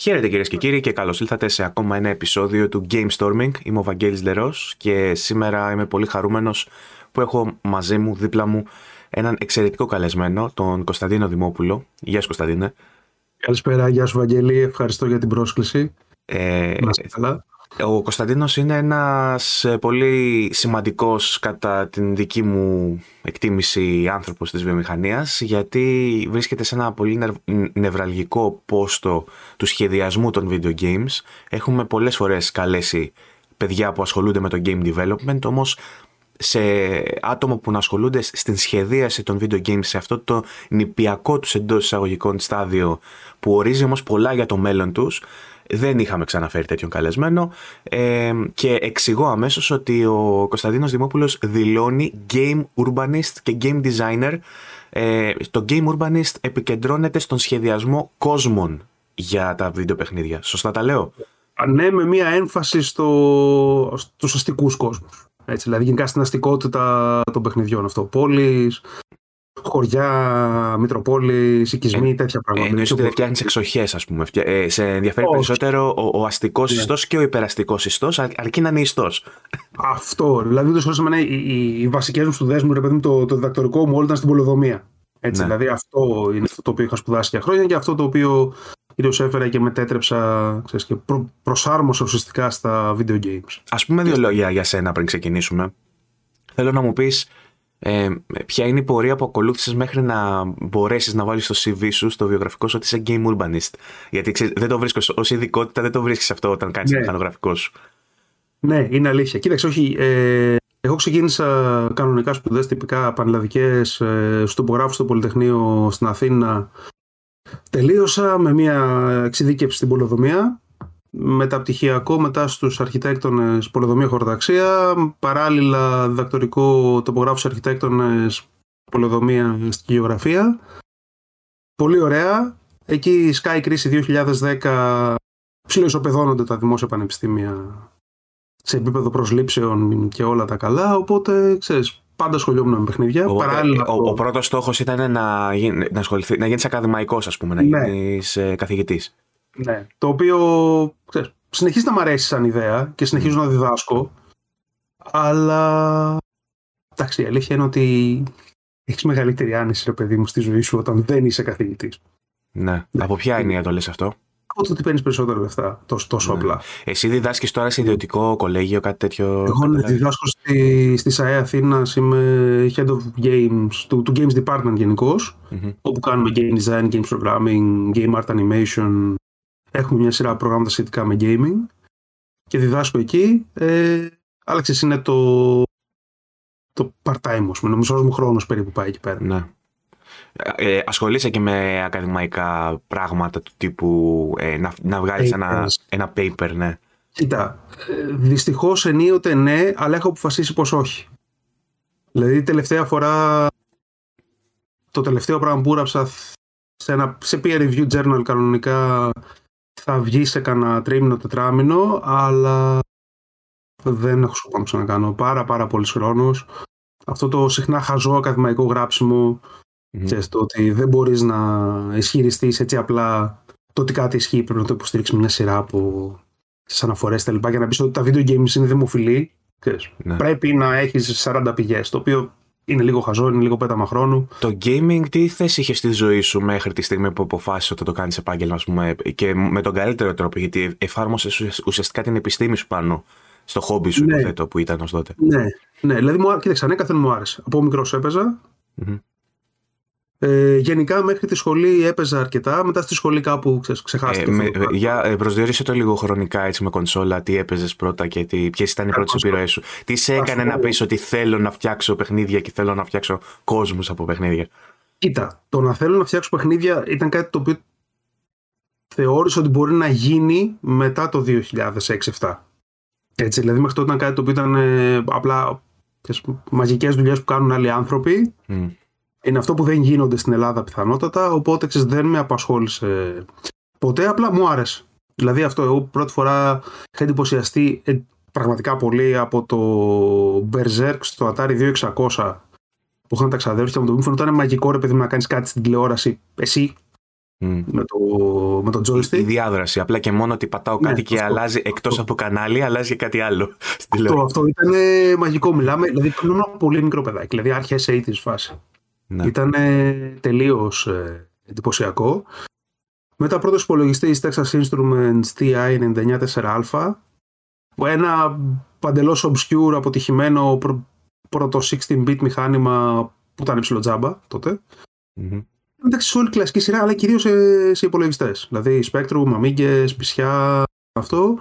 Χαίρετε κυρίες και κύριοι και καλώς ήλθατε σε ακόμα ένα επεισόδιο του Game Storming. Είμαι ο Βαγγέλης Λερός και σήμερα είμαι πολύ χαρούμενος που έχω μαζί μου, δίπλα μου, έναν εξαιρετικό καλεσμένο, τον Κωνσταντίνο Δημόπουλο. Γεια σου Κωνσταντίνε. Καλησπέρα, γεια σου Βαγγέλη, ευχαριστώ για την πρόσκληση. Ε, καλά. Ο Κωνσταντίνος είναι ένας ε, πολύ σημαντικός κατά την δική μου εκτίμηση άνθρωπος της βιομηχανίας γιατί βρίσκεται σε ένα πολύ νευραλγικό πόστο του σχεδιασμού των video games. Έχουμε πολλές φορές καλέσει παιδιά που ασχολούνται με το game development όμως σε άτομα που να ασχολούνται στην σχεδίαση των video games σε αυτό το νηπιακό τους εντός εισαγωγικών στάδιο που ορίζει όμως πολλά για το μέλλον τους δεν είχαμε ξαναφέρει τέτοιον καλεσμένο ε, και εξηγώ αμέσως ότι ο Κωνσταντίνος Δημόπουλος δηλώνει game urbanist και game designer. Ε, το game urbanist επικεντρώνεται στον σχεδιασμό κόσμων για τα βίντεο παιχνίδια. Σωστά τα λέω; Ναι, με μία έμφαση στο, στους αστικούς κόσμους. Έτσι, δηλαδή γενικά στην αστικότητα των παιχνιδιών αυτό. Πόλεις, χωριά, Μητροπόλη, οικισμοί, ε, τέτοια πράγματα. Εννοείς ότι δεν φτιάχνει εξοχές, ας πούμε. Ε, σε ενδιαφέρει περισσότερο ο, ο αστικός ναι. ιστός και ο υπεραστικός ιστός, αρκεί να είναι ιστός. Αυτό. Δηλαδή, ούτως ώστε οι, οι, οι βασικές μου σπουδές μου, ρε παιδί μου, το, το διδακτορικό μου όλο ήταν στην πολεοδομία. Έτσι, ναι. Δηλαδή, αυτό είναι αυτό το οποίο είχα σπουδάσει για χρόνια και αυτό το οποίο κυρίω έφερα και μετέτρεψα ξέρεις, και προ, προσάρμοσα ουσιαστικά στα video games. Α πούμε δύο λόγια για σένα πριν ξεκινήσουμε. Θέλω να μου πεις ε, ποια είναι η πορεία που ακολούθησες μέχρι να μπορέσεις να βάλεις στο CV σου, στο βιογραφικό σου, ότι είσαι game urbanist; Γιατί ξέρεις, δεν το βρίσκω ως ειδικότητα, δεν το βρίσκεις αυτό όταν κάνεις ναι. το μηχανογραφικό σου. Ναι, είναι αλήθεια. Κοίταξε, όχι. Ε, εγώ ξεκίνησα κανονικά σπουδές τυπικά πανελλαδικές ε, στο τοπογράφο στο Πολυτεχνείο στην Αθήνα. Τελείωσα με μια εξειδίκευση στην πολεοδομία μεταπτυχιακό μετά στους αρχιτέκτονες πολεδομία χωροταξία, παράλληλα διδακτορικό τοπογράφος αρχιτέκτονες πολεδομία στη γεωγραφία. Πολύ ωραία. Εκεί σκάει η κρίση 2010, ψηλοεισοπεδώνονται τα δημόσια πανεπιστήμια σε επίπεδο προσλήψεων και όλα τα καλά, οπότε ξέρεις, πάντα ασχολιόμουν με παιχνίδια. Ο, παράλληλα, ο, ο, πρώτος στόχος ήταν να, γίνει, να, να γίνεις ακαδημαϊκός, ας πούμε, να ναι. γίνεις ε, καθηγητής. Ναι. Το οποίο ξέρεις, συνεχίζει να μ' αρέσει σαν ιδέα και συνεχίζω να διδάσκω. Αλλά. Εντάξει, η αλήθεια είναι ότι έχεις μεγαλύτερη άνεση, ρε παιδί μου, στη ζωή σου όταν δεν είσαι καθηγητής. Ναι. ναι. Από ποια έννοια το λες αυτό; Από το ότι παίρνεις περισσότερα λεφτά, τόσο, τόσο ναι. απλά. Εσύ διδάσκεις τώρα σε ιδιωτικό κολέγιο, κάτι τέτοιο; Εγώ ναι, διδάσκω στη, στη ΣΑΕ Αθήνας, είμαι head of games, του, του games department γενικω mm-hmm. όπου κάνουμε game design, game programming, game art animation, Έχουμε μια σειρά προγράμματα σχετικά με gaming και διδάσκω εκεί. Ε, αλλά είναι το, το part-time, με νομιζός μου χρόνος περίπου πάει εκεί πέρα. Ναι. Ε, ε ασχολείσαι και με ακαδημαϊκά πράγματα του τύπου ε, να, να βγάλεις ένα, ένα paper, ναι. Κοίτα, ε, δυστυχώς ενίοτε ναι, αλλά έχω αποφασίσει πως όχι. Δηλαδή, τελευταία φορά, το τελευταίο πράγμα που έγραψα σε, ένα, σε peer review journal κανονικά θα βγει σε κανένα τρίμηνο, τετράμινο, αλλά δεν έχω σκοπό να ξανακάνω. Πάρα πάρα πολύ χρόνο. Αυτό το συχνά χαζό ακαδημαϊκό γράψιμο, mm-hmm. το ότι δεν μπορείς να ισχυριστείς έτσι απλά το ότι κάτι ισχύει, πρέπει να το υποστηρίξεις μια σειρά από τις αναφορές τα Για να πεις ότι τα video games είναι δημοφιλή, ναι. πρέπει να έχεις 40 πηγές. Το οποίο είναι λίγο χαζό, είναι λίγο πέταμα χρόνου. Το gaming τι θέση είχε στη ζωή σου μέχρι τη στιγμή που αποφάσισε ότι το κάνεις επάγγελμα, ας πούμε, και με τον καλύτερο τρόπο, γιατί εφάρμοσες ουσιαστικά την επιστήμη σου πάνω στο χόμπι σου, ναι. υποθέτω, που ήταν ως τότε. Ναι, ναι. Δηλαδή, μου, κοίταξε, ανέκαθεν μου άρεσε. Από μικρός έπαιζα. Ε, γενικά μέχρι τη σχολή έπαιζα αρκετά. Μετά στη σχολή κάπου ξε, ξεχάστηκε. Ε, για ε, προσδιορίσε το λίγο χρονικά έτσι με κονσόλα, τι έπαιζες πρώτα και ποιες ήταν οι πρώτες επιρροές σου. Τι σε έκανε να πεις ότι θέλω να φτιάξω παιχνίδια και θέλω να φτιάξω κόσμους από παιχνίδια; Κοίτα, το να θέλω να φτιάξω παιχνίδια ήταν κάτι το οποίο θεώρησα ότι μπορεί να γίνει μετά το 2006-2007. Έτσι, δηλαδή μέχρι τότε ήταν κάτι το οποίο ήταν ε, απλά μαγικές δουλειές που κάνουν άλλοι άνθρωποι είναι αυτό που δεν γίνονται στην Ελλάδα πιθανότατα, οπότε ξέρεις, δεν με απασχόλησε ποτέ, απλά μου άρεσε. Δηλαδή αυτό, εγώ πρώτη φορά είχα εντυπωσιαστεί ε, πραγματικά πολύ από το Berserk στο Atari 2600 που είχαν τα ξαδέρφια μου, το μου φαίνονταν μαγικό ρε παιδί να κάνεις κάτι στην τηλεόραση, εσύ με, το, με το joystick. Η, διάδραση. Απλά και μόνο ότι πατάω ναι, κάτι και αλλάζει εκτός από κανάλι, αλλάζει και κάτι άλλο. Αυτό, αυτό ήταν μαγικό. Μιλάμε, δηλαδή ήταν ένα πολύ μικρό παιδάκι. Δηλαδή αρχέ 80 φάση. Ναι. Ήταν τελείως ε, εντυπωσιακό. Μετά πρώτο υπολογιστή Texas Instruments TI-994α. Ένα παντελώς obscure αποτυχημένο πρώτο 16-bit μηχάνημα που ήταν υψηλό τζάμπα τότε. Mm-hmm. Εντάξει, σε όλη η κλασική σειρά, αλλά κυρίως σε, σε υπολογιστές. Δηλαδή Spectrum, Amiga, Σπισιά, αυτό.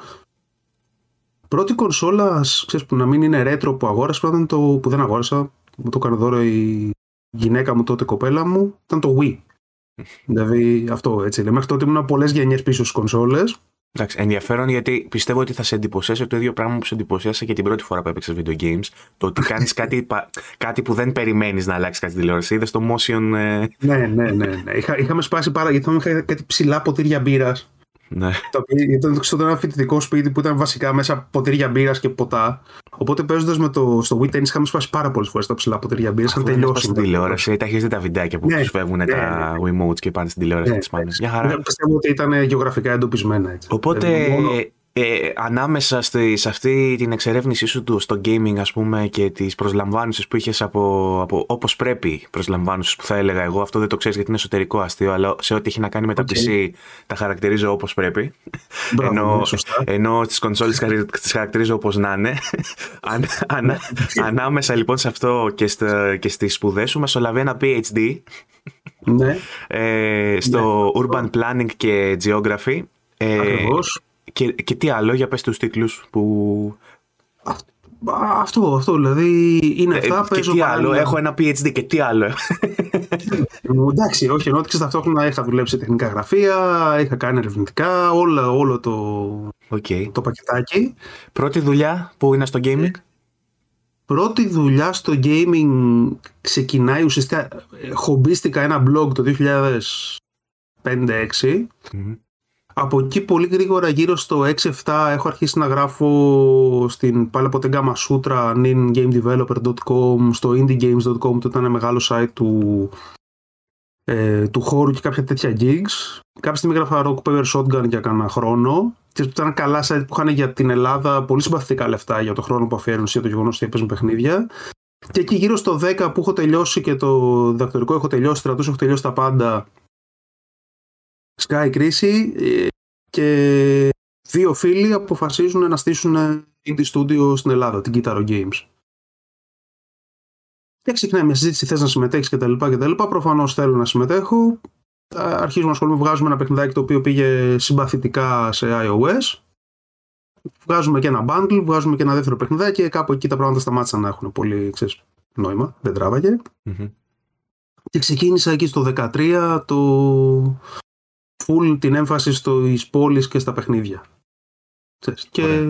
Πρώτη κονσόλας, ξέρεις, που να μην είναι ρέτρο που αγόρασα, ήταν το που δεν αγόρασα. Μου το έκανε δώρο η γυναίκα μου τότε, κοπέλα μου, ήταν το Wii. δηλαδή αυτό έτσι. Μέχρι τότε ήμουν πολλές γενιές πίσω στις κονσόλες. Εντάξει, ενδιαφέρον γιατί πιστεύω ότι θα σε εντυπωσιάσει το ίδιο πράγμα που σε εντυπωσίασε και την πρώτη φορά που έπαιξες video games. Το ότι κάνεις κάτι, κάτι που δεν περιμένεις να αλλάξεις κάτι τηλεόραση. Είδες το motion. Ε... Ναι, ναι, ναι. ναι. Είχα, είχαμε σπάσει πάρα γιατί είχαμε κάτι ψηλά ποτήρια μπύρας ναι. Ήταν στο ένα φοιτητικό σπίτι που ήταν βασικά μέσα ποτήρια μπύρας και ποτά. Οπότε παίζοντας με το, στο Wii Tennis είχαμε σπάσει πάρα πολλές φορές τα ψηλά ποτήρια μπύρας. Αν τελειώσει. Στην τηλεόραση, τα έχει δει τα βιντεάκια που ναι, τους φεύγουν ναι, τα ναι. Wiimotes και πάνε στην τηλεόραση ναι, και τις Μια χαρά. Πιστεύω ότι ήταν γεωγραφικά εντοπισμένα έτσι. Οπότε ε, ανάμεσα στη, σε αυτή την εξερεύνησή σου του στο gaming ας πούμε και τις προσλαμβάνουσες που είχες από, από όπως πρέπει προσλαμβάνουσες που θα έλεγα εγώ αυτό δεν το ξέρεις γιατί είναι εσωτερικό αστείο αλλά σε ό,τι έχει να κάνει με τα PC τα χαρακτηρίζω όπως πρέπει Μπράβο, ενώ, ναι, ενώ τις κονσόλες τις χαρακτηρίζω όπως να είναι ναι. ανάμεσα λοιπόν σε αυτό και, στα, και στις σπουδές σου μεσολαβεί ένα PhD ναι. ε, στο ναι. Urban Planning και Geography ε, Ακριβώς και, και τι άλλο, για πες τους τίτλους που... Αυτό, αυτό, δηλαδή είναι ε, αυτά. Και τι άλλο, έχω ένα PhD και τι άλλο. Εντάξει, όχι, ενώ ότι ταυτόχρονα είχα δουλέψει σε τεχνικά γραφεία, είχα κάνει ερευνητικά, όλο, όλο το, okay. το πακετάκι. Πρώτη δουλειά που είναι στο gaming; Πρώτη δουλειά στο gaming ξεκινάει ουσιαστικά, χομπίστηκα ένα blog το 2005-2006 από εκεί πολύ γρήγορα γύρω στο 6-7 έχω αρχίσει να γράφω στην πάλι από την Gamma Sutra, ningamedeveloper.com, στο indiegames.com που ήταν μεγάλο site του, ε, του χώρου και κάποια τέτοια gigs. Κάποια στιγμή γράφα Rock Paper Shotgun για κανένα χρόνο. Και ήταν καλά site που είχαν για την Ελλάδα πολύ συμπαθητικά λεφτά για το χρόνο που αφιέρουν για το γεγονός ότι έπαιζαν παιχνίδια. Και εκεί γύρω στο 10 που έχω τελειώσει και το διδακτορικό έχω τελειώσει, στρατούς έχω τελειώσει τα πάντα σκάει κρίση ε, και δύο φίλοι αποφασίζουν να στήσουν indie studio στην Ελλάδα, την Guitar Games. Και ξεκινάει μια συζήτηση, θες να συμμετέχεις κτλ. κτλ. Προφανώς θέλω να συμμετέχω. Αρχίζουμε να ασχολούμαι, βγάζουμε ένα παιχνιδάκι το οποίο πήγε συμπαθητικά σε iOS. Βγάζουμε και ένα bundle, βγάζουμε και ένα δεύτερο παιχνιδάκι και κάπου εκεί τα πράγματα σταμάτησαν να έχουν πολύ ξέρεις, νόημα, δεν τραβαγε Και ξεκίνησα εκεί στο 13 το full την έμφαση στο πόλεις και στα παιχνίδια. Και,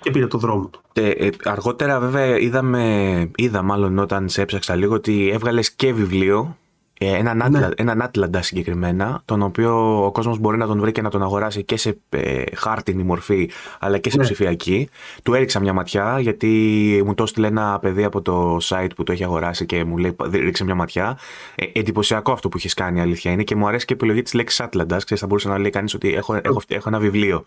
και πήρε το δρόμο του. Ε, ε, αργότερα βέβαια είδαμε, είδα μάλλον όταν σε έψαξα λίγο ότι έβγαλες και βιβλίο ε, έναν, ναι. έναν Άτλαντα συγκεκριμένα, τον οποίο ο κόσμος μπορεί να τον βρει και να τον αγοράσει και σε ε, χάρτινη μορφή, αλλά και σε ναι. ψηφιακή. Του έριξα μια ματιά, γιατί μου το έστειλε ένα παιδί από το site που το έχει αγοράσει και μου λέει ρίξε μια ματιά. Ε, εντυπωσιακό αυτό που έχεις κάνει, αλήθεια είναι, και μου αρέσει και η επιλογή της λέξης Άτλαντα. Ξέρεις, θα μπορούσε να λέει κανείς ότι έχω, έχω, έχω ένα βιβλίο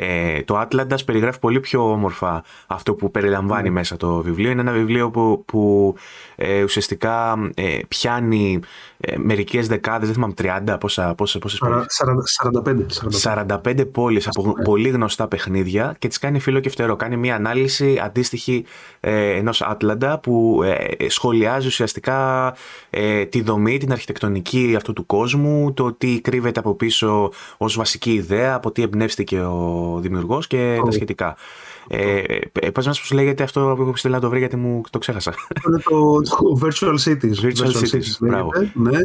ε, το Άτλαντα περιγράφει πολύ πιο όμορφα αυτό που περιλαμβάνει ναι. μέσα το βιβλίο. Είναι ένα βιβλίο που, που ε, ουσιαστικά ε, πιάνει ε, μερικές δεκάδες, δεν θυμάμαι 30, πόσα, πόσα, πόσες πόλεις. 45. 45, 45 πόλεις από ναι. πολύ γνωστά παιχνίδια και τις κάνει φίλο και φτερό. Κάνει μια ανάλυση αντίστοιχη ε, ενός Άτλαντα που ε, σχολιάζει ουσιαστικά ε, τη δομή, την αρχιτεκτονική αυτού του κόσμου, το τι κρύβεται από πίσω ως βασική ιδέα, από τι εμπνεύστηκε ο δημιουργός και τα σχετικά. Ε, ε, Πες μας πώς λέγεται αυτό που έχω να το βρει γιατί μου το ξέχασα. Είναι το, το Virtual Cities. Virtual, Virtual Cities, μπράβο. Ναι.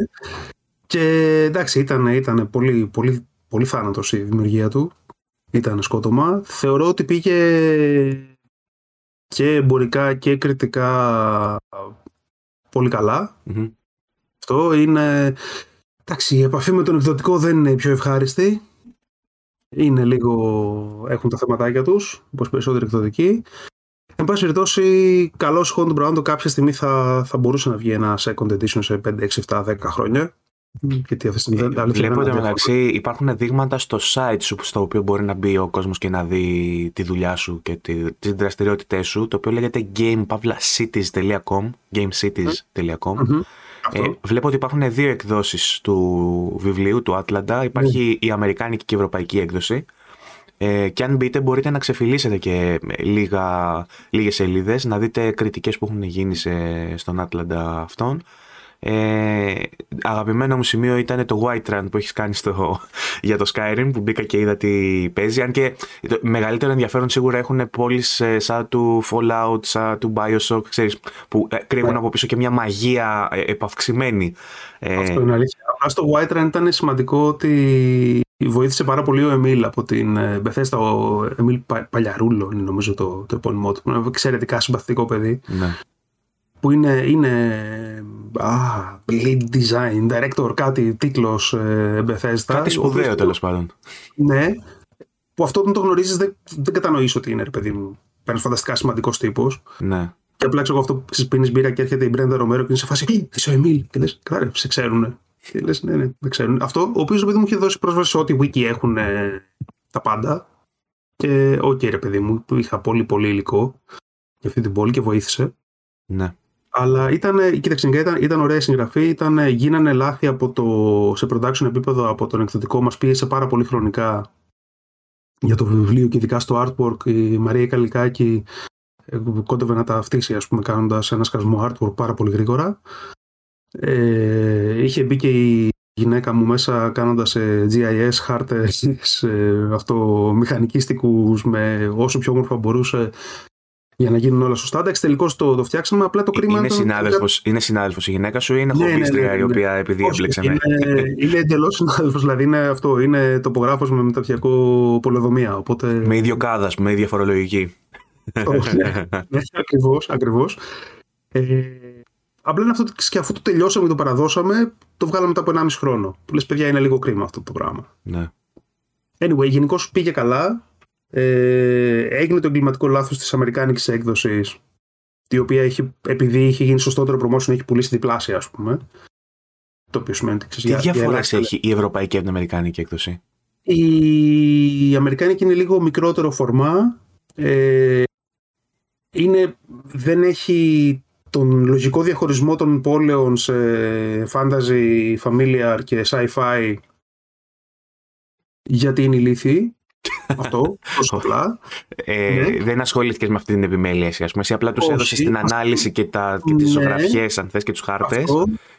Και εντάξει, ήταν, ήταν πολύ, πολύ, πολύ θάνατος η δημιουργία του. Ήταν σκότωμα. Θεωρώ ότι πήγε και εμπορικά και κριτικά πολύ Αυτό είναι... Εντάξει, η επαφή με τον εκδοτικό δεν είναι η πιο ευχάριστη είναι λίγο, έχουν τα θεματάκια τους, όπως περισσότεροι εκδοτικοί. Εν πάση περιπτώσει, καλός Home Brand κάποια στιγμή θα, θα μπορούσε να βγει ένα second edition σε 5, 6, 7, 10 χρόνια. Γιατί αυτή δεν Βλέπω ότι μεταξύ υπάρχουν δείγματα στο site σου στο οποίο μπορεί να μπει ο κόσμος και να δει τη δουλειά σου και τι τις δραστηριότητές σου το οποίο λέγεται gamepavlacities.com gamecities.com ε, βλέπω ότι υπάρχουν δύο εκδόσεις του βιβλίου του Άτλαντα. Υπάρχει η αμερικάνικη και η ευρωπαϊκή έκδοση. Ε, και αν μπείτε μπορείτε να ξεφυλίσετε και λίγα, λίγες σελίδες να δείτε κριτικές που έχουν γίνει σε, στον Άτλαντα αυτόν ε, αγαπημένο μου σημείο ήταν το White Run που έχεις κάνει στο, για το Skyrim που μπήκα και είδα τι παίζει. Αν και το μεγαλύτερο ενδιαφέρον σίγουρα έχουν πόλεις ε, σαν του Fallout, σαν του Bioshock, ξέρεις, που ε, κρύβουν ναι. από πίσω και μια μαγεία ε, επαυξημένη. Αυτό είναι αλήθεια. Απλά στο White Run ήταν σημαντικό ότι βοήθησε πάρα πολύ ο Εμίλ από την Bethesda, ο Εμίλ Παλιαρούλο είναι νομίζω το, το επώνυμό του. Είναι εξαιρετικά συμπαθητικό παιδί. Ναι που είναι, είναι α, lead design, director, κάτι τίτλος ε, Bethesda. Κάτι σπουδαίο τέλος πάντων. Ναι, που αυτό όταν το γνωρίζεις δεν, δεν κατανοείς ότι είναι ρε παιδί μου. Ένα φανταστικά σημαντικός τύπος. Ναι. Και απλά ξέρω αυτό που ξυπίνει μπύρα και έρχεται η Μπρέντα Ρομέρο και είναι σε φάση. Είσαι ο Εμίλ. Και λες, καλά, σε ξέρουν. Και λες, ναι, ναι, δεν ξέρουν. Αυτό, ο οποίος παιδί μου είχε δώσει πρόσβαση σε ό,τι wiki έχουν ε, τα πάντα. Και ok, okay, ρε παιδί μου, που είχα πολύ πολύ υλικό για αυτή την πόλη και βοήθησε. Ναι. Αλλά ήταν, κοίταξε, ήταν, ήταν ωραία συγγραφή, ήταν, γίνανε λάθη από το, σε production επίπεδο από τον εκδοτικό μας, πίεσε πάρα πολύ χρονικά για το βιβλίο και ειδικά στο artwork η Μαρία Καλικάκη ε, κόντευε να τα φτύσει ας πούμε κάνοντας ένα σκασμό artwork πάρα πολύ γρήγορα. Ε, είχε μπει και η γυναίκα μου μέσα κάνοντας ε, GIS χάρτες ε, αυτομηχανικίστικους με όσο πιο όμορφα μπορούσε για να γίνουν όλα σωστά. Εντάξει, τελικώς το, το φτιάξαμε. Απλά το ε, κρίμα είναι ήταν. Συνάδελφος, είναι συνάδελφος η γυναίκα σου ή είναι ναι, ναι, ναι, η οποία επειδή έμπλεξε Είναι, είναι εντελώς συνάδελφος, δηλαδή είναι αυτό. Είναι τοπογράφος με μεταπτυχιακό πολεοδομία. Οπότε... Με ίδιο κάδας, με ίδια φορολογική. ναι, ακριβώς. Ακριβώς. Ε, απλά είναι αυτό και αφού το τελειώσαμε και το παραδώσαμε, το βγάλαμε μετά από 1,5 χρόνο. Που λες, παιδιά, είναι λίγο κρίμα αυτό το πράγμα. Ναι. Anyway, γενικώς πήγε καλά. Ε, έγινε το εγκληματικό λάθος της αμερικάνικης έκδοσης η οποία έχει, επειδή είχε γίνει σωστότερο promotion έχει πουλήσει διπλάσια ας πούμε. Το οποίο σημαίνει ότι Τι διαφορές έχει η ευρωπαϊκή και την αμερικάνικη έκδοση; Η αμερικάνικη είναι λίγο μικρότερο φορμά. Ε, είναι, δεν έχει τον λογικό διαχωρισμό των πόλεων σε fantasy, familiar και sci-fi γιατί είναι ηλίθιοι αυτό, τόσο απλά. Ε, ναι. Δεν ασχολήθηκες με αυτή την επιμέλεια εσύ, πούμε. Εσύ απλά τους έδωσες την ανάλυση και, τα, και τις ναι. ζωγραφιές, αν θες, και τους χάρτες.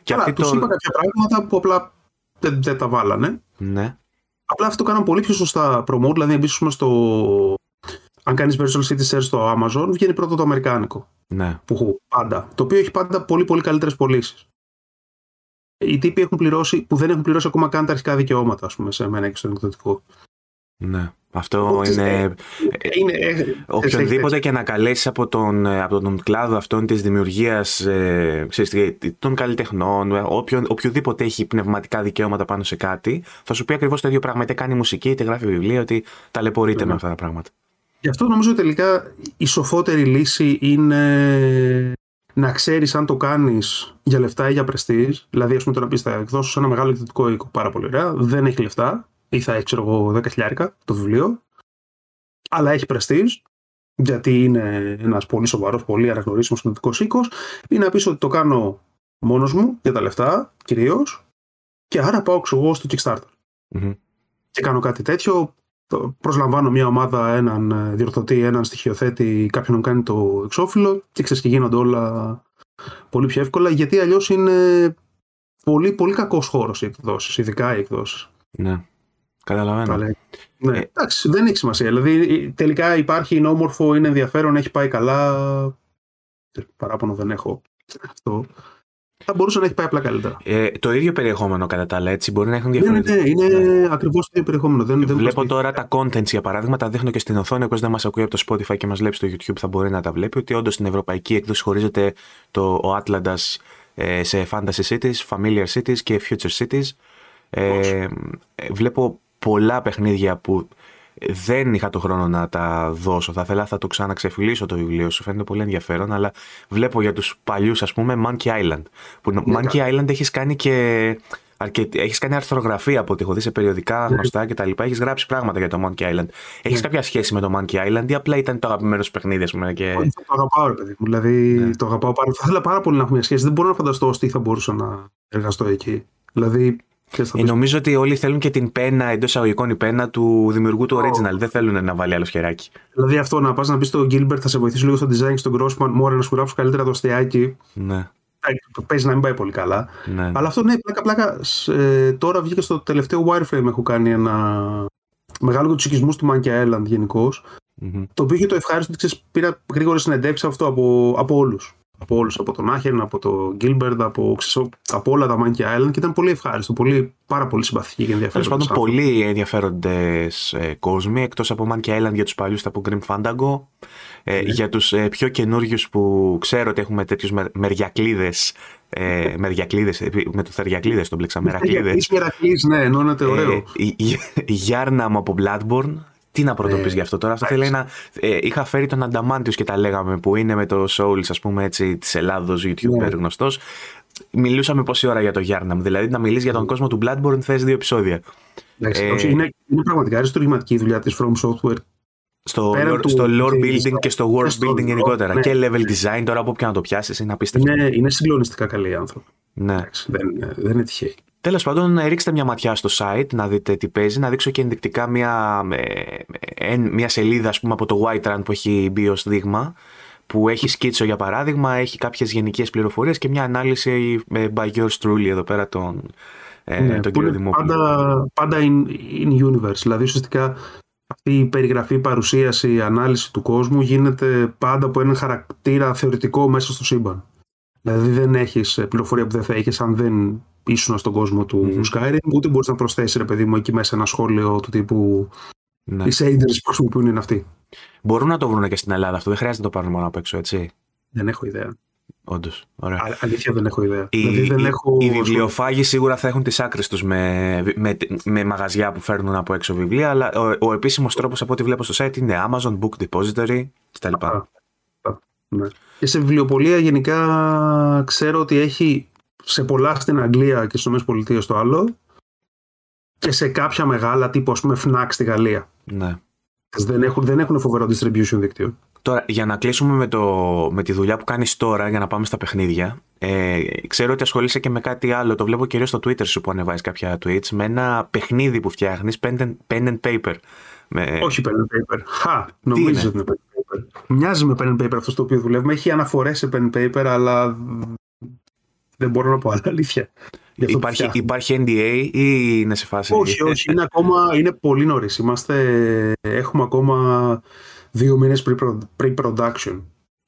Και Άρα, τους το... είπα κάποια πράγματα που απλά δεν, δεν τα βάλανε. Ναι. Απλά αυτό το κάναν πολύ πιο σωστά promote, δηλαδή εμπίσουμε στο... Αν κάνεις Virtual City Search στο Amazon, βγαίνει πρώτο το αμερικάνικο. Ναι. Που πάντα. Το οποίο έχει πάντα πολύ πολύ καλύτερες πωλήσεις. Οι τύποι έχουν πληρώσει, που δεν έχουν πληρώσει ακόμα καν τα αρχικά δικαιώματα, ας πούμε, σε μένα και στον εκδοτικό. Ναι. Αυτό είναι. Ε, είναι ε, οποιονδήποτε και να καλέσεις από τον, ε, από τον κλάδο αυτόν της δημιουργίας ε, των καλλιτεχνών, όποιον, οποιοδήποτε έχει πνευματικά δικαιώματα πάνω σε κάτι, θα σου πει ακριβώς το ίδιο πράγμα. Είτε κάνει μουσική, είτε γράφει βιβλία, ότι ταλαιπωρείται mm. με αυτά τα πράγματα. Γι' αυτό νομίζω τελικά η σοφότερη λύση είναι να ξέρεις αν το κάνεις για λεφτά ή για πρεστή. Δηλαδή, ας πούμε, το να πεις θα εκδώσω ένα μεγάλο εκδοτικό οίκο πάρα πολύ ωραία, δεν έχει λεφτά, ή θα έχει, ξέρω εγώ, 10 χιλιάρικα το βιβλίο, αλλά έχει πρεστή, γιατί είναι ένας πολύ σοβαρός, πολύ αναγνωρίσιμος κοινωνικό οίκος, ή να πεις ότι το κάνω μόνος μου για τα λεφτά κυρίως, και άρα πάω εγώ στο Kickstarter. Mm-hmm. Και κάνω κάτι τέτοιο. Προσλαμβάνω μια ομάδα, έναν ε, διορθωτή, έναν στοιχειοθέτη, κάποιον να κάνει το εξώφυλλο και ξέρεις και γίνονται όλα πολύ πιο εύκολα, γιατί αλλιώς είναι πολύ, πολύ κακός χώρος οι εκδόσεις, ειδικά οι εκδόσεις. Ναι. Καταλαβαίνω. Ναι, ε, εντάξει, δεν έχει σημασία. Δηλαδή, τελικά υπάρχει, είναι όμορφο, είναι ενδιαφέρον, έχει πάει καλά. Παράπονο δεν έχω. Αυτό. Θα μπορούσε να έχει πάει απλά καλύτερα. Ε, το ίδιο περιεχόμενο κατά τα άλλα, έτσι. Μπορεί να έχουν διαφορετικά. Ναι, ναι, ναι, είναι ναι. ακριβώς το ίδιο περιεχόμενο. Δεν, δεν Βλέπω τώρα τα contents για παράδειγμα, τα δείχνω και στην οθόνη. Όποιος δεν μας ακούει από το Spotify και μας βλέπει στο YouTube θα μπορεί να τα βλέπει. Ότι όντως στην ευρωπαϊκή έκδοση χωρίζεται το, ο Atlantis ε, σε fantasy cities, familiar cities και future cities. Ε, βλέπω πολλά παιχνίδια που δεν είχα το χρόνο να τα δώσω. Θα ήθελα θα το ξαναξεφυλίσω το βιβλίο σου. Φαίνεται πολύ ενδιαφέρον. Αλλά βλέπω για τους παλιούς, ας πούμε, Monkey Island. Που yeah, ναι, Monkey Island έχεις κάνει και Αρκετή. Έχεις κάνει αρθρογραφία από ό,τι έχω δει σε περιοδικά Ναι. γνωστά κτλ. Έχεις γράψει πράγματα για το Monkey Island. Έχεις Ναι. κάποια σχέση με το Monkey Island ή απλά ήταν το αγαπημένος σου παιχνίδι, ας πούμε. Και... Όχι, Το αγαπάω, ρε παιδί μου. Δηλαδή, Ναι. το αγαπάω πάρα Θα ήθελα πάρα πολύ να έχω μια σχέση. Δεν μπορώ να φανταστώ ως τι θα μπορούσα να εργαστώ εκεί. Δηλαδή, ξέρεις, θα Ε, πεις, νομίζω ότι όλοι θέλουν και την πένα, εντός εισαγωγικών η πένα του δημιουργού του original. Δεν θέλουν να βάλει άλλο χεράκι. δηλαδή αυτό να πας να πεις στον Gilbert θα σε βοηθήσω λίγο στο design και στον Grossman, μόρα να σου γράψω καλύτερα το αστιάκι. Ναι, Ε, Παίζει να μην πάει πολύ καλά. ναι. Αλλά αυτό ναι, πλάκα πλάκα. σ- ε, τώρα βγήκε στο τελευταίο Wireframe. Έχω κάνει ένα μεγάλο για του οικισμού του Monkey Island γενικώς. Μμμ. Το οποίο είχε το ευχάριστο ότι ξέρεις, πήρα γρήγορε συνεντεύξει αυτό από, από όλους. Από όλους. Από τον Άχερν, από τον Gilbert, από, ξέρεις, από όλα τα Monkey Island και ήταν πολύ ευχάριστο. Πολύ, πάρα πολύ συμπαθητική και Τέλος ενδιαφέροντα. πάντων, πολλοί ενδιαφέροντες ε, κόσμοι εκτός από Monkey Island για τους παλιούς από Grim Fandango. Ε, Ναι. Για τους ε, πιο καινούριους που ξέρω ότι έχουμε τέτοιους με, μεριακλίδε. Ε, μεριακλίδες, ε, με το θεριακλίδε τον πλέξα. Μερακλίδε. Μερακλής, ναι, ενώνεται ωραίο. Ε, η- η- η Γιάρναμ από Bloodborne. Τι να πρωτοπείς Ε, γι' αυτό τώρα; Αυτό θέλει να. Ε, είχα φέρει τον Ανταμάντιους και τα λέγαμε που είναι με το Souls, ας πούμε έτσι, της Ελλάδος, YouTuber Ναι. γνωστός. Μιλούσαμε πόση ώρα για το Γιάρναμ. Δηλαδή να μιλήσει για τον κόσμο του Bloodborne θες δύο επεισόδια. Εντάξει, ε, όχι, είναι, είναι πραγματικά αριστουργηματική η δουλειά της From Software. Στο, Πέραν lore, του στο lore gameplay building design και στο world και στο building lore, γενικότερα. ναι. Και level design, τώρα από όποια να το πιάσεις, είναι απίστευτο. Είναι, είναι συγκλονιστικά καλοί οι άνθρωποι. Ναι. Εντάξει, δεν, δεν είναι τυχαίοι. Τέλος πάντων, ρίξτε μια ματιά στο site να δείτε τι παίζει. Να δείξω και ενδεικτικά μια, ε, ε, μια σελίδα ας πούμε, από το Whiterun που έχει μπει ως δείγμα. Που έχει σκίτσο για παράδειγμα, έχει κάποιες γενικές πληροφορίες και μια ανάλυση ε, by yours truly εδώ πέρα τον, ε, Ναι, τον που κύριο είναι Δημόπουλο. πάντα, πάντα in, in universe. Δηλαδή ουσιαστικά αυτή η περιγραφή, η παρουσίαση, η ανάλυση του κόσμου γίνεται πάντα από ένα χαρακτήρα θεωρητικό μέσα στο σύμπαν. Δηλαδή δεν έχεις ε, πληροφορία που δεν θα έχεις αν δεν ήσουν στον κόσμο του Μμμ. Skyrim, ούτε μπορείς να προσθέσεις ρε παιδί μου εκεί μέσα ένα σχόλιο του τύπου Ναι. οι shaders που χρησιμοποιούν είναι αυτοί. Μπορούν να το βρουν και στην Ελλάδα αυτό, δεν χρειάζεται να το πάρουν μόνο απ' έξω, έτσι. Δεν έχω ιδέα. Όντως. Ωραία. Α, αλήθεια δεν έχω ιδέα. Οι, δηλαδή δεν οι- έχω... οι βιβλιοφάγοι σίγουρα θα έχουν τις άκρες τους με, με, με μαγαζιά που φέρνουν από έξω βιβλία, αλλά ο, ο επίσημος τρόπος από ό,τι βλέπω στο site είναι Amazon Book Depository κτλ. Α, α, ναι. Και σε βιβλιοπολία γενικά ξέρω ότι έχει σε πολλά στην Αγγλία και στις ΗΠΑ το άλλο και σε κάποια μεγάλα τύπου ας πούμε FNAC στη Γαλλία. Ναι. Δεν έχουν, δεν έχουν φοβερό distribution δίκτυο. Τώρα, για να κλείσουμε με, το, με τη δουλειά που κάνεις τώρα, για να πάμε στα παιχνίδια, ε, ξέρω ότι ασχολείσαι και με κάτι άλλο, το βλέπω κυρίως στο Twitter σου που ανεβάζεις κάποια tweets, με ένα παιχνίδι που φτιάχνεις, pen and, pen and paper. Με, Όχι pen and paper. Χα, νομίζω είναι; ότι είναι pen and paper. Μοιάζει με pen and paper αυτός στο οποίο δουλεύουμε. Έχει αναφορές σε pen and paper, αλλά δεν μπορώ να πω άλλα αλήθεια. Γι' αυτό υπάρχει, φτιάχνω. υπάρχει NDA ή είναι σε φάση... Όχι, όχι, είναι ακόμα είναι πολύ νωρίς. Είμαστε, έχουμε ακόμα δύο μήνες pre- pre-production.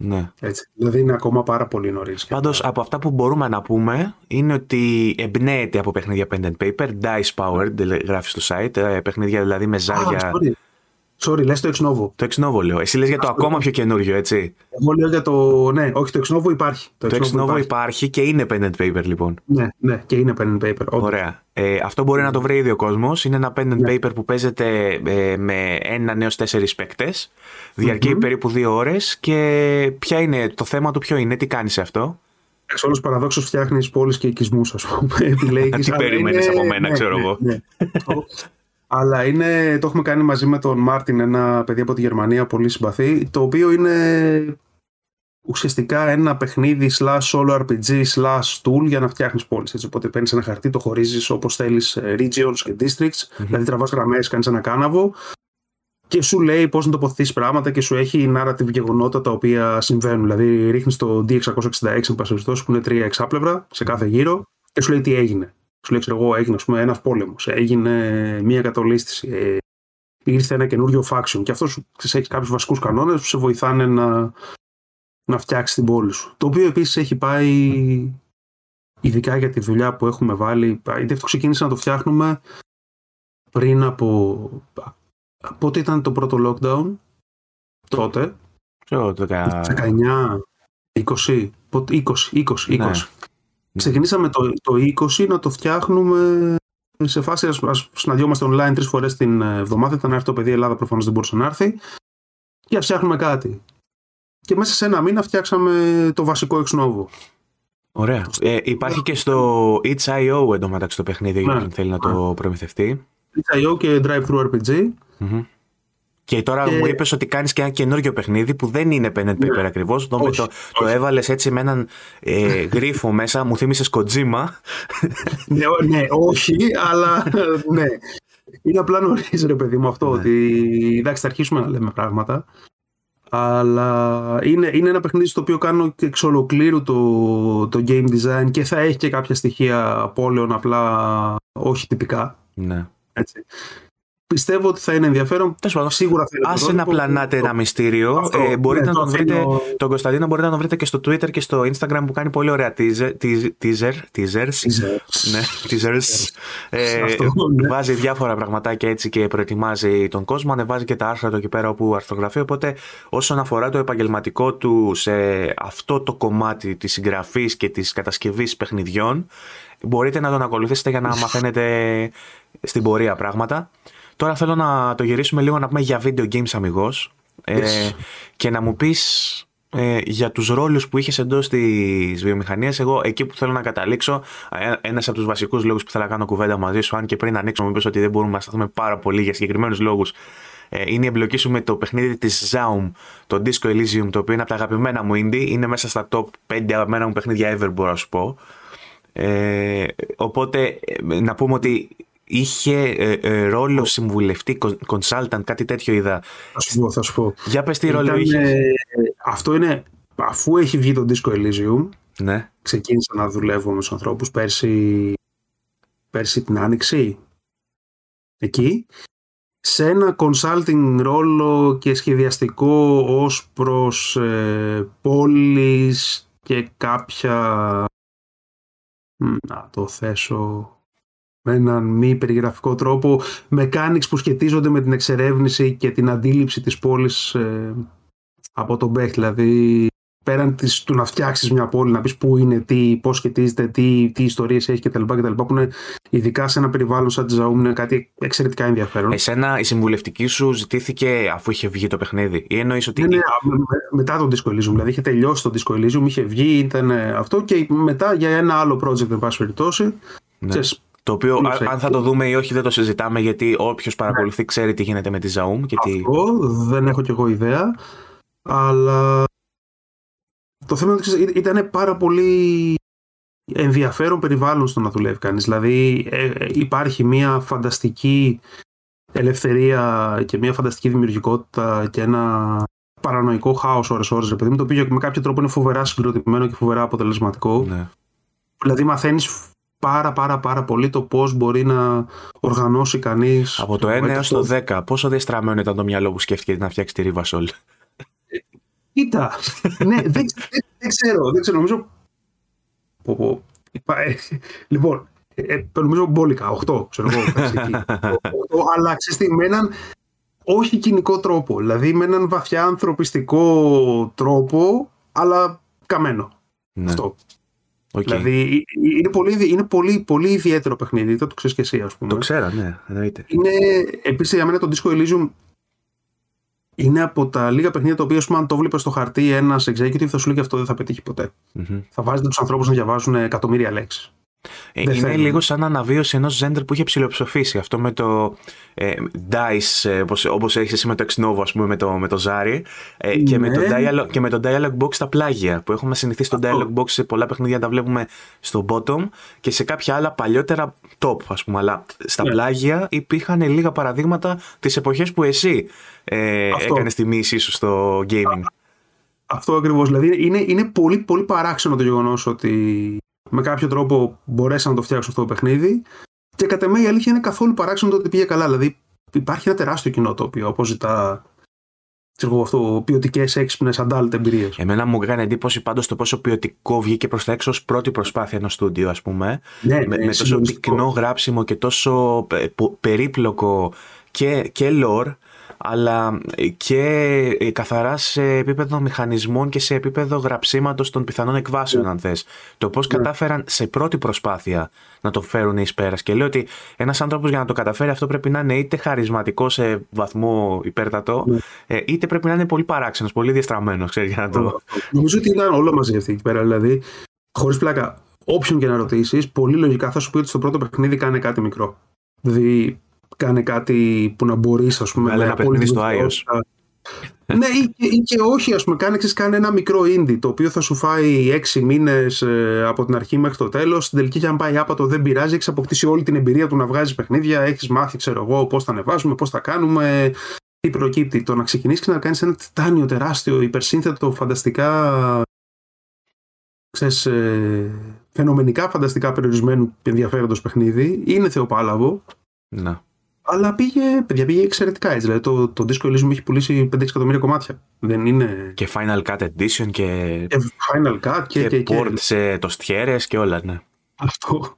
Ναι. Έτσι. Δηλαδή είναι ακόμα πάρα πολύ νωρίς. Πάντως, από αυτά που μπορούμε να πούμε είναι ότι εμπνέεται από παιχνίδια pen and paper, dice powered, γράφεις στο site, ε, παιχνίδια δηλαδή με ζάρια. sorry. Sorry, λες το Ex Novo. Το Ex Novo λέω. Εσύ λες για το ακόμα πιο καινούριο, έτσι. Εγώ λέω για το. Ναι, όχι, το Ex Novo υπάρχει. Το Ex Novo υπάρχει και είναι pen and paper, λοιπόν. Ναι, ναι, και είναι pen and paper. όντως. Ωραία. Ε, αυτό μπορεί να το βρει ήδη ο κόσμος. Είναι ένα pen and Ναι. paper που παίζεται ε, με ένα νέο τέσσερις παίκτες. Διαρκεί Μμμ. περίπου δύο ώρες. Και ποια είναι το θέμα του, ποιο είναι, τι κάνει σε αυτό; Εξ όλου παραδόξως φτιάχνεις πόλεις και οικισμούς, ας πούμε. επιλέγεις, Τι αλλά περίμενες είναι- από μένα, ναι, ξέρω ναι, εγώ. ναι. αλλά είναι, το έχουμε κάνει μαζί με τον Μάρτιν, ένα παιδί από τη Γερμανία, πολύ συμπαθή, το οποίο είναι ουσιαστικά ένα παιχνίδι slash solo RPG slash tool για να φτιάχνεις πόλεις. Έτσι, οπότε παίρνεις ένα χαρτί, το χωρίζεις όπως θέλεις ε, regions και districts, δηλαδή τραβάς γραμμές, κάνεις ένα κάναβο και σου λέει πώς να τοποθετήσεις πράγματα και σου έχει narrative γεγονότα τα οποία συμβαίνουν. Δηλαδή ρίχνεις το D666 εν πάση περιπτώσει, που είναι τρία εξάπλευρα σε κάθε γύρο και σου λέει τι έγινε. Σου λέει, ξέρω εγώ, έγινε ας πούμε, ένας πόλεμος, έγινε μία κατολίσθηση, ε, ήρθε ένα καινούριο faction και αυτός σου ξέρεις, έχει κάποιους βασικούς κανόνες που σε βοηθάνε να, να φτιάξει την πόλη σου. Το οποίο επίσης έχει πάει ειδικά για τη δουλειά που έχουμε βάλει. Γιατί αυτό ξεκίνησε να το φτιάχνουμε πριν από. Πότε ήταν το πρώτο lockdown, τότε. Ξέρω, το κα- 19, 20, πότε- 20, 20, 20. Ναι. Ξεκινήσαμε το, το 20 να το φτιάχνουμε σε φάση ας, ας συναντιόμαστε online τρεις φορές την εβδομάδα. Ήταν να έρθει το παιδί η Ελλάδα, προφανώς δεν μπορούσε να έρθει. Και να φτιάχνουμε κάτι. Και μέσα σε ένα μήνα φτιάξαμε το βασικό Ex Novo. Ωραία. Ε, υπάρχει και στο Itch.io εντωμεταξύ το παιχνίδι για ναι. θέλει να το προμηθευτεί. Itch.io και Drive-Thru RPG. Και τώρα μου είπες ότι κάνεις και ένα καινούργιο παιχνίδι που δεν είναι pen and paper ναι. ακριβώς. Το, το, το έβαλες έτσι με έναν ε, γρίφο μέσα, μου θύμισες Kojima. ναι, ναι, όχι, αλλά ναι. Είναι απλά νωρίς, ρε παιδί μου, αυτό. Ναι. Ότι εντάξει, θα αρχίσουμε να λέμε πράγματα. Αλλά είναι, είναι ένα παιχνίδι στο οποίο κάνω και εξ ολοκλήρου το, το game design και θα έχει και κάποια στοιχεία πόλεων απλά όχι τυπικά. Ναι. Έτσι. Πιστεύω ότι θα είναι ενδιαφέρον. Σίγουρα θα είναι. Άσε να πλανάτε ένα μυστήριο. Αυτό, ε, μπορείτε ναι, να τον βρείτε. Τον Κωνσταντίνο μπορείτε να τον βρείτε και στο Twitter και στο Instagram που κάνει πολύ ωραία teaser, teaser, teasers. ναι, teasers. ε, ναι. Βάζει διάφορα πραγματάκια έτσι και προετοιμάζει τον κόσμο. Ανεβάζει και τα άρθρα του εκεί πέρα όπου αρθρογραφεί. Οπότε όσον αφορά το επαγγελματικό του σε αυτό το κομμάτι της συγγραφής και της κατασκευής παιχνιδιών, μπορείτε να τον ακολουθήσετε για να μαθαίνετε στην πορεία πράγματα. Τώρα θέλω να το γυρίσουμε λίγο να πούμε για video games αμυγός ε, και να μου πεις ε, για τους ρόλους που είχες εντός της βιομηχανίας. Εγώ εκεί που θέλω να καταλήξω, ε, ένας από τους βασικούς λόγους που θέλω να κάνω κουβέντα μαζί σου, αν και πριν ανοίξω μου πεις ότι δεν μπορούμε να σταθούμε πάρα πολύ για συγκεκριμένους λόγους, ε, είναι η εμπλοκή σου με το παιχνίδι της Zaum, το Disco Elysium, το οποίο είναι από τα αγαπημένα μου indie, είναι μέσα στα top 5 αγαπημένα μου παιχνίδια ever μπορώ να σου πω. Ε, οπότε ε, να πούμε ότι είχε ε, ε, ρόλο συμβουλευτή, consultant, κάτι τέτοιο είδα. Θα σου πω, θα σου πω. Για πες τι ρόλο είχες. αυτό είναι, αφού έχει βγει το Disco Elysium, ναι. ξεκίνησα να δουλεύω με τους ανθρώπους πέρσι, πέρσι την Άνοιξη, εκεί, σε ένα consulting ρόλο και σχεδιαστικό ως προς ε, πόλεις και κάποια να το θέσω με έναν μη περιγραφικό τρόπο mechanics που σχετίζονται με την εξερεύνηση και την αντίληψη της πόλης ε, από τον Μπέχ. Δηλαδή πέραν της, του να φτιάξεις μια πόλη, να πεις πού είναι, τι, πώς σχετίζεται, τι, τι ιστορίες έχει κτλ. κτλ που είναι ειδικά σε ένα περιβάλλον σαν της Ζαούμ είναι κάτι εξαιρετικά ενδιαφέρον. Εσένα η συμβουλευτική σου ζητήθηκε αφού είχε βγει το παιχνίδι ή εννοείς ότι... Ναι, ναι, μετά τον Disco Elysium, δηλαδή είχε τελειώσει το Disco Elysium, είχε βγει, ήταν αυτό και μετά για ένα άλλο project εν πάση περιπτώσει. Ναι. Το οποίο, αν θα το δούμε ή όχι, δεν το συζητάμε γιατί όποιος παρακολουθεί ξέρει τι γίνεται με τη Zaum. Και τι... Αυτό δεν έχω κι εγώ ιδέα. Αλλά το θέμα είναι ότι ήταν πάρα πολύ ενδιαφέρον περιβάλλον στο να δουλεύει κανείς. Δηλαδή ε, ε, υπάρχει μια φανταστική ελευθερία και μια φανταστική δημιουργικότητα και ένα παρανοϊκό χάος ώρες ώρες, παιδί το οποίο με κάποιο τρόπο είναι φοβερά συγκροτημένο και φοβερά αποτελεσματικό. Ναι. Δηλαδή μαθαίνεις πάρα πάρα πάρα πολύ το πώς μπορεί να οργανώσει κανείς... Από το 1 έως το 10, πόσο διαστραμμένο ήταν το μυαλό που σκέφτηκε να φτιάξει τη Ριβασόλ. Κοίτα, ναι, δεν, δεν, ξέρω, δεν ξέρω, νομίζω... Πω, πω. Ε, λοιπόν, ε, νομίζω μπόλικα, 8, ξέρω εγώ, 8, αλλά ξέρεις με έναν όχι κοινικό τρόπο, δηλαδή με έναν βαθιά ανθρωπιστικό τρόπο, αλλά καμένο. Ναι. Αυτό. Okay. Δηλαδή είναι πολύ, είναι πολύ, πολύ ιδιαίτερο παιχνίδι, το, το ξέρεις και εσύ, ας πούμε. Το ξέρω, ναι, εννοείται. Είναι, επίσης για μένα το Disco Elysium είναι από τα λίγα παιχνίδια τα οποία, αν το βλέπεις στο χαρτί ένας executive, θα σου λέει και αυτό δεν θα πετύχει ποτέ. Mm-hmm. Θα βάζετε τους ανθρώπους να διαβάζουν εκατομμύρια λέξεις. Ε, είναι θέλει. λίγο σαν αναβίωση ενός ζέντερ που είχε ψηλοψοφήσει. Αυτό με το ε, Dice, ε, όπως, όπως έχεις εσύ με το Exnovo, ας πούμε, με το, με το Zari, ε, και, με το ναι. dialogue, και με το Dialog Box στα πλάγια, που έχουμε συνηθίσει το Dialog Box σε πολλά παιχνίδια να τα βλέπουμε στο bottom και σε κάποια άλλα παλιότερα top, ας πούμε, αλλά στα ναι. πλάγια υπήρχαν λίγα παραδείγματα τις εποχές που εσύ ε, έκανες τη μίση σου στο gaming. Αυτό ακριβώς, δηλαδή είναι, είναι πολύ, πολύ παράξενο το γεγονός ότι με κάποιο τρόπο μπορέσαν να το φτιάξουν αυτό το παιχνίδι. Και κατά εμέ η αλήθεια είναι καθόλου παράξενο το ότι πήγε καλά. Δηλαδή υπάρχει ένα τεράστιο κοινό το οποίο αποζητά ξέρω αυτό, ποιοτικές έξυπνες adult εμπειρίες. Εμένα μου έκανε εντύπωση πάντως το πόσο ποιοτικό βγήκε προς τα έξω ως πρώτη προσπάθεια ενός στούντιο, ας πούμε. Ναι, με, ναι, με τόσο πυκνό γράψιμο και τόσο περίπλοκο και, και lore αλλά και ε, καθαρά σε επίπεδο μηχανισμών και σε επίπεδο γραψίματος των πιθανών εκβάσεων, ναι. αν θες. Το πώς ναι. κατάφεραν σε πρώτη προσπάθεια να το φέρουν εις πέρας. Και λέω ότι ένας άνθρωπος για να το καταφέρει αυτό πρέπει να είναι είτε χαρισματικό σε βαθμό υπέρτατο, ναι. ε, είτε πρέπει να είναι πολύ παράξενος, πολύ διαστραμμένος, ξέρεις, για να το... Νομίζω ότι ήταν όλα μαζί αυτή εκεί πέρα, δηλαδή χωρίς πλάκα, όποιον και να ρωτήσεις, πολύ λογικά θα σου πει ότι στο πρώτο παιχνίδι κάνει κάτι μικρό. Δηλαδή, κάνει κάτι που να μπορείς, ας πούμε, να ένα παιχνίδι στο iOS. ναι, ή, ή, και όχι, ας πούμε, κάνει, κάνει ένα μικρό indie το οποίο θα σου φάει έξι μήνες ε, από την αρχή μέχρι το τέλος. Στην τελική, και αν πάει άπατο, δεν πειράζει. Έχεις αποκτήσει όλη την εμπειρία του να βγάζεις παιχνίδια. Έχεις μάθει, ξέρω εγώ, πώς θα ανεβάζουμε, πώς θα κάνουμε, τι προκύπτει. Το να ξεκινήσεις και να κάνεις ένα τιτάνιο τεράστιο, υπερσύνθετο, φανταστικά ξέρεις, ε, φαινομενικά φανταστικά περιορισμένου ενδιαφέροντος παιχνίδι. Είναι θεοπάλαβο. Να. Αλλά πήγε, παιδιά, πήγε εξαιρετικά έτσι. Δηλαδή το, το Disco Elysium έχει πουλήσει 5 εκατομμύρια κομμάτια. Δεν είναι... Και Final Cut Edition και... και Final Cut και... Και, και, port σε το στιέρες και όλα, ναι. Αυτό.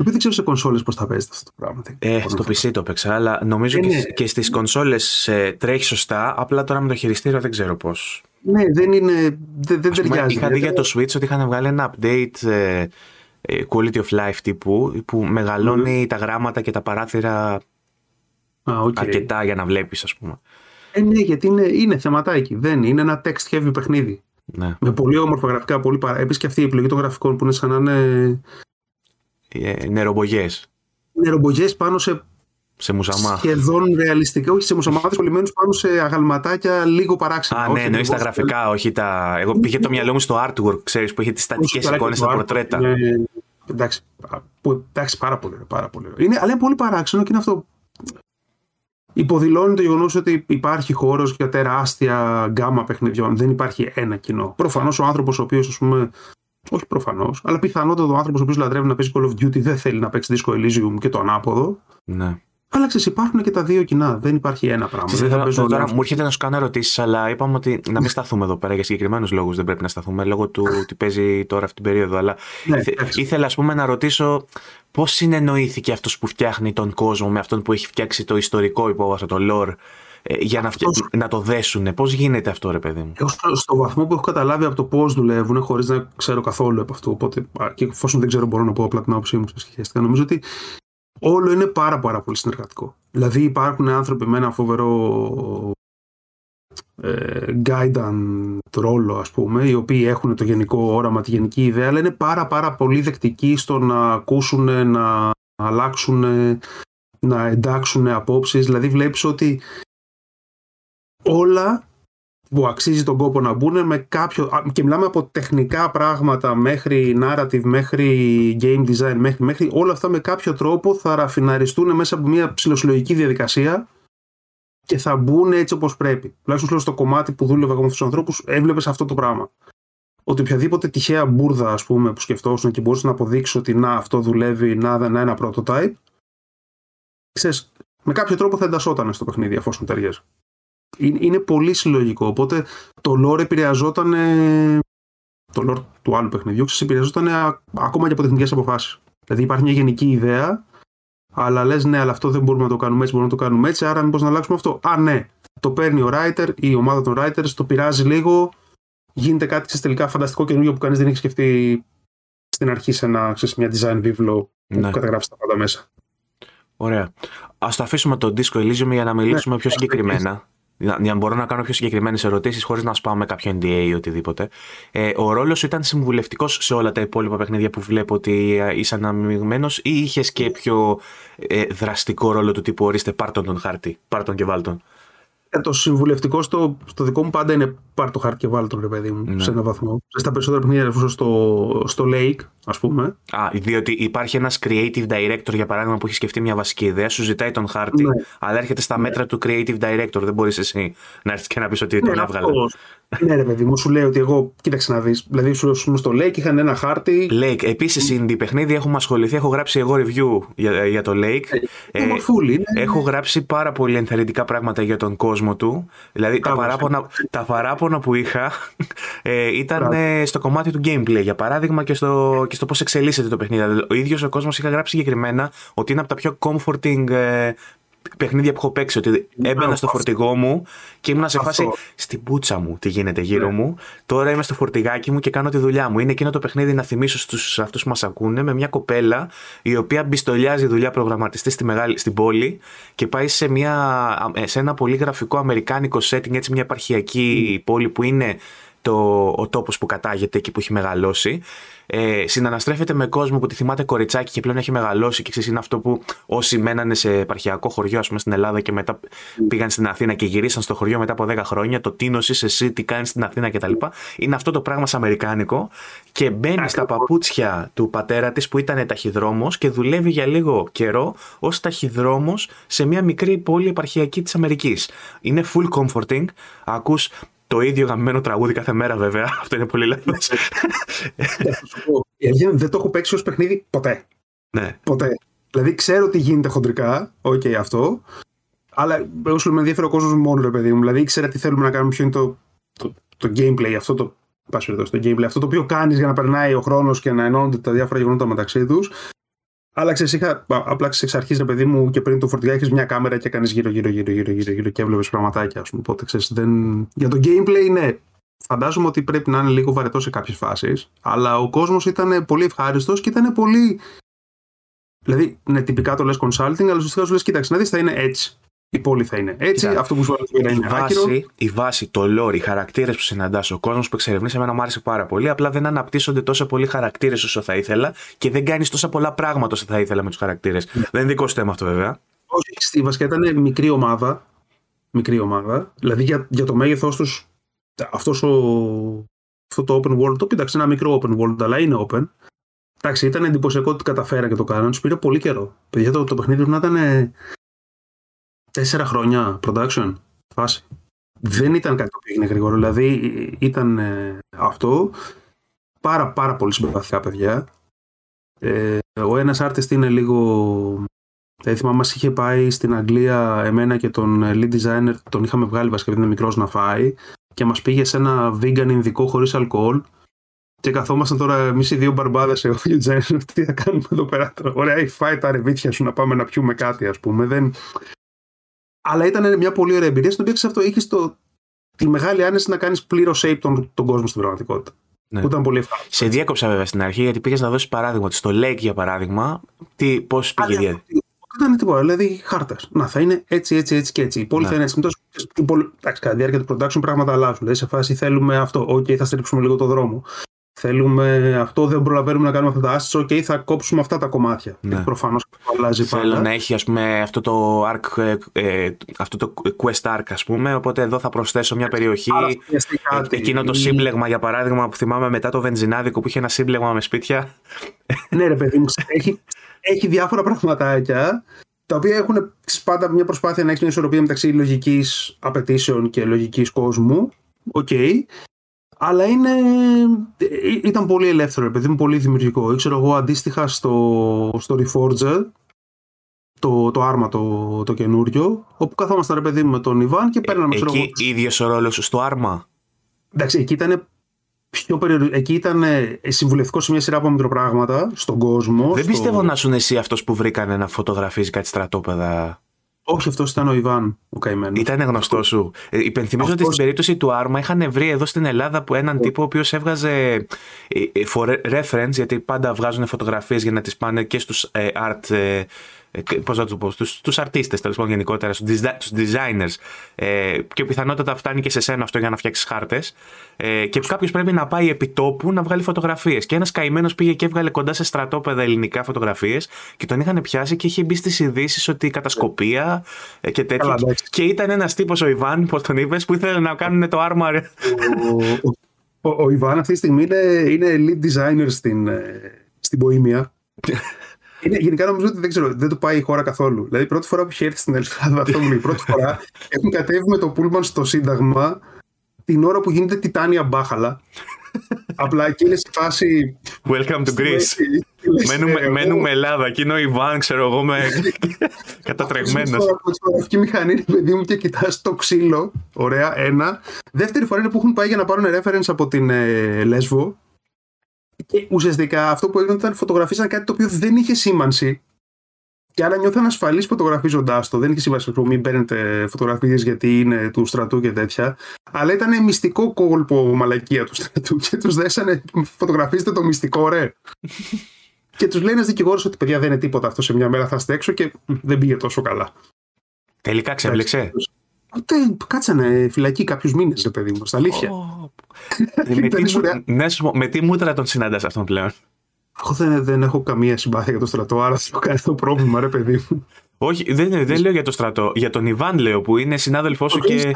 Το οποίο δεν ξέρω σε κονσόλες πώς θα παίζετε αυτό το πράγμα. Ε, στο PC το παίξα, αλλά νομίζω και, είναι... και στις κονσόλες ε, τρέχει σωστά, απλά τώρα με το χειριστήριο δεν ξέρω πώς. Ναι, δεν είναι, δεν, δεν ταιριάζει. Είχα δει για το Switch ότι είχαν βγάλει ένα update ε, ε quality of life τύπου που μεγαλώνει mm. τα γράμματα και τα παράθυρα Ah, okay. αρκετά για να βλέπεις, ας πούμε. Ε, ναι, γιατί είναι, είναι θεματάκι. Δεν είναι ένα text heavy παιχνίδι. Ναι. Με πολύ όμορφα γραφικά, πολύ παρά. Επίσης και αυτή η επιλογή των γραφικών που είναι σαν να είναι. Ε, νερομπογιέ. Νερομπογιέ πάνω σε. Σε μουσαμά. Σχεδόν ρεαλιστικά, όχι σε μουσαμάδες κολλημένους πάνω σε αγαλματάκια λίγο παράξενα. Α, ναι, εννοείς τα γραφικά, όχι τα. Εγώ πήγε το μυαλό μου στο artwork, ξέρεις, που είχε τις στατικές εικόνες στα πορτρέτα. Ναι, εντάξει, εντάξει, πάρα πολύ. Πάρα πολύ. Είναι, αλλά είναι πολύ παράξενο και είναι αυτό υποδηλώνει το γεγονός ότι υπάρχει χώρος για τεράστια γκάμα παιχνιδιών. Δεν υπάρχει ένα κοινό. Προφανώς ο άνθρωπος ο οποίος, ας πούμε. Όχι προφανώς, αλλά πιθανότατα ο άνθρωπος ο οποίος λατρεύει να παίζει Call of Duty δεν θέλει να παίξει Disco Elysium και το ανάποδο. Ναι. Αλλά ξέρεις, υπάρχουν και τα δύο κοινά. Δεν υπάρχει ένα πράγμα. δεν θα τώρα, τώρα μου έρχεται να σου κάνω ερωτήσεις, αλλά είπαμε ότι να μην σταθούμε εδώ πέρα για συγκεκριμένους λόγους. Δεν πρέπει να σταθούμε λόγω του ότι παίζει τώρα αυτή την περίοδο. Αλλά ναι, ήθελα, ας πούμε, να ρωτήσω Πώς συνεννοήθηκε αυτός που φτιάχνει τον κόσμο με αυτόν που έχει φτιάξει το ιστορικό υπόβαθρο, το lore, ε, για να, να το δέσουν. Πώς γίνεται αυτό, ρε παιδί μου; Εγώ στο, στο βαθμό που έχω καταλάβει από το πώς δουλεύουν, χωρίς να ξέρω καθόλου από αυτό. Οπότε, και εφόσον δεν ξέρω, μπορώ να πω απλά την άποψή μου σχετικά. Νομίζω ότι όλο είναι πάρα, πάρα πολύ συνεργατικό. Δηλαδή, υπάρχουν άνθρωποι με ένα φοβερό ε, guidance ρόλο ας πούμε οι οποίοι έχουν το γενικό όραμα, τη γενική ιδέα αλλά είναι πάρα πάρα πολύ δεκτικοί στο να ακούσουν, να αλλάξουν να εντάξουν απόψεις δηλαδή βλέπεις ότι όλα που αξίζει τον κόπο να μπουν με κάποιο και μιλάμε από τεχνικά πράγματα μέχρι narrative, μέχρι game design μέχρι, μέχρι όλα αυτά με κάποιο τρόπο θα ραφιναριστούν μέσα από μια ψηλοσυλλογική διαδικασία και θα μπουν έτσι όπως πρέπει. Τουλάχιστον στο κομμάτι που δούλευα εγώ με αυτούς τους ανθρώπους, έβλεπες αυτό το πράγμα. Ότι οποιαδήποτε τυχαία μπουρδα ας πούμε, που σκεφτόσουν και μπορούσε να αποδείξεις ότι να αυτό δουλεύει, να, να ένα prototype, ξέρεις, με κάποιο τρόπο θα εντασσόταν στο παιχνίδι εφόσον ταιριάζει. Είναι, πολύ συλλογικό. Οπότε το lore επηρεαζόταν. Το lore του άλλου παιχνιδιού επηρεαζόταν ακόμα και από τεχνικές αποφάσεις. Δηλαδή υπάρχει μια γενική ιδέα αλλά λες, ναι, αλλά αυτό δεν μπορούμε να το κάνουμε έτσι, μπορούμε να το κάνουμε έτσι. Άρα, μήπως να αλλάξουμε αυτό. Α, ναι. Το παίρνει ο writer ή η ομάδα των writers, το πειράζει λίγο. Γίνεται κάτι σε τελικά φανταστικό καινούργιο που κανείς δεν έχει σκεφτεί στην αρχή σε, ένα, σε μια design βίβλο που ναι. καταγράφει τα πάντα μέσα. Ωραία. Α το αφήσουμε το Disco Elysium για να μιλήσουμε ναι, πιο συγκεκριμένα για να μπορώ να κάνω πιο συγκεκριμένες ερωτήσεις χωρίς να σπάω με κάποιο NDA ή οτιδήποτε. Ε, ο ρόλος σου ήταν συμβουλευτικός σε όλα τα υπόλοιπα παιχνίδια που βλέπω ότι ε, είσαι αναμειγμένος ή είχες και πιο ε, δραστικό ρόλο του τύπου ορίστε πάρτον τον χάρτη, πάρτον και βάλτον. Ε, το συμβουλευτικό στο, στο δικό μου πάντα είναι πάρ το χάρτη και βάλ τον ρε παιδί μου ναι. σε έναν βαθμό. Στα περισσότερα παιχνίδια στο, στο Lake, ας πούμε. Α, διότι υπάρχει ένας creative director για παράδειγμα που έχει σκεφτεί μια βασική ιδέα, σου ζητάει τον χάρτη, ναι. αλλά έρχεται στα ναι. μέτρα του creative director. Δεν μπορείς εσύ να έρθεις και να πεις ότι ναι, τον έβγαλε. Ναι, ρε παιδί μου, σου λέει ότι εγώ. Κοίταξε να δεις. Δηλαδή, σου σου στο Lake είχαν ένα χάρτη. Lake. Επίσης, indie παιχνίδι έχουμε ασχοληθεί. Έχω γράψει εγώ review για, για το Lake. Ε, ε, φούλη, ναι. Έχω γράψει πάρα πολύ ενθαρρυντικά πράγματα για τον κόσμο του. Δηλαδή, τα παράπονα, τα παράπονα που είχα ε, ήταν ε, στο κομμάτι του gameplay, για παράδειγμα, και στο, και στο πώς εξελίσσεται το παιχνίδι. Δηλαδή, ο ίδιος ο κόσμος είχα γράψει συγκεκριμένα ότι είναι από τα πιο comforting ε, παιχνίδια που έχω παίξει. Ότι έμπαινα στο φορτηγό μου και ήμουν σε φάση στην πούτσα μου τι γίνεται γύρω ναι. μου. Τώρα είμαι στο φορτηγάκι μου και κάνω τη δουλειά μου. Είναι εκείνο το παιχνίδι να θυμίσω στους αυτούς που μας ακούνε με μια κοπέλα η οποία μπιστολιάζει δουλειά προγραμματιστή στη μεγάλη, στην πόλη και πάει σε, μια, σε ένα πολύ γραφικό αμερικάνικο setting, έτσι μια επαρχιακή πόλη που είναι το, ο τόπος που κατάγεται εκεί που έχει μεγαλώσει. Ε, συναναστρέφεται με κόσμο που τη θυμάται κοριτσάκι και πλέον έχει μεγαλώσει και ξέρεις είναι αυτό που όσοι μένανε σε επαρχιακό χωριό ας πούμε, στην Ελλάδα και μετά πήγαν στην Αθήνα και γυρίσαν στο χωριό μετά από 10 χρόνια το τίνο είσαι εσύ, τι κάνεις στην Αθήνα κτλ. Είναι αυτό το πράγμα σε αμερικάνικο και μπαίνει στα παπούτσια του πατέρα της που ήταν ταχυδρόμος και δουλεύει για λίγο καιρό ως ταχυδρόμος σε μια μικρή πόλη επαρχιακή της Αμερικής. Είναι full comforting. Ακούς το ίδιο γαμημένο τραγούδι κάθε μέρα, βέβαια. Αυτό είναι πολύ λάθος. δεν το έχω παίξει ως παιχνίδι ποτέ. Ναι. Ποτέ. Δηλαδή ξέρω τι γίνεται χοντρικά, ok, okay, αυτό. Αλλά εγώ σου με ενδιαφέρει ο κόσμος μόνο, ρε παιδί μου. Δηλαδή ήξερα τι θέλουμε να κάνουμε, ποιο είναι το, το, το gameplay, αυτό το, το gameplay, αυτό το οποίο κάνεις για να περνάει ο χρόνος και να ενώνονται τα διάφορα γεγονότα μεταξύ τους. Αλλά ξέρεις, είχα απλά εξ αρχής, ρε παιδί μου, και πριν το φορτηγά έχεις μια κάμερα και κάνει γύρω-γύρω γύρω, γύρω, γύρω, γύρω και έβλεπες πραγματάκια. ας πούμε. Οπότε ξέρεις, δεν... για το gameplay, ναι. Φαντάζομαι ότι πρέπει να είναι λίγο βαρετός σε κάποιες φάσεις. Αλλά ο κόσμος ήταν πολύ ευχάριστος και ήταν πολύ. Δηλαδή, ναι, τυπικά το λες consulting, αλλά ουσιαστικά σου λες: Κοίταξε, να δεις, θα είναι έτσι η πόλη θα είναι έτσι. Κοίτα, αυτό που σου έλεγα είναι βάση, Η βάση, το lore, οι χαρακτήρες που συναντάς, ο κόσμος που εξερευνείς, εμένα μου άρεσε πάρα πολύ. Απλά δεν αναπτύσσονται τόσο πολλοί χαρακτήρες όσο θα ήθελα και δεν κάνεις τόσα πολλά πράγματα όσο θα ήθελα με τους χαρακτήρες. Ναι. Δεν είναι δικό σου θέμα αυτό, βέβαια. Όχι, στη βασικά ήταν μικρή ομάδα. Μικρή ομάδα. Δηλαδή για, για το μέγεθός τους, αυτός αυτό το open world, το εντάξει, ένα μικρό open world, αλλά είναι open. Εντάξει, ήταν εντυπωσιακό ότι καταφέρα και το κάνανε. Τους πήρε πολύ καιρό. Παιδιά, το, το παιχνίδι του να ήταν τέσσερα χρόνια production φάση. Δεν ήταν κάτι που πήγαινε γρήγορο. Δηλαδή ήταν ε, αυτό. Πάρα πάρα πολύ συμπαθητικά παιδιά. Ε, ο ένας artist είναι λίγο... Θα θυμάμαι, μας είχε πάει στην Αγγλία εμένα και τον lead designer, τον είχαμε βγάλει βασικά είναι μικρός να φάει και μας πήγε σε ένα vegan ειδικό χωρίς αλκοόλ και καθόμασταν τώρα εμείς οι δύο μπαρμπάδες, εγώ και ο designer, τι θα κάνουμε εδώ πέρα. Ωραία, έχει φάει τα ρεβίτια σου να πάμε να πιούμε κάτι, ας πούμε. Δεν, αλλά ήταν μια πολύ ωραία εμπειρία στην οποία αυτό είχες τη μεγάλη άνεση να κάνεις πλήρως shape τον, τον κόσμο στην πραγματικότητα. Ναι. Που ήταν πολύ ευχάριστο. Σε διέκοψα βέβαια στην αρχή γιατί πήγες να δώσεις παράδειγμα. Στο Lake για παράδειγμα, πώς πήγε η διαδικασία. Δεν ήταν τίποτα. Δηλαδή χάρτε. Να θα είναι έτσι, έτσι, έτσι και έτσι. Η πόλη ναι. θα είναι έτσι. Εντάξει, κατά τη διάρκεια του production πράγματα αλλάζουν. Δηλαδή σε φάση θέλουμε αυτό. Ok, okay, θα στρίψουμε λίγο το δρόμο. Θέλουμε αυτό, δεν προλαβαίνουμε να κάνουμε αυτά τα assets, ok, θα κόψουμε αυτά τα κομμάτια. Ναι. Προφανώς αλλάζει πάντα. Θέλω να έχει ας πούμε, αυτό το, arc, ε, ε, αυτό το quest arc, ας πούμε, οπότε εδώ θα προσθέσω μια περιοχή. Άρα, εκείνο το σύμπλεγμα, για παράδειγμα, που θυμάμαι μετά το βενζινάδικο που είχε ένα σύμπλεγμα με σπίτια. ναι, ρε παιδί μου, έχει, έχει διάφορα πραγματάκια τα οποία έχουν πάντα μια προσπάθεια να έχεις μια ισορροπία μεταξύ λογικής απαιτήσεων και λογικής κόσμου. Ok. Okay αλλά είναι, ε, ήταν πολύ ελεύθερο, επειδή μου πολύ δημιουργικό. Ήξερα εγώ αντίστοιχα στο, στο Reforger, το, το άρμα το, το καινούριο, όπου καθόμασταν ρε παιδί μου με τον Ιβάν και παίρναμε... Ε, εκεί ίδιος ο ρόλος στο άρμα. Εντάξει, εκεί ήταν πιο περιορισμένο. Εκεί ήταν συμβουλευτικός σε μια σειρά από μικροπράγματα στον κόσμο. Δεν στο... πιστεύω να σου εσύ αυτός που βρήκανε να φωτογραφίζει κάτι στρατόπεδα. Όχι, αυτός ήταν ο Ιβάν, ο καημένος. Ήταν γνωστός σου. Ε, υπενθυμίζω ότι στην περίπτωση του Άρμα είχαν βρει εδώ στην Ελλάδα που έναν τύπο ο οποίος έβγαζε ε, ε, for reference, γιατί πάντα βγάζουν φωτογραφίες για να τις πάνε και στους art ε, πώς να το πω, στους, στους αρτίστες τέλος πάντων γενικότερα, στους, designers. Ε, και πιθανότατα φτάνει και σε σένα αυτό για να φτιάξεις χάρτες. Ε, και κάποιος πρέπει να πάει επί τόπου να βγάλει φωτογραφίες. Και ένας καημένος πήγε και έβγαλε κοντά σε στρατόπεδα ελληνικά φωτογραφίες και τον είχαν πιάσει και είχε μπει στις ειδήσεις ότι κατασκοπία ε, και τέτοια. Και ήταν ένας τύπος ο Ιβάν, πώς τον είπες, που ήθελε να κάνουν το άρμα ο, ο, ο, Ιβάν αυτή τη στιγμή είναι, είναι lead designer στην, ε, στην Ποήμια Είναι, γενικά νομίζω ότι δεν, ξέρω, δεν το πάει η χώρα καθόλου. Δηλαδή, πρώτη φορά που έχει έρθει στην Ελλάδα, αυτό μου πρώτη φορά, έχουν κατέβει με το πούλμαν στο Σύνταγμα την ώρα που γίνεται τιτάνια μπάχαλα. Απλά εκεί είναι στη φάση. Welcome to Greece. μένουμε, μένουμε Ελλάδα. Εκεί είναι ο Ιβάν, ξέρω εγώ, με κατατρεγμένος. Με τη φωτογραφική μηχανή, παιδί μου, και κοιτάς το ξύλο. Ωραία, ένα. Δεύτερη φορά είναι που έχουν πάει για να πάρουν reference από την ε, Λέσβο και ουσιαστικά αυτό που έγινε ήταν φωτογραφίσαν κάτι το οποίο δεν είχε σήμανση. Και άρα νιώθαν ασφαλεί φωτογραφίζοντάς το. Δεν είχε σήμανση που μην παίρνετε φωτογραφίες γιατί είναι του στρατού και τέτοια. Αλλά ήταν μυστικό κόλπο μαλακία του στρατού και τους δέσανε. Φωτογραφίστε το μυστικό, ρε. και τους λέει ένας δικηγόρος ότι παιδιά δεν είναι τίποτα αυτό σε μια μέρα θα στέξω και δεν πήγε τόσο καλά. Τελικά ξέμπλεξε. Ούτε κάτσανε φυλακή κάποιους μήνες, ρε παιδί μου, στα αλήθεια. με, τι, ναι, με τι μούτρα τον συναντάς αυτόν πλέον; Εγώ δεν, δεν έχω καμία συμπάθεια για το στρατό, άρα δεν έχω το πρόβλημα, ρε παιδί μου. Όχι, δεν, δεν λέω για το στρατό. Για τον Ιβάν λέω που είναι συνάδελφός σου και.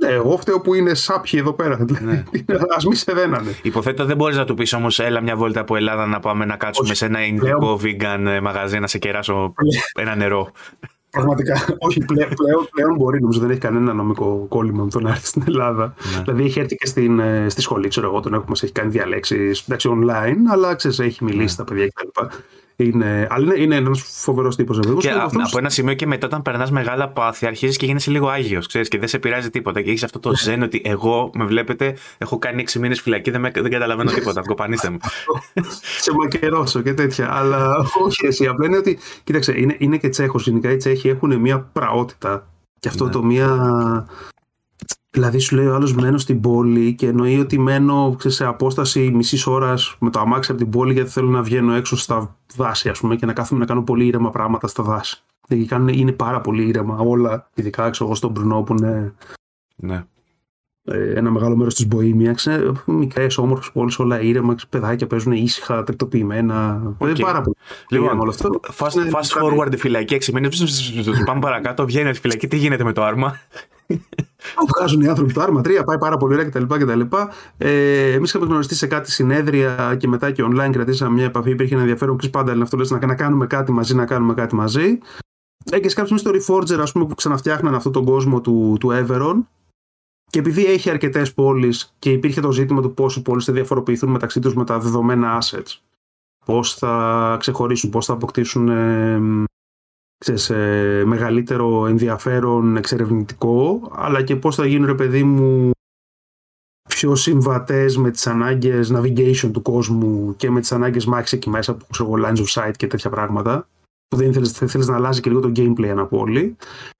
Ναι, εγώ φταίω που είναι σάπιοι εδώ πέρα. Ναι. Α μη σε δένανε. Υποθέτω δεν μπορείς να του πεις όμως, έλα μια βόλτα από Ελλάδα να πάμε να κάτσουμε Όχι, σε ένα ινδικό vegan μαγαζί να σε κεράσω ένα νερό. Πραγματικά. Όχι, πλέον, πλέον, πλέον μπορεί, νομίζω δεν έχει κανένα νομικό κόλλημα με τον να έρθει στην Ελλάδα. Ναι. Δηλαδή έχει έρθει και στην, ε, στη σχολή, ξέρω εγώ, τον έχουμε, έχει κάνει διαλέξεις εντάξει, online, αλλά ξέρεις, έχει μιλήσει ναι. στα παιδιά κτλ. Είναι, αλλά είναι, είναι ένας φοβερός τύπος βέβαια. Και αυτός... από ένα σημείο και μετά, όταν περνάς μεγάλα πάθη, αρχίζεις και γίνεσαι λίγο άγιος, και δεν σε πειράζει τίποτα. Και έχεις αυτό το ζεν ότι εγώ, με βλέπετε, έχω κάνει 6 μήνες φυλακή, δεν, με, δεν καταλαβαίνω τίποτα. Κοπανίστε μου. σε μακερώσω και τέτοια. Αλλά όχι εσύ. Απλά είναι ότι, κοίταξε, είναι, είναι και Τσέχος. Γενικά οι Τσέχοι έχουν μια πραότητα. Και αυτό ναι. το μια Δηλαδή σου λέει ο άλλος μένω στην πόλη και εννοεί ότι μένω σε απόσταση μισής ώρας με το αμάξι από την πόλη γιατί θέλω να βγαίνω έξω στα δάση ας πούμε, και να κάθομαι να κάνω πολύ ήρεμα πράγματα στα δάση. Δηλαδή είναι πάρα πολύ ήρεμα όλα, ειδικά ξέρω εγώ στον Μπρουνό που είναι ναι. Ε, ένα μεγάλο μέρος της Μποήμια. Μικρές όμορφες πόλεις, όλα ήρεμα, παιδάκια παίζουν ήσυχα, τακτοποιημένα. Okay. πάρα πολύ. Λοιπόν, όλο αυτό. Fast, ναι, fast forward φυλακή, 6 μήνες. Πάμε παρακάτω, βγαίνει τη φυλακή, τι γίνεται με το άρμα; Βγάζουν οι άνθρωποι το άρμα 3, πάει πάρα πολύ ωραία κτλ. κτλ. Ε, Εμείς είχαμε γνωριστεί σε κάτι συνέδρια και μετά και online κρατήσαμε μια επαφή. Υπήρχε ένα ενδιαφέρον και πάντα αυτό λες, να, να κάνουμε κάτι μαζί, να κάνουμε κάτι μαζί. Ε, και σε κάποιο στο Reforger, ας πούμε, που ξαναφτιάχναν αυτόν τον κόσμο του, του Everon. Και επειδή έχει αρκετές πόλεις και υπήρχε το ζήτημα του πόσο πόλεις θα διαφοροποιηθούν μεταξύ τους με τα δεδομένα assets, πώς θα ξεχωρίσουν, πώς θα αποκτήσουν ε, ξέρεις, ε, μεγαλύτερο ενδιαφέρον εξερευνητικό, αλλά και πώς θα γίνουν, ρε παιδί μου, πιο συμβατές με τις ανάγκες navigation του κόσμου και με τις ανάγκες μάχης εκεί μέσα που ξέρω lines of sight και τέτοια πράγματα που δεν θέλεις, θέλεις να αλλάζει και λίγο το gameplay ένα πόλη.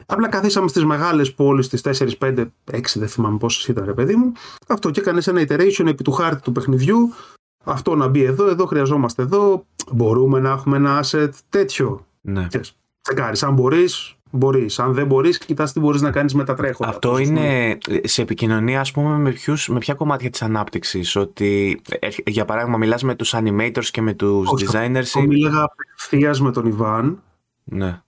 Απλά καθίσαμε στις μεγάλες πόλεις, στις 4, 5, 6, δεν θυμάμαι πόσες ήταν ρε παιδί μου. Αυτό και έκανες ένα iteration επί του χάρτη του παιχνιδιού. Αυτό να μπει εδώ, εδώ χρειαζόμαστε εδώ. Μπορούμε να έχουμε ένα asset τέτοιο. Ναι. Τσεκάρεις. Αν μπορείς, μπορείς. Αν δεν μπορείς, κοιτάς τι μπορείς να κάνεις με τα τρέχοντα. Αυτό είναι σε επικοινωνία, ας πούμε, με, ποιους, με ποια κομμάτια της ανάπτυξης. Ότι, ε, για παράδειγμα, μιλάς με τους animators και με τους designers. Εγώ μίλαγα απευθείας με τον Ιβάν. Ναι.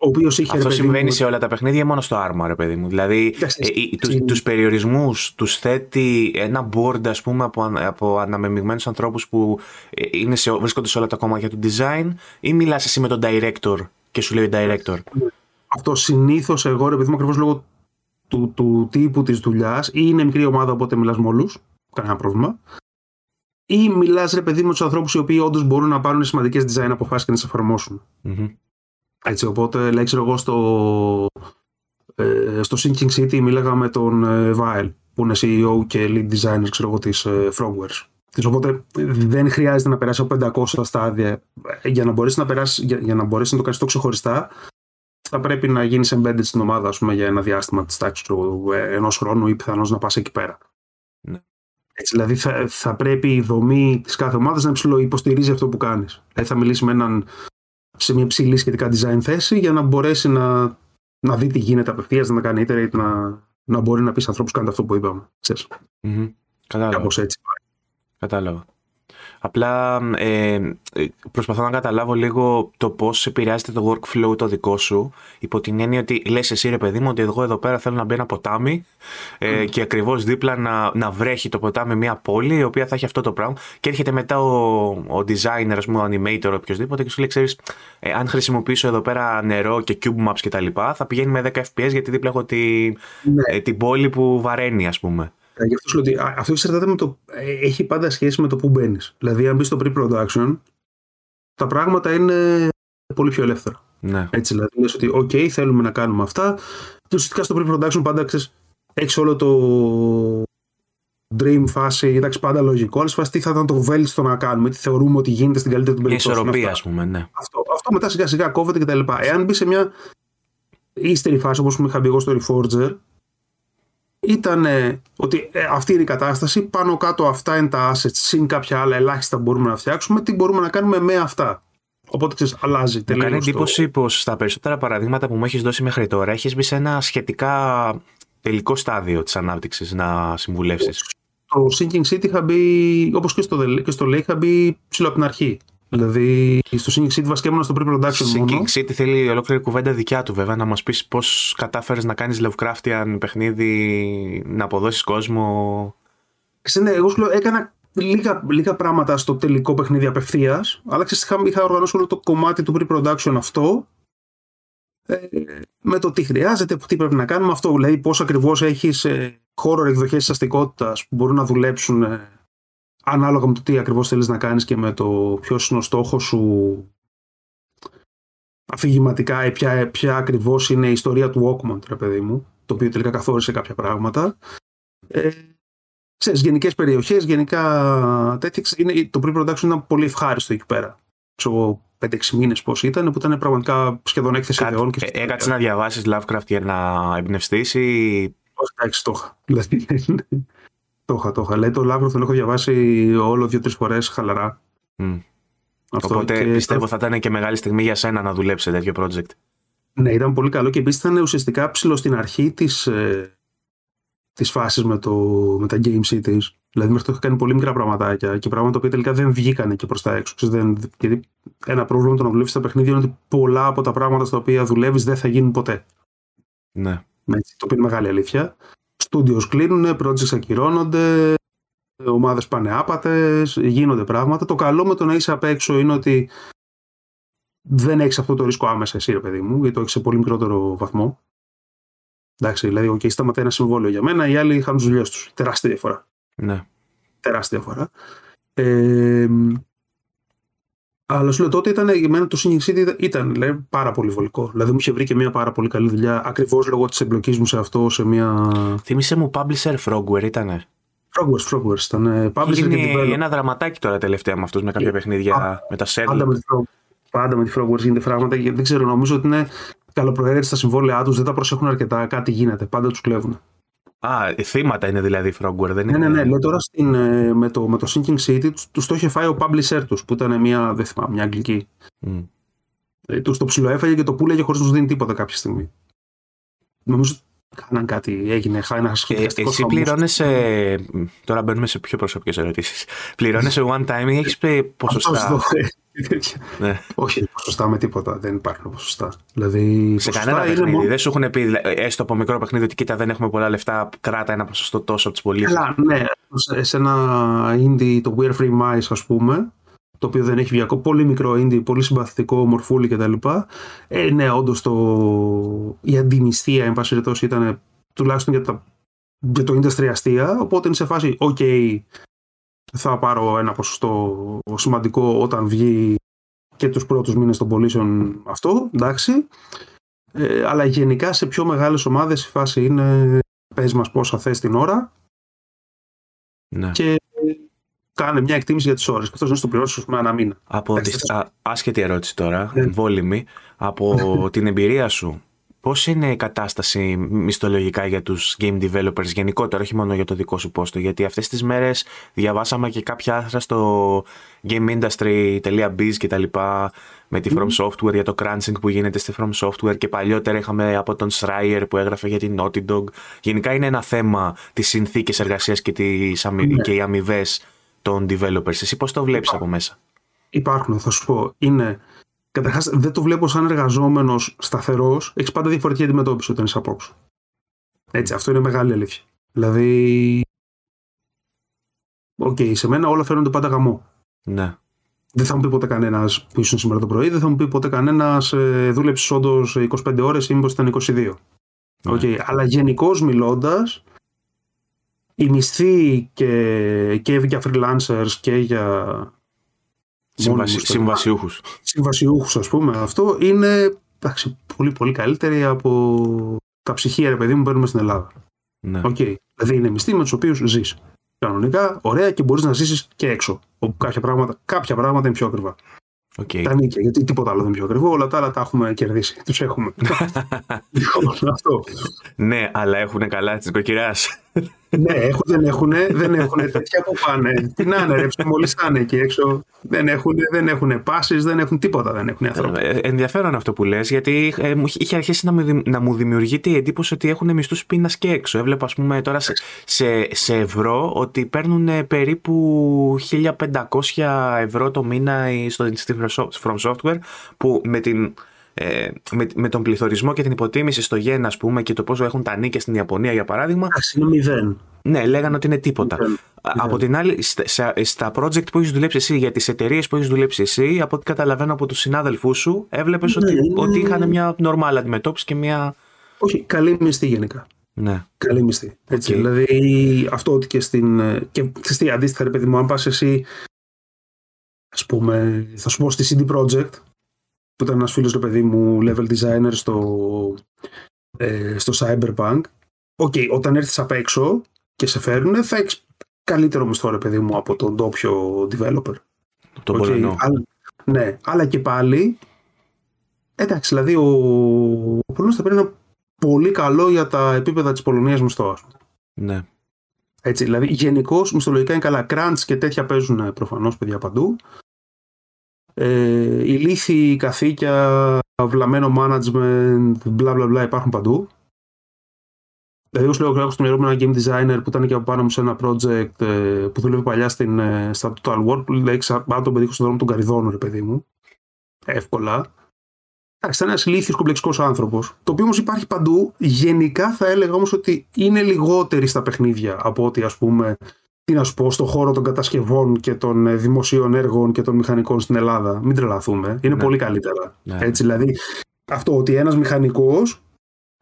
Ο οποίος είχε, Αυτό συμβαίνει σε όλα τα παιχνίδια μόνο στο Arma, ρε παιδί μου. Δηλαδή, ε, τους, τους περιορισμούς τους θέτει ένα board, ας πούμε, από, από αναμεμειγμένους ανθρώπους που ε, είναι σε, βρίσκονται σε όλα τα κομμάτια του design ή μιλάς εσύ με τον director και σου λέει director. Αυτό συνήθως εγώ, επειδή ακριβώς λόγω του, του τύπου της δουλειάς, ή είναι μικρή ομάδα, οπότε μιλάς με όλους. Κανένα πρόβλημα. Ή μιλάς, ρε παιδί, με του ανθρώπους οι οποίοι όντως μπορούν να πάρουν σημαντικές design αποφάσεις και να τι εφαρμόσουν. Mm-hmm. Έτσι, οπότε, λέει, ξέρω εγώ, στο, ε, στο Sinking City μίλαγα με τον ε, Vile, που είναι CEO και lead designer, ξέρω εγώ, της ε, Frogwares. Οπότε δεν χρειάζεται να περάσει από 500 στάδια. Για να μπορέσει να, περάσει, για, για να, μπορέσει να το κάνεις το ξεχωριστά, θα πρέπει να γίνεις embedded στην ομάδα πούμε, για ένα διάστημα της τάξης ενός χρόνου ή πιθανώς να πας εκεί πέρα. Ναι. Έτσι, δηλαδή θα, θα πρέπει η δομή της κάθε ομάδας να υποστηρίζει αυτό που κάνεις. Δηλαδή θα μιλήσει με έναν σε μια ψηλή σχετικά design θέση για να μπορέσει να, να δει τι γίνεται απευθείας, να κάνει iterate, να, να μπορεί να πεις σε ανθρώπους κάντε αυτό που είπαμε. Mm-hmm. Κατάλαβα. έτσι. Κατάλαβα. Απλά ε, προσπαθώ να καταλάβω λίγο το πώς επηρεάζεται το workflow το δικό σου, υπό την έννοια ότι λες εσύ ρε παιδί μου ότι εγώ εδώ πέρα θέλω να μπει ένα ποτάμι ε, και ακριβώς δίπλα να, να βρέχει το ποτάμι μια πόλη η οποία θα έχει αυτό το πράγμα. Και έρχεται μετά ο, ο designer, ας πούμε, ο animator, οποιοδήποτε και σου λέει: Ξέρεις, ε, αν χρησιμοποιήσω εδώ πέρα νερό και cube maps κτλ., θα πηγαίνει με 10 FPS γιατί δίπλα έχω τη, ναι. ε, την πόλη που βαραίνει, ας πούμε. Γι' αυτό σου λέω ότι αυτό εξαρτάται με το. Ε, έχει πάντα σχέση με το που μπαίνεις. Δηλαδή, αν μπεις στο pre-production, τα πράγματα είναι πολύ πιο ελεύθερα. Ναι. Έτσι, δηλαδή, λες ότι, OK, θέλουμε να κάνουμε αυτά. Και ουσιαστικά στο pre-production πάντα ξέρεις, έχεις όλο το dream φάση, εντάξει, πάντα λογικό. Αλλά φάση τι θα ήταν το βέλτιστο να κάνουμε, τι θεωρούμε ότι γίνεται στην καλύτερη του περίπτωση. Η ισορροπία, ας πούμε, ναι. Αυτό, αυτό μετά σιγά σιγά κόβεται κτλ. Εάν μπεις σε μια ύστερη φάση, όπως είχα μπει εγώ στο Reforger, ήταν ότι ε, αυτή είναι η κατάσταση, πάνω κάτω αυτά είναι τα assets, συν κάποια άλλα ελάχιστα που μπορούμε να φτιάξουμε, τι μπορούμε να κάνουμε με αυτά. Οπότε ξέρεις, αλλάζει τελείως. Μου κάνει το- εντύπωση πως στα περισσότερα παραδείγματα που μου έχεις δώσει μέχρι τώρα έχεις μπει σε ένα σχετικά τελικό στάδιο της ανάπτυξης να συμβουλεύσεις. Το Sinking City είχα μπει, όπως και στο, The- και στο Lake, είχα μπει ψηλό από την αρχή. Δηλαδή, στο Sinking City βασικά ήμουν στο pre-production μόνο. Sinking City θέλει ολόκληρη κουβέντα δικιά του, βέβαια, να μας πεις πώς κατάφερες να κάνεις Lovecraftian παιχνίδι, να αποδώσεις κόσμο. Ξέρετε, εγώ σου λέω, έκανα λίγα, λίγα πράγματα στο τελικό παιχνίδι απευθείας, αλλά ξέρεις, είχα, είχα οργανώσει όλο το κομμάτι του pre-production αυτό ε, με το τι χρειάζεται, τι πρέπει να κάνουμε αυτό. Δηλαδή, πώς ακριβώς έχεις ε, horror εκδοχές της αστικότητας που μπορούν να δουλέψουν ε, ανάλογα με το τι ακριβώς θέλεις να κάνεις και με το ποιος είναι ο στόχος σου αφηγηματικά ή ποια, ποια ακριβώς είναι η ιστορία του Oakmont, ρε παιδί μου, το οποίο τελικά καθόρισε κάποια πράγματα. Ε, ξέρεις, γενικές περιοχές, γενικά τέτοια. Είναι, το pre-production ήταν πολύ ευχάριστο εκεί πέρα. Ξέρω εγώ, 5-6 μήνες πώς ήταν, που ήταν πραγματικά σχεδόν έκθεση Κάτι- ιδεών. Και ε, Έκατσε να διαβάσεις Lovecraft για να εμπνευστείς ή. Όχι, εντάξει, το είχα. Δηλαδή, το είχα, το είχα. Λέει το Lovecraft τον έχω διαβάσει όλο δύο-τρεις φορές χαλαρά. Μμ. Αυτό Οπότε και- πιστεύω θα ήταν και μεγάλη στιγμή για σένα να δουλέψει σε τέτοιο project. Ναι, ήταν πολύ καλό και επίσης ήταν ουσιαστικά ψηλό στην αρχή της της φάσης με, το, με τα game cities. Δηλαδή, μέχρι το είχα κάνει πολύ μικρά πραγματάκια και πράγματα που τελικά δεν βγήκανε και προς τα έξω. Ξέρεις, δεν, γιατί ένα πρόβλημα το να δουλεύει στα παιχνίδια είναι ότι πολλά από τα πράγματα στα οποία δουλεύεις δεν θα γίνουν ποτέ. Ναι. Έτσι, το οποίο είναι μεγάλη αλήθεια. Studios κλείνουν, projects ακυρώνονται, ομάδες πάνε άπατε, γίνονται πράγματα. Το καλό με το να είσαι απ' έξω είναι ότι δεν έχεις αυτό το ρίσκο άμεσα εσύ, ρε παιδί μου, γιατί το έχεις σε πολύ μικρότερο βαθμό. Εντάξει, δηλαδή, OK, σταματάει ένα συμβόλαιο για μένα, οι άλλοι είχαν τις δουλειές τους. Τεράστια διαφορά. ναι. Τεράστια διαφορά. Ε, αλλά σου λέω τότε ήταν, για μένα το Singing City ήταν λέει, πάρα πολύ βολικό. Δηλαδή μου είχε βρει και μια πάρα πολύ καλή δουλειά ακριβώς λόγω της εμπλοκής μου σε αυτό, σε μια. Θύμησε μου Publisher Frogware ήτανε. Frogwares, Frogwares ήταν. ε, Έχει Publisher και γίνει developer. ένα δραματάκι τώρα τελευταία με αυτούς με κάποια Ε, παιχνίδια α, με τα Πάντα Sherlock. με, τη Frog, πάντα με τη Frogwares γίνεται πράγματα και δεν ξέρω, νομίζω ότι είναι καλοπροαίρετοι στα συμβόλαιά τους, δεν τα προσέχουν αρκετά, κάτι γίνεται, πάντα τους κλέβουν. Α, ε, θύματα είναι δηλαδή Frogware, δεν Ναι, είναι. ναι, ναι. Λέω τώρα στην, ε, με, το, με το Sinking City τους το είχε φάει ο publisher τους, που ήταν μια, δεν θυμάμαι, μια αγγλική. Μμ. Ε, τους το ψιλοέφαγε και το πουλέγε χωρίς να τους δίνει τίποτα κάποια στιγμή. Νομίζω ότι κάναν κάτι, έγινε χά- ένα Ε, σχεδιαστικό εσύ πληρώνεσαι. Τώρα μπαίνουμε σε πιο προσωπικές ερωτήσεις. Πληρώνεσαι one time ή έχεις ποσοστά; Ναι. Όχι, ποσοστά με τίποτα. Δεν υπάρχουν ποσοστά. Δηλαδή, Σε ποσοστά κανένα είναι παιχνίδι. μόνο- Δεν σου έχουν πει, δηλαδή, έστω από μικρό παιχνίδι, ότι κοίτα δεν έχουμε πολλά λεφτά, κράτα ένα ποσοστό τόσο από τις πωλήσει. Καλά, ναι. Σε, σε ένα indie, το We're Free Mice, ας πούμε, το οποίο δεν έχει βγει ακόμα, πολύ μικρό indie, πολύ συμπαθητικό, μορφούλι κτλ. Ε, ναι, όντως το... η αντιμυστία, εν πάση περιπτώσει, ήταν τουλάχιστον για, τα... για το industry αστεία. Οπότε είναι σε φάση, OK, θα πάρω ένα ποσοστό σημαντικό όταν βγει και τους πρώτους μήνες των πωλήσεων αυτό, εντάξει. Ε, αλλά γενικά σε πιο μεγάλες ομάδες η φάση είναι πες μας πόσα θες την ώρα Ναι. και κάνε μια εκτίμηση για τις ώρες. Και αυτός να στο πληρώσεις με ένα μήνα. Από Εντάξει, τις- α, άσχετη ερώτηση τώρα, Ναι. βόλυμη. Από την εμπειρία σου, πώς είναι η κατάσταση μισθολογικά για τους game developers γενικότερα, όχι μόνο για το δικό σου πόστο, γιατί αυτές τις μέρες διαβάσαμε και κάποια άρθρα στο gameindustry.biz και τα λοιπά, με τη From Software για το crunching που γίνεται στη From Software και παλιότερα είχαμε από τον Schreier που έγραφε για την Naughty Dog. Γενικά είναι ένα θέμα τις συνθήκες εργασίας και, τις, αμοι- Ναι. και οι αμοιβές των developers. Εσύ πώς το βλέπεις από μέσα; Υπάρχουν, θα σου πω. Είναι, καταρχάς δεν το βλέπω σαν εργαζόμενος σταθερός. Έχεις πάντα διαφορετική αντιμετώπιση όταν είσαι από όξω. Έτσι, αυτό είναι μεγάλη αλήθεια. Δηλαδή, οκ, σε μένα όλα φαίνονται πάντα γαμώ. Ναι. Δεν θα μου πει ποτέ κανένας που ήσουν σήμερα το πρωί, δεν θα μου πει ποτέ κανένας ε, δούλεψες όντως 25 ώρες ή μήπως ήταν 22. Ναι. Οκ, Αλλά γενικώς μιλώντας, οι μισθοί και, και για freelancers και για Συμβασι... μόνιμους τελικά, Συμβασιούχους. συμβασιούχους ας πούμε αυτό είναι εντάξει, πολύ πολύ καλύτερη από τα ψιχία ρε παιδί μου που παίρνουμε στην Ελλάδα. Ναι. Οκ. Δηλαδή είναι μισθοί με τους οποίους ζεις. Κανονικά, ωραία και μπορείς να ζήσεις και έξω. Όπου κάποια πράγματα, κάποια πράγματα είναι πιο ακριβά. Οκ. Τα νοίκια, γιατί τίποτα άλλο δεν είναι πιο ακριβό. Όλα τα άλλα τα έχουμε κερδίσει. Τους έχουμε. λοιπόν, αυτό. ναι, αλλά έχουν καλά τη νοικοκυρά. Ναι, έχουν, δεν έχουν, δεν έχουν τέτοια που πάνε. Τι να είναι, ρε, μόλι είναι εκεί έξω. Δεν έχουν, δεν έχουν πάσεις, δεν έχουν τίποτα. Δεν έχουν άνθρωποι. Ε, ενδιαφέρον αυτό που λες, γιατί ε, είχε αρχίσει να, μου, να μου δημιουργείται η εντύπωση ότι έχουν μισθούς πείνας και έξω. Έβλεπα, ας πούμε, τώρα σε, σε, σε ευρώ ότι παίρνουν περίπου 1500 ευρώ το μήνα στο, στη From Software, που με την ε, με, με, τον πληθωρισμό και την υποτίμηση στο γεν, ας πούμε, και το πόσο έχουν τα νίκια στην Ιαπωνία, για παράδειγμα. Α, είναι μηδέν. Ναι, λέγανε ότι είναι τίποτα. Από την άλλη, στα, στα project που έχεις δουλέψει εσύ, για τις εταιρείες που έχεις δουλέψει εσύ, από ό,τι καταλαβαίνω από τους συνάδελφούς σου, έβλεπες ναι, ότι, ναι, ότι είχαν μια νορμάλ αντιμετώπιση και μια. Όχι, καλή μισθή γενικά. Ναι. Καλή μισθή. Έτσι, Δηλαδή, αυτό ότι και στην. Και στη αντίστοιχα, ρε παιδί μου, αν πας εσύ. Α πούμε, θα σου πω στη CD Projekt, που ήταν ένας φίλος του παιδί μου level designer στο, ε, στο Cyberpunk. Οκ, okay, όταν έρθεις απ' έξω και σε φέρουν, θα έχεις καλύτερο μισθό, ρε παιδί μου, από τον ντόπιο developer. Το okay, αλλά, ναι, αλλά και πάλι, εντάξει, δηλαδή ο, ο Πολωνός θα παίρνει ένα πολύ καλό για τα επίπεδα της Πολωνίας μισθό, Ναι. Έτσι, δηλαδή γενικώς μισθολογικά είναι καλά. Crunch και τέτοια παίζουν προφανώς παιδιά παντού ε, ηλίθιοι καθήκια, βλαμμένο management, μπλα μπλα μπλα υπάρχουν παντού. Δηλαδή, εγώ λέω, έχω στο μυαλό μου ένα game designer που ήταν και από πάνω μου σε ένα project ε, που δούλευε παλιά στην, ε, στα Total War, που λέει πάνω τον παιδί στον δρόμο των Καριδών, ρε παιδί μου. Εύκολα. Εντάξει, ήταν ένας ηλίθιος κομπλεξικός άνθρωπος. Το οποίο όμως υπάρχει παντού. Γενικά θα έλεγα όμως ότι είναι λιγότεροι στα παιχνίδια από ότι ας πούμε τι να σου πω, στον χώρο των κατασκευών και των ε, δημοσίων έργων και των μηχανικών στην Ελλάδα. Μην τρελαθούμε. Είναι ναι. πολύ καλύτερα. Ναι. Έτσι, δηλαδή, αυτό ότι ένας μηχανικός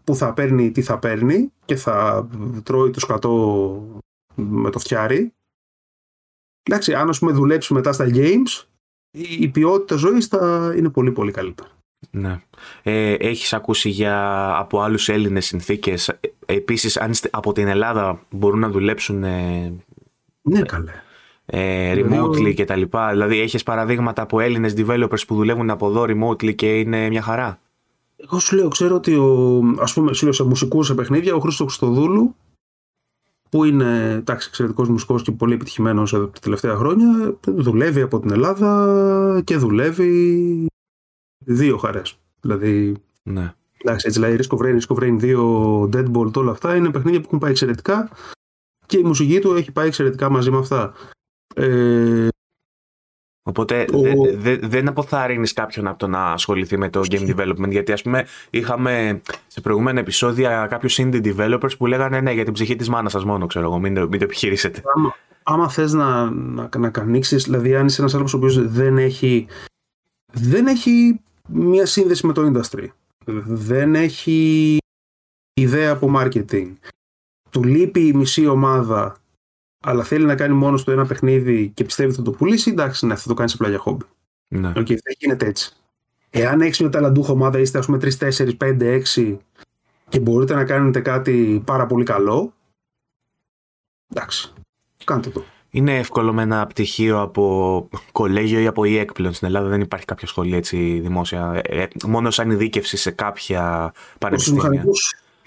που θα παίρνει τι θα παίρνει και θα τρώει το σκατό με το φτιάρι. Εντάξει, αν ας πούμε δουλέψει μετά στα games, η ποιότητα ζωής θα είναι πολύ πολύ καλύτερα. Ναι. Ε, έχεις ακούσει για, από άλλους Έλληνες συνθήκες; Ε, επίσης, αν από την Ελλάδα μπορούν να δουλέψουν ναι, καλέ. Ε, remotely και τα λοιπά. Δηλαδή έχεις παραδείγματα από Έλληνες developers που δουλεύουν από εδώ remotely και είναι μια χαρά; Εγώ σου λέω, ξέρω ότι ο, ας πούμε, σου λέω σε μουσικούς σε παιχνίδια, ο Χρήστος Χρυστοδούλου, που είναι εντάξει, εξαιρετικός μουσικός και πολύ επιτυχημένος τα τελευταία χρόνια, δουλεύει από την Ελλάδα και δουλεύει δύο χαρές. Δηλαδή. Ναι. Εντάξει, έτσι δηλαδή Risk of Rain, Risk of Rain 2, Deadbolt, όλα αυτά είναι παιχνίδια που έχουν πάει εξαιρετικά και η μουσική του έχει πάει εξαιρετικά μαζί με αυτά. Ε, Οπότε δεν αποθαρρύνεις κάποιον από το να ασχοληθεί με το game development. Γιατί ας πούμε είχαμε σε προηγούμενα επεισόδια κάποιους indie developers που λέγανε ναι για την ψυχή της μάνας σας μόνο, ξέρω εγώ, μην, μην το επιχειρήσετε. Άμα, άμα θες να, να, να δηλαδή αν είσαι ένας άνθρωπος ο οποίος δεν έχει, δεν έχει μία σύνδεση με το industry, δεν έχει ιδέα από marketing, του λείπει η μισή ομάδα, αλλά θέλει να κάνει μόνο του ένα παιχνίδι και πιστεύει ότι θα το πουλήσει, εντάξει, ναι, θα το κάνει σε πλάγια χόμπι. Ναι. Okay, θα γίνεται έτσι. Εάν έχεις μια ταλαντούχα ομάδα, είστε ας πούμε 3, 4, 5, 6 και μπορείτε να κάνετε κάτι πάρα πολύ καλό, εντάξει, κάντε το. Είναι εύκολο με ένα πτυχίο από κολέγιο ή από ΙΕΚ πλέον στην Ελλάδα. Δεν υπάρχει κάποια σχολή έτσι δημόσια. Ε, ε μόνο σαν ειδίκευση σε κάποια πανεπιστήμια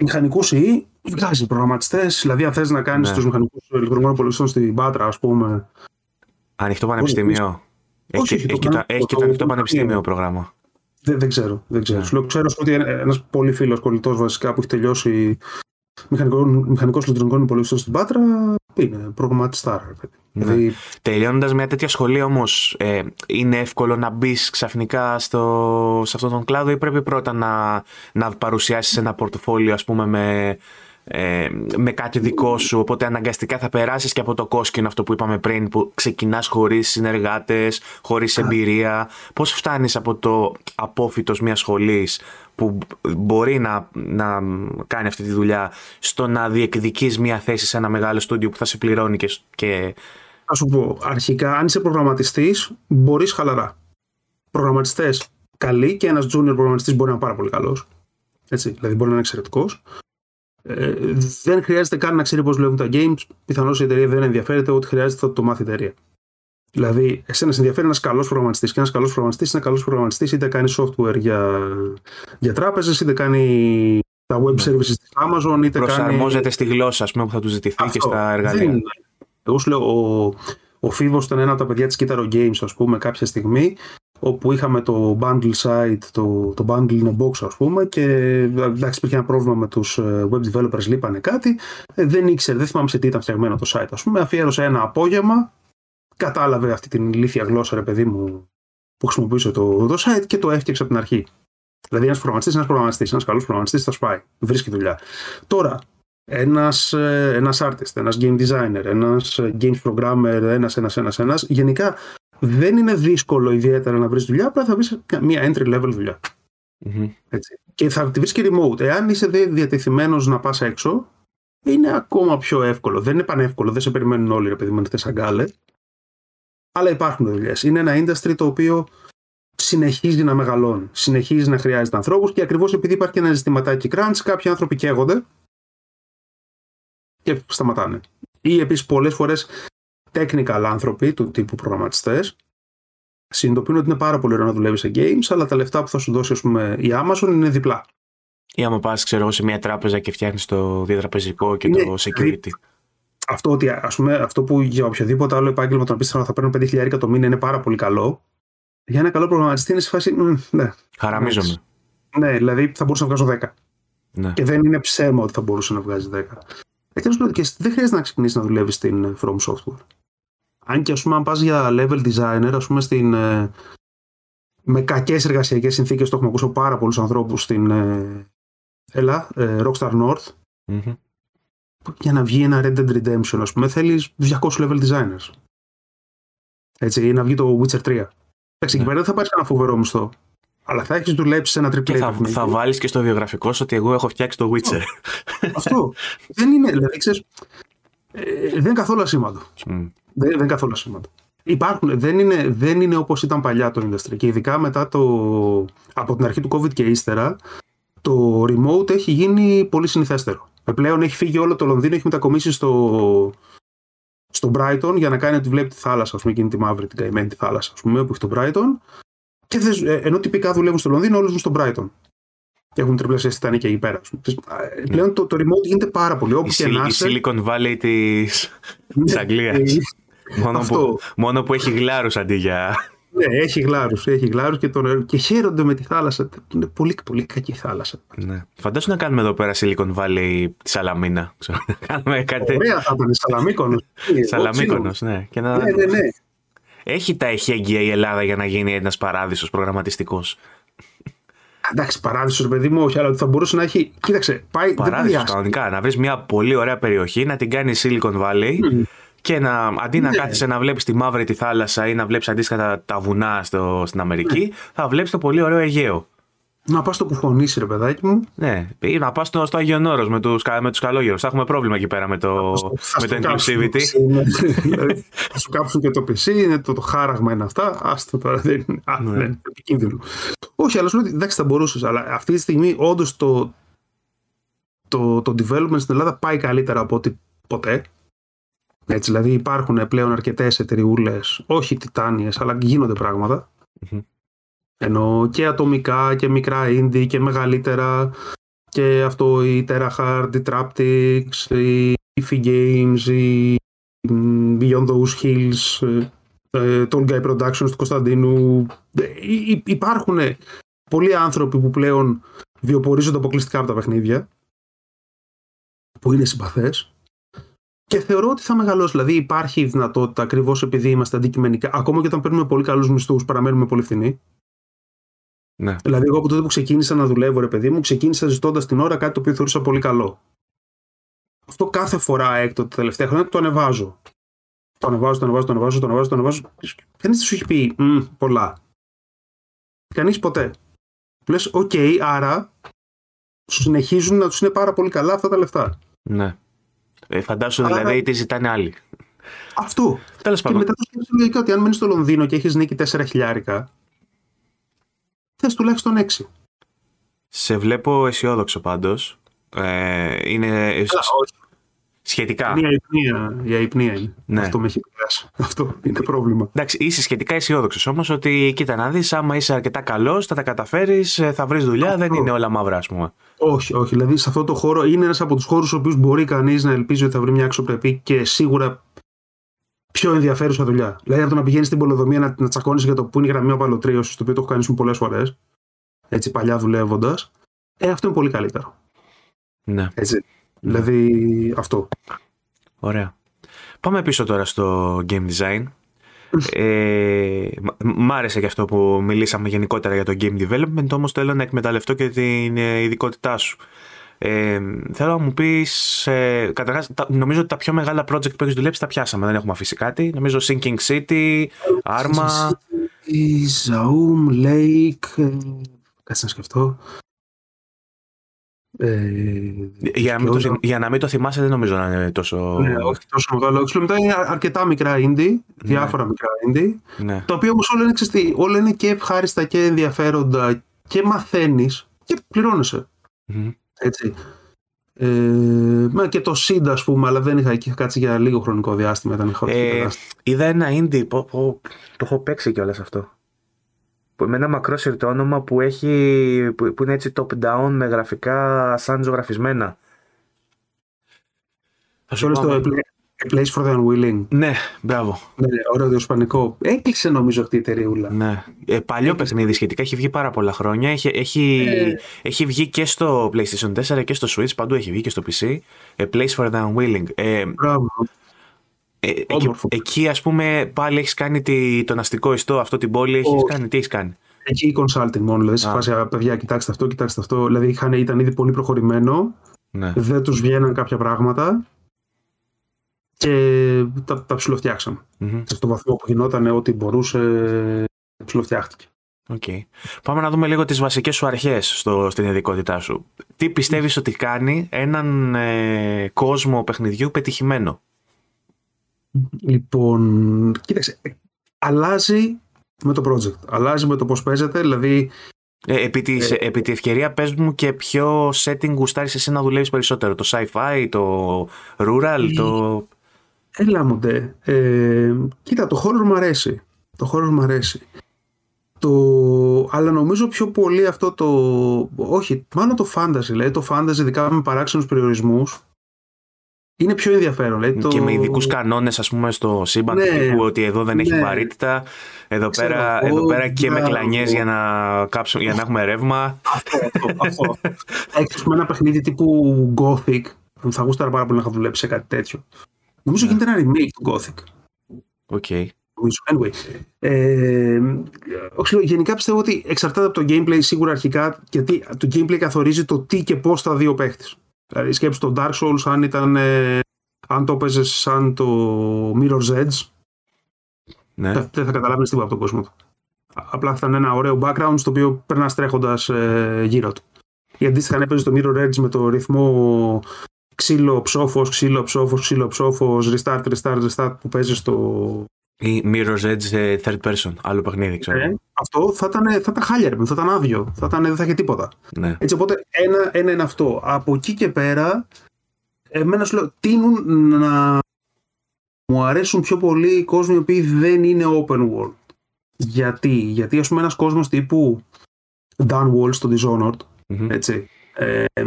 μηχανικούς ή βγάζει προγραμματιστές. Δηλαδή, αν θες να κάνεις ναι. τους μηχανικούς ηλεκτρονικών υπολογιστών στην Πάτρα, ας πούμε. Ανοιχτό πανεπιστήμιο. Έχει, έχει, έχει, και, το, έχει και το ανοιχτό πανεπιστήμιο πρόγραμμα. Δεν, δεν ξέρω. Δεν ξέρω. Ναι. ξέρω ότι ένας πολύ φίλος κολλητός βασικά που έχει τελειώσει μηχανικό ηλεκτρονικών υπολογιστών στην Πάτρα είναι προγραμματιστά. Ναι. Δηλαδή... Τελειώνοντας μια τέτοια σχολή όμως, ε, είναι εύκολο να μπεις ξαφνικά στο, σε αυτόν τον κλάδο ή πρέπει πρώτα να, να παρουσιάσεις ένα πορτοφόλιο, ας πούμε, με, ε, με κάτι δικό σου. Οπότε αναγκαστικά θα περάσεις και από το κόσκινο αυτό που είπαμε πριν, που ξεκινάς χωρίς συνεργάτες, χωρίς εμπειρία. Πώς φτάνεις από το απόφυτος μιας σχολής που μπορεί να, να κάνει αυτή τη δουλειά στο να διεκδικείς μια θέση σε ένα μεγάλο στούντιο που θα σε πληρώνει και, και θα σου πω, αρχικά, αν είσαι προγραμματιστής, μπορείς χαλαρά. Προγραμματιστές καλοί και ένας junior προγραμματιστής μπορεί να είναι πάρα πολύ καλός. Έτσι, δηλαδή μπορεί να είναι εξαιρετικός. Ε, δεν χρειάζεται καν να ξέρει πώς δουλεύουν τα games. Πιθανώς η εταιρεία δεν ενδιαφέρεται, ό,τι χρειάζεται θα το μάθει η εταιρεία. Δηλαδή, εσένα σε ενδιαφέρει ένας καλός προγραμματιστής και ένας καλός προγραμματιστής είναι ένα καλός προγραμματιστής είτε κάνει software για, για τράπεζες, είτε κάνει τα web ναι. services της Amazon, είτε Προσαρμόζεται κάνει... στη γλώσσα ας πούμε, που θα τους ζητηθεί και στα εργαλεία. Εγώ σου λέω, ο, ο Φίβος ήταν ένα από τα παιδιά της Kitaro Games, ας πούμε, κάποια στιγμή, όπου είχαμε το bundle site, το, το bundle in a box, ας πούμε, και εντάξει, υπήρχε ένα πρόβλημα με τους ε, web developers, λείπανε κάτι, ε, δεν ήξερε, δεν θυμάμαι σε τι ήταν φτιαγμένο το site, ας πούμε, αφιέρωσε ένα απόγευμα, κατάλαβε αυτή την ηλίθια γλώσσα, ρε παιδί μου, που χρησιμοποιούσε το, το site και το έφτιαξε από την αρχή. Δηλαδή, ένας προγραμματιστής, ένας προγραμματιστής, ένας καλός προγραμματιστής θα σπάει. Βρίσκει δουλειά. Τώρα, ένας ένας artist, ένας game designer, ένας games programmer, ένας, ένας, ένας, ένας. Γενικά δεν είναι δύσκολο ιδιαίτερα να βρεις δουλειά, απλά θα βρεις μια entry level δουλειά. Mm-hmm. Έτσι. Και θα τη βρεις και remote. Εάν είσαι διατεθειμένος να πας έξω, είναι ακόμα πιο εύκολο. Δεν είναι πανεύκολο, δεν σε περιμένουν όλοι, ρε παιδί μου, αγκάλε. Αλλά υπάρχουν δουλειές. Είναι ένα industry το οποίο συνεχίζει να μεγαλώνει. Συνεχίζει να χρειάζεται ανθρώπους και ακριβώς επειδή υπάρχει και ένα ζητηματάκι crunch, κάποιοι άνθρωποι καίγονται και σταματάνε. Ή επίσης πολλές φορές technical άνθρωποι του τύπου προγραμματιστές συνειδητοποιούν ότι είναι πάρα πολύ ωραίο να δουλεύεις σε games, αλλά τα λεφτά που θα σου δώσει ας πούμε, η Amazon είναι διπλά. Ή άμα πας, ξέρω σε μια τράπεζα και φτιάχνεις το διατραπεζικό και το ναι, security. Αυτό, ότι, ας πούμε, αυτό που για οποιοδήποτε άλλο επάγγελμα το να πεις θα παίρνω 5.000 το μήνα είναι πάρα πολύ καλό. Για ένα καλό προγραμματιστή είναι σε φάση. Ναι. Χαραμίζομαι. Ναι, δηλαδή θα μπορούσα να βγάζω 10. Ναι. Και δεν είναι ψέμα ότι θα μπορούσε να βγάζει 10. Εκτό και δεν χρειάζεται να ξεκινήσεις να δουλεύεις στην From Software. Αν και ας πούμε, αν πας για level designer, ας πούμε, στην, ε, με κακές εργασιακές συνθήκες, το έχουμε ακούσει από πάρα πολλούς ανθρώπους στην ε, έλα, ε, Rockstar North. Mm-hmm. Για να βγει ένα Red Dead Redemption, ας πούμε, θέλεις 200 level designers. Έτσι, ή να βγει το Witcher 3. Εντάξει, εκεί ναι. πέρα δεν θα πάρεις κανένα φοβερό μισθό. Αλλά θα έχεις δουλέψει σε ένα τριπλέ. Και θα, θα βάλεις και στο βιογραφικό σου ότι εγώ έχω φτιάξει το Witcher. Αυτό. δεν είναι. Δηλαδή, ξέρεις, ε, δεν είναι καθόλου ασήμαντο. Mm. Δεν, δεν είναι καθόλου ασήμαντο. Υπάρχουν, δεν είναι, δεν είναι όπως ήταν παλιά το industry και ειδικά μετά το, από την αρχή του COVID και ύστερα το remote έχει γίνει πολύ συνηθέστερο. Πλέον έχει φύγει όλο το Λονδίνο, έχει μετακομίσει στο, στο Brighton για να κάνει ότι βλέπει τη θάλασσα, ας πούμε, εκείνη τη μαύρη, την καημένη τη θάλασσα, ας πούμε, που έχει το Brighton. Και θες, ε, ενώ τυπικά δουλεύουν στο Λονδίνο, όλους στο Brighton. Και έχουν τριπλασιάσει Τιτανή και εκεί πέρα. Ε, πλέον το, το remote γίνεται πάρα πολύ. Όπου η, και η Silicon Valley της ναι, Αγγλίας. μόνο, που, μόνο που έχει γλάρους αντί για. Ναι, έχει γλάρους. Έχει γλάρους και, τον, και χαίρονται με τη θάλασσα. Είναι πολύ, πολύ κακή θάλασσα. Ναι. Φαντάσου να κάνουμε εδώ πέρα Silicon Valley της Σαλαμίνα. κάνουμε κάτι... Ωραία θα ήταν, Σαλαμίκονος. Σαλαμίκονος, ναι. Και να... ναι, ναι, ναι. Έχει τα εχέγγυα η Ελλάδα για να γίνει ένας παράδεισος προγραμματιστικός. Εντάξει, παράδεισος, παιδί μου, όχι, αλλά θα μπορούσε να έχει. Κοίταξε, πάει. Παράδεισος, κανονικά. Να βρεις μια πολύ ωραία περιοχή, να την κάνεις Silicon Valley και να, αντί να ναι. κάθεσαι να βλέπεις τη μαύρη τη θάλασσα ή να βλέπεις αντίστοιχα τα, βουνά στο, στην Αμερική, ναι. θα βλέπεις το πολύ ωραίο Αιγαίο. Να πας στο κουφονίσι, ρε παιδάκι μου. Ναι, ή να πας στο, στο Άγιον Όρος με τους με τους καλόγερους. Θα έχουμε πρόβλημα εκεί πέρα με το, με το inclusivity. Δηλαδή, θα σου κάψουν και το PC, είναι το, το χάραγμα είναι αυτά. Άστο τώρα, δεν είναι. Α, ναι. ναι, επικίνδυνο. Όχι, αλλά σου λέω ότι εντάξει, θα μπορούσες, αλλά αυτή τη στιγμή όντως το, το, το development στην Ελλάδα πάει καλύτερα από ό,τι ποτέ. Έτσι, δηλαδή υπάρχουν πλέον αρκετές εταιρείε, όχι τιτάνιες, αλλά γίνονται πράγματα. Mm-hmm. Ενώ και ατομικά και μικρά indie και μεγαλύτερα και αυτό η TerraHard, η Traptics, η Ify Games, η Beyond Those Hills, ε, το Guy Productions του Κωνσταντίνου. Ε, υπάρχουν πολλοί άνθρωποι που πλέον βιοπορίζονται αποκλειστικά από τα παιχνίδια που είναι συμπαθές και θεωρώ ότι θα μεγαλώσει. Δηλαδή υπάρχει δυνατότητα ακριβώς επειδή είμαστε αντικειμενικά, ακόμα και όταν παίρνουμε πολύ καλούς μισθούς, παραμένουμε πολύ φθηνοί. Ναι. Δηλαδή, εγώ από τότε που ξεκίνησα να δουλεύω, ρε παιδί μου, ξεκίνησα ζητώντας την ώρα κάτι το οποίο θεωρούσα πολύ καλό. Αυτό κάθε φορά έκτοτε τα τελευταία χρόνια το ανεβάζω. Το ανεβάζω, το ανεβάζω, το ανεβάζω, το ανεβάζω, το ανεβάζω. Κανείς δεν σου έχει πει πολλά. Κανείς ποτέ. Λες, οκ, άρα συνεχίζουν να τους είναι πάρα πολύ καλά αυτά τα λεφτά. Ναι. Ε, φαντάσου Άρα... δηλαδή τι ζητάνε άλλοι. Αυτό. Τέλος πάντων. Και μετά το σκέφτεσαι λογικά ότι αν μένεις στο Λονδίνο και έχεις νοίκι 4 χιλιάρικα, θες τουλάχιστον 6. Σε βλέπω αισιόδοξο πάντως. Ε, είναι. Σχετικά. Είναι η αϊπνία, η αϊπνία είναι. Ναι. Αυτό με έχει επηρεάσει. Αυτό είναι πρόβλημα. Εντάξει, είσαι σχετικά αισιόδοξος όμως ότι κοίτα να δεις, άμα είσαι αρκετά καλός, θα τα καταφέρεις, θα βρεις δουλειά, δεν είναι όλα μαύρα, ας πούμε. Όχι, όχι. Δηλαδή σε αυτό το χώρο είναι ένας από τους χώρους στους οποίους μπορεί κανείς να ελπίζει ότι θα βρει μια αξιοπρεπή και σίγουρα πιο ενδιαφέρουσα δουλειά. Δηλαδή, από το να πηγαίνεις στην πολεοδομία να, να τσακώνεις για το που είναι η γραμμή απαλωτρίωση, το οποίο το έχω κάνει πολλές φορές, έτσι παλιά δουλεύοντας, ε, αυτό είναι πολύ καλύτερο. Ναι. Έτσι. Δηλαδή, αυτό. Ωραία. Πάμε πίσω τώρα στο game design. ε, μ' άρεσε και αυτό που μιλήσαμε γενικότερα για το game development, όμως θέλω να εκμεταλλευτώ και την ε, ειδικότητά σου. Ε, θέλω να μου πεις, ε, καταρχάς, τα, νομίζω ότι τα πιο μεγάλα project που έχεις δουλέψει τα πιάσαμε, δεν έχουμε αφήσει κάτι. Νομίζω Sinking City, Arma. Η Zaum, Lake, ε, κάτσε να σκεφτώ. Ε, για, να μην το, για να μην το θυμάσαι δεν νομίζω να είναι τόσο... Ναι, όχι τόσο μεγάλο. Ξέρω, μετά είναι αρκετά μικρά indie, διάφορα μικρά indie, Ναι. τα οποία όμως όλα είναι, ξέρεις τι, όλα είναι και ευχάριστα και ενδιαφέροντα και μαθαίνεις και πληρώνεσαι. Μμμ. Έτσι. Ε, μα και το SID ας πούμε, αλλά δεν είχα, είχα κάτσει για λίγο χρονικό διάστημα. Ήταν χωρίς Ε, διάστημα. είδα ένα indie, πω, πω, το έχω παίξει κιόλας αυτό. Που- Με ένα μακρό συρτόνομα που, έχει, που, που είναι έτσι top-down με γραφικά σαν ζωγραφισμένα. Θα σου Όλο πω, το άμα- A Place for the Unwilling. Ναι, μπράβο. Ναι, ωραίο το ισπανικό. Έκλεισε νομίζω αυτή η εταιρεία. Ναι. Ε, παλιό παιχνίδι σχετικά, έχει βγει πάρα πολλά χρόνια. Έχει, έχει, Ε. έχει βγει και στο PlayStation 4 και στο Switch, παντού έχει βγει και στο PC. A Place for the Unwilling. Ε, Μπράβο. ε, εκεί, Όμορφο. εκεί, ας πούμε, πάλι έχεις κάνει τη, τον αστικό ιστό, αυτό την πόλη, έχεις Όχι. κάνει, τι έχεις κάνει; Εκεί consulting μόνο. Δηλαδή, σε Α. φάση, «Α, παιδιά, κοιτάξτε αυτό, κοιτάξτε αυτό. Δηλαδή, είχαν, ήταν ήδη πολύ προχωρημένο. Ναι. Δεν τους βγαίναν κάποια πράγματα. Και τα, τα ψιλοφτιάξαμε. Μμμ. Στον βαθμό που γινόταν ό,τι μπορούσε, ψιλοφτιάχτηκε. Οκ. Πάμε να δούμε λίγο τις βασικές σου αρχές στο, στην ειδικότητά σου. Τι πιστεύεις ότι κάνει έναν ε, κόσμο παιχνιδιού πετυχημένο; Λοιπόν, κοίταξε. Αλλάζει με το project. Αλλάζει με το πώς παίζεται. Δηλαδή, Ε, επί, της, επί τη ευκαιρία πες μου και ποιο setting γουστάρεις εσύ να δουλεύεις περισσότερο. Το sci-fi, το rural, το... έλα μου ντε. Ε, κοίτα, το horror μου αρέσει. Το horror μου αρέσει. Το... Αλλά νομίζω πιο πολύ αυτό το... Όχι, μάλλον το fantasy. Δηλαδή το fantasy, ειδικά με παράξενους περιορισμούς, είναι πιο ενδιαφέρον. Δηλαδή, το... Και με ειδικούς κανόνες ας πούμε στο σύμπαν Ναι. του τύπου ότι εδώ δεν έχει Ναι. βαρύτητα, εδώ Ξέρω πέρα, εγώ, εδώ πέρα και με μπράβο. κλανιές για να, κάψουν, για να έχουμε ρεύμα. Αυτό, αυτό, αυτό. Έχεις ας πούμε, ένα παιχνίδι τύπου Gothic. Θα γούσταρα πάρα πολύ να είχα δουλέψει σε κάτι τέτοιο. Νομίζω Ναι. γίνεται ένα remake του Gothic. Οκ. νομίζω. Anyway. Ε, όχι, γενικά πιστεύω ότι εξαρτάται από το gameplay σίγουρα αρχικά γιατί το gameplay καθορίζει το τι και πώς θα δει ο παίχτης. Δηλαδή σκέψου το Dark Souls αν ήταν ε, αν το έπαιζες σαν το Mirror's Edge Ναι. δεν δεν θα καταλάβεις τίποτα από τον κόσμο του. Α- Απλά θα ήταν ένα ωραίο background στο οποίο περνάς τρέχοντας ε, γύρω του. Ή αντίστοιχα αν έπαιζες το Mirror's Edge με το ρυθμό ξύλο ψόφος, ξύλο ψόφος, ξύλο ψόφος, restart, restart, restart που παίζει στο, Ή Mirror's Edge ε, third person, άλλο παιχνίδι ξέρω. Ε, αυτό θα ήταν, θα ήταν χάλια, ρε παιδί, θα ήταν άδειο. Θα ήταν, δεν θα είχε τίποτα. Ναι. Έτσι, οπότε ένα, ένα είναι αυτό. Από εκεί και πέρα, εμένα σου λέω, τείνουν να μου αρέσουν πιο πολύ οι κόσμοι οι οποίοι δεν είναι open world. Γιατί, γιατί ας πούμε ένας κόσμος τύπου Dunwall στο Dishonored, Μμμ. έτσι, ε,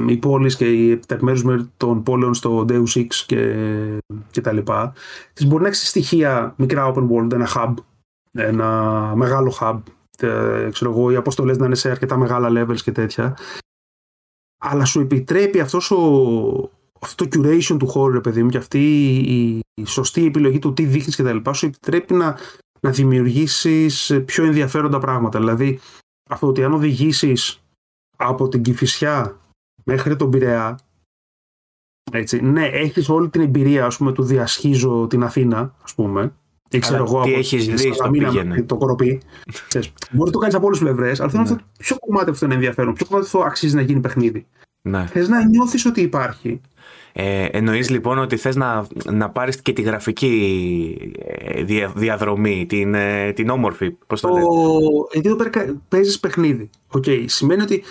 οι πόλεις και οι επιμέρους μέρη των πόλεων στο Deus Ex και, και τα λοιπά, τις μπορεί να έχεις στοιχεία μικρά open world, ένα hub, ένα μεγάλο hub, ε, ξέρω εγώ, οι αποστολές να είναι σε αρκετά μεγάλα levels και τέτοια, αλλά σου επιτρέπει αυτός ο, αυτό το curation του χώρου, ρε παιδί μου, και αυτή η, η σωστή επιλογή του τι δείχνεις και τα λοιπά, σου επιτρέπει να, να δημιουργήσεις πιο ενδιαφέροντα πράγματα. Δηλαδή, αυτό ότι αν οδηγήσεις από την Κηφισιά μέχρι τον Πειραιά, έτσι, ναι, έχεις όλη την εμπειρία, ας πούμε, του διασχίζω την Αθήνα, ας πούμε, ή ξέρω Αλλά εγώ, τι από έχεις τη δει στο Σαλαμίνα πήγαινε. μέχρι το κοροπή. Ξέρεις, Μπορεί να το κάνεις από όλες τις πλευρές, αλλά θέλω Ναι. αυτό, ποιο κομμάτι αυτό είναι ενδιαφέρον, ποιο κομμάτι αυτό αξίζει να γίνει παιχνίδι. ναι. Θες να νιώθεις ότι υπάρχει. Ε, εννοείς λοιπόν ότι θες να, να πάρεις και τη γραφική ε, δια- διαδρομή, την, ε, την όμορφη, πώς το Το... λένε; Γιατί εδώ πέρα παίζεις παιχνίδι. Οκ, Σημαίνει ότι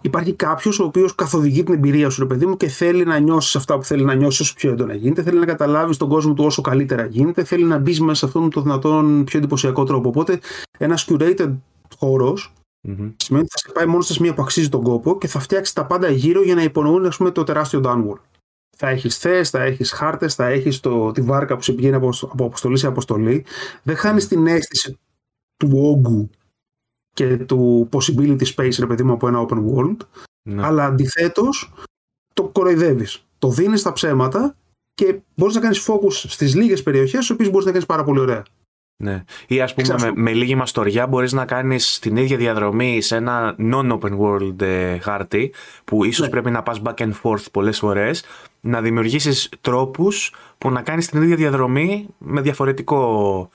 υπάρχει κάποιος ο οποίος καθοδηγεί την εμπειρία σου, ρε παιδί μου, και θέλει να νιώσεις αυτά που θέλει να νιώσεις όσο πιο έντονα γίνεται. Θέλει να καταλάβεις τον κόσμο του όσο καλύτερα γίνεται. Θέλει να μπεις μέσα σε αυτόν τον δυνατόν πιο εντυπωσιακό τρόπο. Οπότε ένας curated χώρος mm-hmm. σημαίνει ότι θα σε πάει μόνο σε σημεία που αξίζει τον κόπο και θα φτιάξει τα πάντα γύρω για να υπονοούν ας πούμε, το τεράστιο downward. Θα έχεις θε, θα έχεις χάρτες, θα έχεις τη βάρκα που σε πηγαίνει από, από αποστολή σε αποστολή. Δεν χάνεις την αίσθηση του όγκου και του possibility space, ρε παιδί μου, από ένα open world. Ναι. Αλλά αντιθέτως το κοροϊδεύεις. Το δίνεις τα ψέματα και μπορείς να κάνεις focus στις λίγες περιοχές, τι οποίες μπορείς να κάνεις πάρα πολύ ωραία. Ναι. Ή ας πούμε με, με λίγη μαστοριά μπορείς να κάνεις την ίδια διαδρομή σε ένα non-open world ε, χάρτη που ίσως ναι. πρέπει να πας back and forth πολλές φορές, να δημιουργήσεις τρόπους που να κάνεις την ίδια διαδρομή με διαφορετικό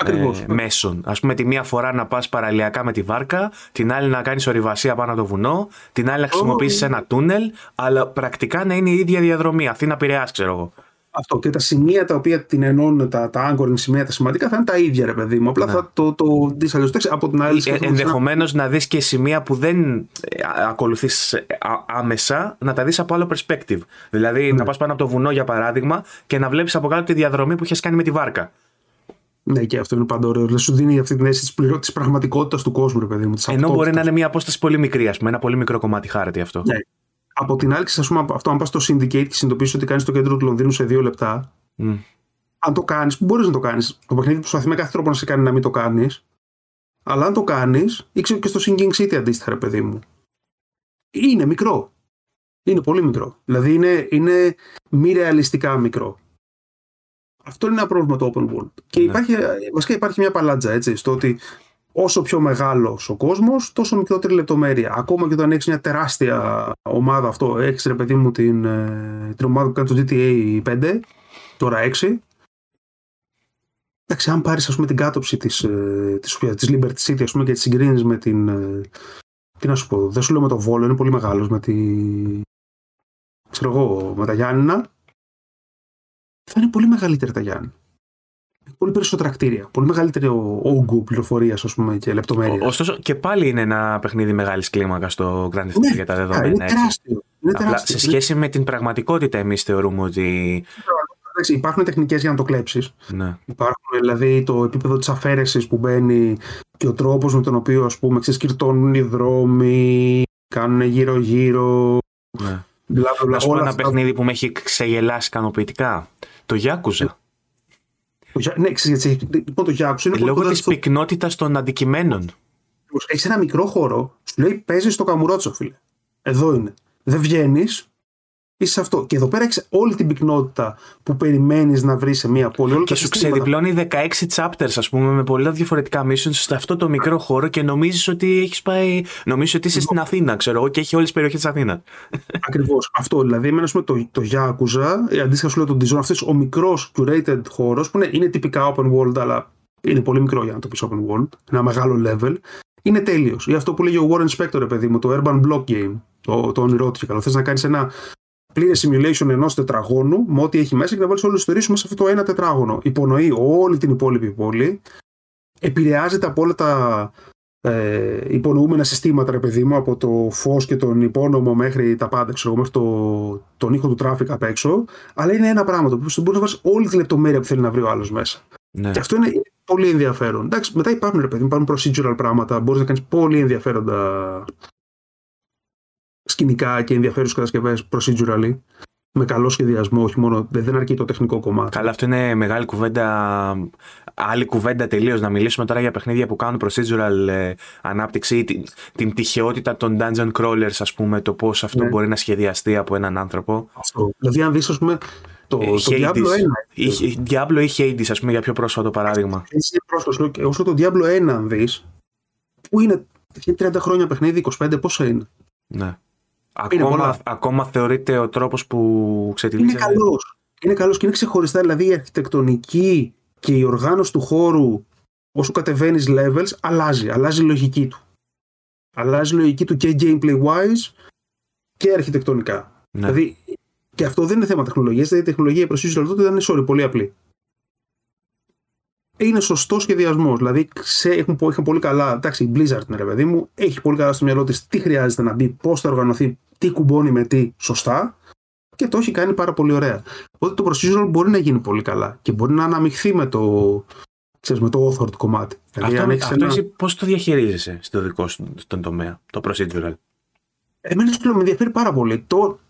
Ακριβώς. ε, μέσων. Α πούμε, τη μία φορά να πας παραλιακά με τη βάρκα, την άλλη να κάνεις ορειβασία πάνω από το βουνό, την άλλη να χρησιμοποιήσεις ένα τούνελ, αλλά πρακτικά να είναι η ίδια διαδρομή. Αθήνα Πειραιά, ξέρω εγώ. Αυτό και τα σημεία τα οποία την ενώνουν, τα, τα anchoring σημεία, τα σημαντικά θα είναι τα ίδια, ρε παιδί μου. Απλά ναι. θα το, το δει Από την άλλη, ε, Ενδεχομένως να δεις και σημεία που δεν ε, ακολουθείς ε, άμεσα, να τα δεις από άλλο perspective. Δηλαδή ναι. να πας πάνω από το βουνό, για παράδειγμα, και να βλέπεις από κάτω τη διαδρομή που έχει κάνει με τη βάρκα. Ναι, και αυτό είναι πάντα ωραίο. Δηλαδή, σου δίνει αυτή την αίσθηση της πραγματικότητας του κόσμου, ρε παιδί μου. Ενώ μπορεί να είναι μια απόσταση πολύ μικρή, ας πούμε, ένα πολύ μικρό κομμάτι χάρτη αυτό. Ναι. Από την άλλη, ας πούμε, αυτό, αν πας στο Syndicate και συνειδητοποιήσεις ότι κάνεις το κέντρο του Λονδίνου σε δύο λεπτά, mm. αν το κάνεις, που μπορείς να το κάνεις. Το παιχνίδι προσπαθεί με κάθε τρόπο να σε κάνει να μην το κάνεις. Αλλά αν το κάνεις, ήξερε και στο Singing City αντίστοιχα, ρε παιδί μου. Είναι μικρό. Είναι πολύ μικρό. Δηλαδή είναι, είναι μη ρεαλιστικά μικρό. Αυτό είναι ένα πρόβλημα το open world. Και ναι. υπάρχει, βασικά υπάρχει μια παλάτζα έτσι, στο ότι όσο πιο μεγάλος ο κόσμος, τόσο μικρότερη λεπτομέρεια. Ακόμα και όταν έχεις μια τεράστια ομάδα, αυτό έχεις ρε παιδί μου την, ε, την ομάδα που κάνει το GTA 5, τώρα 6. Εντάξει, αν πάρεις την κάτωψη της της, ε, της Liberty City ας πούμε, και τη συγκρίνεις με την. Ε, τι να σου πω, δεν σου λέω με το Βόλο, είναι πολύ μεγάλος. Με τη. ξέρω εγώ, με τα Γιάννηνα θα είναι πολύ μεγαλύτερα τα Γιάννη. Πολύ περισσότερα κτίρια. Πολύ μεγαλύτερο όγκο πληροφορίας και λεπτομέρεια. Ωστόσο, και πάλι είναι ένα παιχνίδι μεγάλης κλίμακας στο Grand Theft ναι, για τα δεδομένα. Είναι τεράστιο. Είναι Απλά, τεράστιο. σε σχέση με την πραγματικότητα, εμείς θεωρούμε ότι. Υπάρχουν τεχνικές για να το κλέψεις. Ναι. Υπάρχουν δηλαδή το επίπεδο της αφαίρεσης που μπαίνει και ο τρόπος με τον οποίο ας πούμε, ξεσκυρτώνουν οι δρόμοι, κάνουν γύρω-γύρω. Ναι. Μπλα, μπλα, να σου πω ένα αυτά... παιχνίδι που με έχει ξεγελάσει ικανοποιητικά. Το Γιάκουζα. Ναι, ξέρεις, λοιπόν το Γιάκουζα είναι Λόγω της στο... πυκνότητας των αντικειμένων. Έχεις ένα μικρό χώρο, σου λέει παίζεις στο καμουρότσο, φίλε. Εδώ είναι. Δεν βγαίνεις, είσαι αυτό. Και εδώ πέρα έχεις όλη την πυκνότητα που περιμένεις να βρεις σε μια πόλη. και σου ξεδιπλώνει 16 chapters, ας πούμε, με πολλά διαφορετικά missions σε αυτό το μικρό χώρο και νομίζεις ότι έχεις πάει. Νομίζεις ότι είσαι στην Αθήνα, ξέρω εγώ, και έχει όλες τις περιοχές της Αθήνας. Ακριβώς. Αυτό. Δηλαδή, εμένα το, το Yakuza, αντίστοιχα σου λέω τον Dijon, αυτός ο μικρός curated χώρος που είναι, είναι τυπικά open world, αλλά είναι πολύ μικρό για να το πεις open world, ένα μεγάλο level. Είναι τέλειος. Ή αυτό που λέγει ο Warren Spector, παιδί μου, το Urban Block Game. Το, το όνειρό του καλό. Θες να κάνεις ένα πλήρε simulation ενός τετραγώνου με ό,τι έχει μέσα και να βάλεις όλες τις ιστορίες μέσα σε αυτό το ένα τετράγωνο. Υπονοεί όλη την υπόλοιπη πόλη. Επηρεάζεται από όλα τα ε, υπονοούμενα συστήματα, ρε παιδί μου, από το φως και τον υπόνομο μέχρι τα πάντα, ξέρω, μέχρι το, τον ήχο του traffic απ' έξω. Αλλά είναι ένα πράγμα το οποίο μπορεί να βάλεις όλη τη λεπτομέρεια που θέλει να βρει ο άλλος μέσα. Ναι. Και αυτό είναι πολύ ενδιαφέρον. Εντάξει, μετά υπάρχουν, ρε παιδί μου, υπάρχουν procedural πράγματα. Μπορείς να κάνεις πολύ ενδιαφέροντα σκηνικά και ενδιαφέρουσες κατασκευές procedurally. Με καλό σχεδιασμό, όχι μόνο. Δεν αρκεί το τεχνικό κομμάτι. Καλά, αυτό είναι μεγάλη κουβέντα. Άλλη κουβέντα τελείως. Να μιλήσουμε τώρα για παιχνίδια που κάνουν procedural ε, ανάπτυξη, την, την τυχεότητα των dungeon crawlers, ας πούμε, το πώς αυτό ναι. μπορεί να σχεδιαστεί από έναν άνθρωπο. Αυτό. Δηλαδή, αν δεις, ας πούμε, το, ε, το Diablo 1. Ή, Diablo ή Hades, ας πούμε, για πιο πρόσφατο παράδειγμα. Έτσι πρόσφατος. Όσο το Diablo 1, αν δεις, που είναι 30 χρόνια παιχνίδι, 25, πόσο είναι; Ναι. Ακόμα, ακόμα θεωρείται ο τρόπος που ξετυλίζει. Είναι καλός. Είναι καλός και είναι ξεχωριστά. Δηλαδή η αρχιτεκτονική και η οργάνωση του χώρου όσο κατεβαίνεις levels αλλάζει. Αλλάζει η λογική του. Αλλάζει η λογική του και gameplay wise και αρχιτεκτονικά. Ναι. Δηλαδή και αυτό δεν είναι θέμα τεχνολογίας. Δηλαδή η τεχνολογία η προσοχή του ήταν sorry, πολύ απλή. Είναι σωστό σχεδιασμός. Δηλαδή, σε, έχουν, έχουν πολύ καλά. Εντάξει, η Blizzard είναι ρε παιδί μου, έχει πολύ καλά στο μυαλό της τι χρειάζεται να μπει, πώς θα οργανωθεί, τι κουμπώνει με τι σωστά και το έχει κάνει πάρα πολύ ωραία. Οπότε το procedural μπορεί να γίνει πολύ καλά και μπορεί να αναμειχθεί με το, ξέρεις, με το authored κομμάτι. Δηλαδή, αυτό, αυτό ένα... εσύ πώς το διαχειρίζεσαι στο δικό σου τον τομέα, το procedural; Εμένα σου με ενδιαφέρει πάρα πολύ. Το, ε,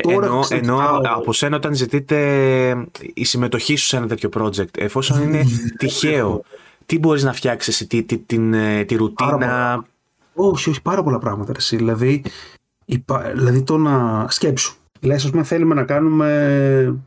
τώρα ενώ, ενώ από σένα όταν ζητείτε η συμμετοχή σου σε ένα τέτοιο project, εφόσον είναι τυχαίο, τι μπορείς να φτιάξεις, τη, τη, την, ε, τη ρουτίνα... Όχι, όχι, πάρα πολλά πράγματα. Εσύ. Δηλαδή, δηλαδή το να σκέψου. Λες, ας πούμε, θέλουμε να κάνουμε...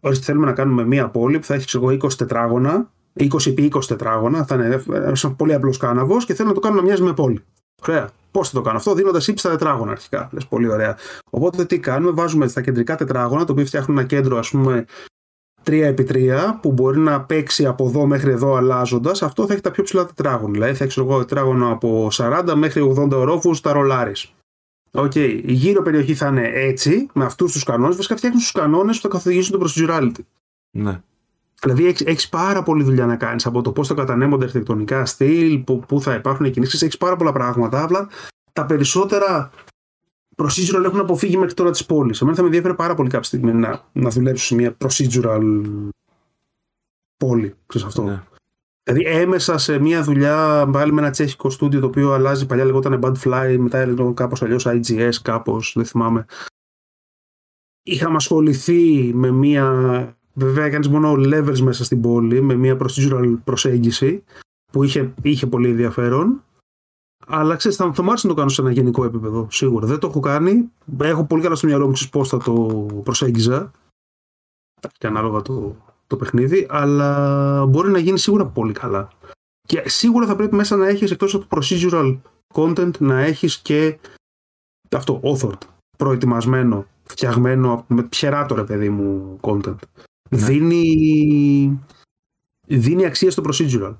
Ορίστε, θέλουμε να κάνουμε μία πόλη που θα έχει ξέρω, 20 τετράγωνα, 20 επί 20 τετράγωνα, θα είναι ένα πολύ απλός κάναβος και θέλω να το κάνω να μοιάζει με πόλη. Ωραία. Πώς θα το κάνω αυτό, δίνοντας ύψη στα τετράγωνα αρχικά. Λες, πολύ ωραία. Οπότε τι κάνουμε, βάζουμε στα κεντρικά τετράγωνα, το οποίο φτιάχνουν ένα κέντρο, ας πούμε, 3x3, που μπορεί να παίξει από εδώ μέχρι εδώ αλλάζοντας. Αυτό θα έχει τα πιο ψηλά τετράγωνα. Δηλαδή θα έχει εγώ τετράγωνο από 40 μέχρι 80 ορόφους, τα ρολάρι. Οκ, okay. η γύρω περιοχή θα είναι έτσι, με αυτούς τους κανόνες. Βασικά φτιάχνουν τους κανόνες που θα καθοδηγήσουν το procedurality. Ναι. Δηλαδή έχεις πάρα πολλή δουλειά να κάνεις από το πώς θα κατανέμονται αρχιτεκτονικά στυλ, πού θα υπάρχουν κινήσεις. Έχεις πάρα πολλά πράγματα. Απλά τα περισσότερα procedural έχουν αποφύγει μέχρι τώρα τι πόλει. Εμένα θα με ενδιαφέρει πάρα πολύ κάποια στιγμή να, να δουλέψω σε μια procedural πόλη. Ξέρεις αυτό. Ναι. Δηλαδή έμεσα σε μια δουλειά πάλι με ένα τσέχικο στούντιο το οποίο αλλάζει παλιά λεγόταν Badfly, μετά έλεγε κάπως αλλιώς IGS, κάπως, δεν θυμάμαι. Είχαμε ασχοληθεί με μια Βέβαια κάνει μόνο levels μέσα στην πόλη με μια procedural προσέγγιση που είχε, είχε πολύ ενδιαφέρον. Αλλά ξέρεις, θα, θα μου άρεσε να το κάνω σε ένα γενικό επίπεδο, σίγουρα. Δεν το έχω κάνει. Έχω πολύ καλά στο μυαλό μου πώς θα το προσέγγιζα. Και ανάλογα το, το παιχνίδι. Αλλά μπορεί να γίνει σίγουρα πολύ καλά. Και σίγουρα θα πρέπει μέσα να έχεις εκτός από το procedural content να έχεις και αυτό, authored, προετοιμασμένο, φτιαγμένο με πιεράτο παιδί μου content ναι. δίνει, δίνει αξία στο procedural.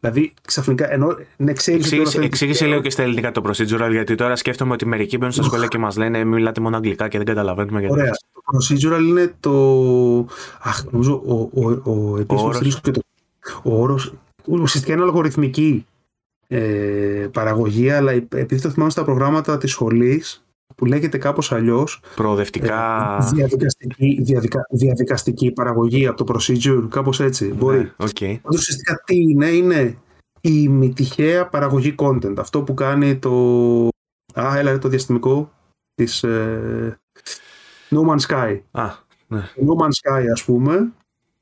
Δηλαδή, ξαφνικά, ενώ ναι, εξήγησε, εξήγησε λίγο και στα ελληνικά το procedural, γιατί τώρα σκέφτομαι ότι μερικοί μπαίνουν στα σχολεία και μας λένε μιλάτε μόνο αγγλικά και δεν καταλαβαίνουμε γιατί. Ωραία. Το procedural είναι το. Αχ, νομίζω ο, ο, ο, επίσημος και το. Ο όρο. Ουσιαστικά είναι αλγοριθμική ε, παραγωγή, αλλά επειδή το θυμάμαι στα προγράμματα της σχολής, που λέγεται κάπως αλλιώς προοδευτικά ε, διαδικαστική, διαδικα, διαδικαστική παραγωγή από το procedure κάπως έτσι ναι, μπορεί okay. ουσιαστικά τι είναι είναι η μη τυχαία παραγωγή content αυτό που κάνει το α έλα το διαστημικό της ε, No Man's Sky α, ναι. No Man's Sky ας πούμε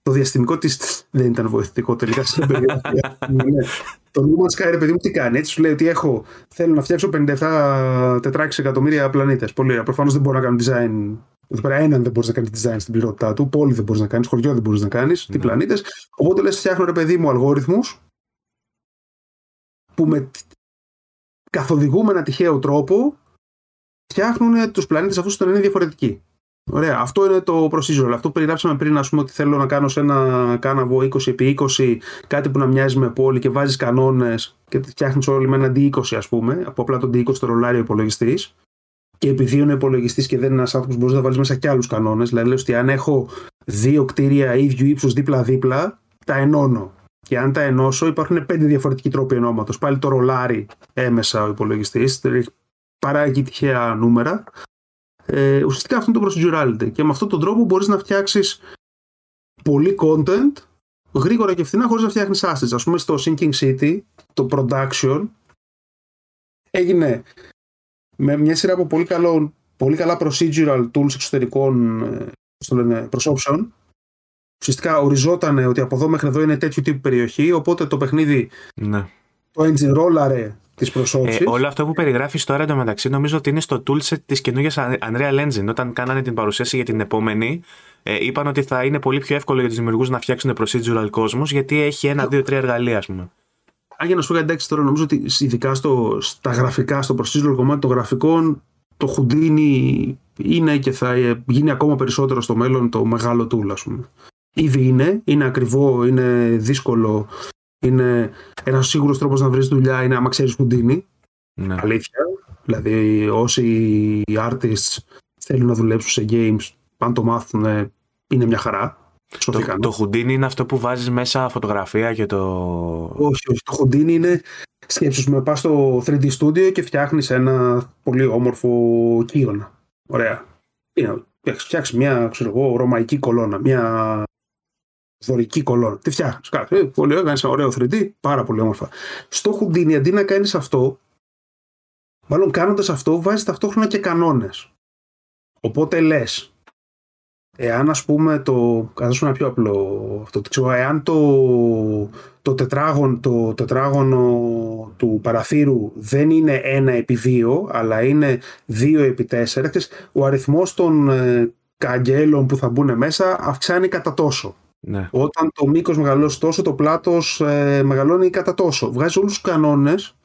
το διαστημικό της δεν ήταν βοηθητικό τελικά στην περίοδο ναι. Το No Man's Sky, ρε παιδί μου, τι κάνει. Έτσι σου λέει ότι έχω, θέλω να φτιάξω 57 τετράξι εκατομμύρια πλανήτες. Πολύ ωραία. Προφανώς δεν μπορώ να κάνω design. Εδώ πέρα έναν δεν μπορείς να κάνεις design στην πληρότητά του. Πόλη δεν μπορείς να κάνεις. Χωριό δεν μπορείς να κάνεις. Τι ναι. πλανήτες. Οπότε λες, φτιάχνω ρε παιδί μου αλγόριθμους που με καθοδηγούμε ένα τυχαίο τρόπο φτιάχνουν τους πλανήτες αυτούς να είναι διαφορετικοί. Ωραία. Αυτό είναι το procedural. Αυτό που περιγράψαμε πριν, ας πούμε, ότι θέλω να κάνω σε ένα κάναβο 20x20 κάτι που να μοιάζει με πόλη και βάζεις κανόνες και φτιάχνεις όλοι με ένα D20, ας πούμε, από απλά τον D20 το ρολάριο υπολογιστής. Και επειδή είναι υπολογιστής και δεν είναι ένας άνθρωπος που μπορείς να βάλεις μέσα και άλλους κανόνες, δηλαδή λέω ότι αν έχω δύο κτίρια ίδιου ύψους δίπλα-δίπλα, τα ενώνω. Και αν τα ενώσω, υπάρχουν πέντε διαφορετικοί τρόποι ενώματος. Πάλι το ρολάρι έμεσα ο υπολογιστής, παράγει τυχαία νούμερα ε, ουσιαστικά αυτό είναι το procedurality. Και με αυτόν τον τρόπο μπορείς να φτιάξεις πολύ content γρήγορα και φθηνά χωρίς να φτιάχνεις assets. Ας πούμε στο Sinking City, το production έγινε με μια σειρά από πολύ, καλό, πολύ καλά procedural tools εξωτερικών ε, στο λένε, προσώψεων. Ουσιαστικά οριζόταν ότι από εδώ μέχρι εδώ είναι τέτοιο τύπου περιοχή, οπότε το παιχνίδι ναι. το engine rollare ε, όλο αυτό που περιγράφεις τώρα εντωμεταξύ νομίζω ότι είναι στο toolset της καινούργιας Unreal Engine. Όταν κάνανε την παρουσίαση για την επόμενη, ε, είπαν ότι θα είναι πολύ πιο εύκολο για τους δημιουργούς να φτιάξουν procedural κόσμου, γιατί έχει ένα, δύο, τρία εργαλεία, ας πούμε. Αν για να σου πω εντάξει τώρα, νομίζω ότι ειδικά στο, στα γραφικά, στο procedural κομμάτι των γραφικών, το Houdini είναι και θα γίνει ακόμα περισσότερο στο μέλλον το μεγάλο tool, ας πούμε. Ήδη είναι, είναι ακριβό, είναι δύσκολο είναι ένας σίγουρος τρόπος να βρεις δουλειά είναι άμα ξέρεις Houdini. Ναι. Αλήθεια. Δηλαδή, όσοι artists θέλουν να δουλέψουν σε games, αν το μάθουν, είναι μια χαρά. Το, το Houdini είναι αυτό που βάζεις μέσα φωτογραφία και το... Όχι, όχι. Το Houdini είναι σκέψεις με πας στο 3D Studio και φτιάχνεις ένα πολύ όμορφο κύωνα. Ωραία. Φτιάξεις μια ξέρω εγώ, ρωμαϊκή κολόνα, μια δωρική κολόνα. Τι φτιάχνεις. Ε, πολύ ωραίο, ένα ωραίο 3D, πάρα πολύ όμορφα. Στο Houdini αντί να κάνεις αυτό, μάλλον κάνοντας αυτό, βάζεις ταυτόχρονα και κανόνες. Οπότε λες, εάν ας πούμε το, ας ένα πιο απλό αυτό, ξέρω, εάν το, το, τετράγωνο, το τετράγωνο του παραθύρου δεν είναι 1 επί 2 αλλά είναι 2 επί 4 ο αριθμός των ε, καγγέλων που θα μπουν μέσα αυξάνει κατά τόσο. Ναι. Όταν το μήκος μεγαλώσει τόσο το πλάτος ε, μεγαλώνει κατά τόσο. Βγάζει όλους τους κανόνες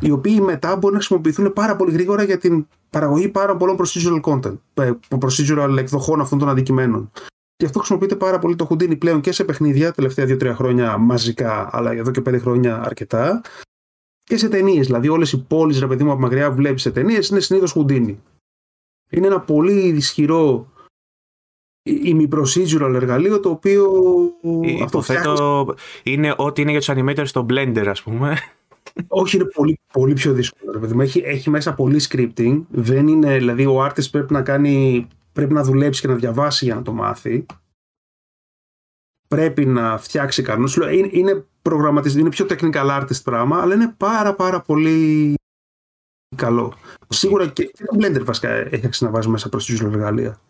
οι οποίοι μετά μπορούν να χρησιμοποιηθούν πάρα πολύ γρήγορα για την παραγωγή πάρα πολλών procedural content, ε, procedural εκδοχών αυτών των αντικειμένων. Και αυτό χρησιμοποιείται πάρα πολύ το Houdini πλέον και σε παιχνίδια, τελευταία 2-3 χρόνια μαζικά, αλλά εδώ και 5 χρόνια αρκετά. Και σε ταινίες. Δηλαδή, όλες οι πόλεις, ρε παιδί μου, από μακριά που βλέπεις σε ταινίες είναι συνήθως Houdini. Είναι ένα πολύ ισχυρό ημι-procedural εργαλείο το οποίο. Υποθέτω είναι ό,τι είναι για τους animators στο Blender, ας πούμε. Όχι, είναι πολύ, πολύ πιο δύσκολο. Έχει, έχει μέσα πολύ scripting. Δεν είναι, δηλαδή, ο artist πρέπει να κάνει, πρέπει να δουλέψει και να διαβάσει για να το μάθει. Πρέπει να φτιάξει κανόνες. Είναι, είναι είναι πιο technical artist πράγμα, αλλά είναι πάρα πάρα πολύ καλό. Σίγουρα και, και το Blender βασικά έχει να βάζει μέσα procedural εργαλεία.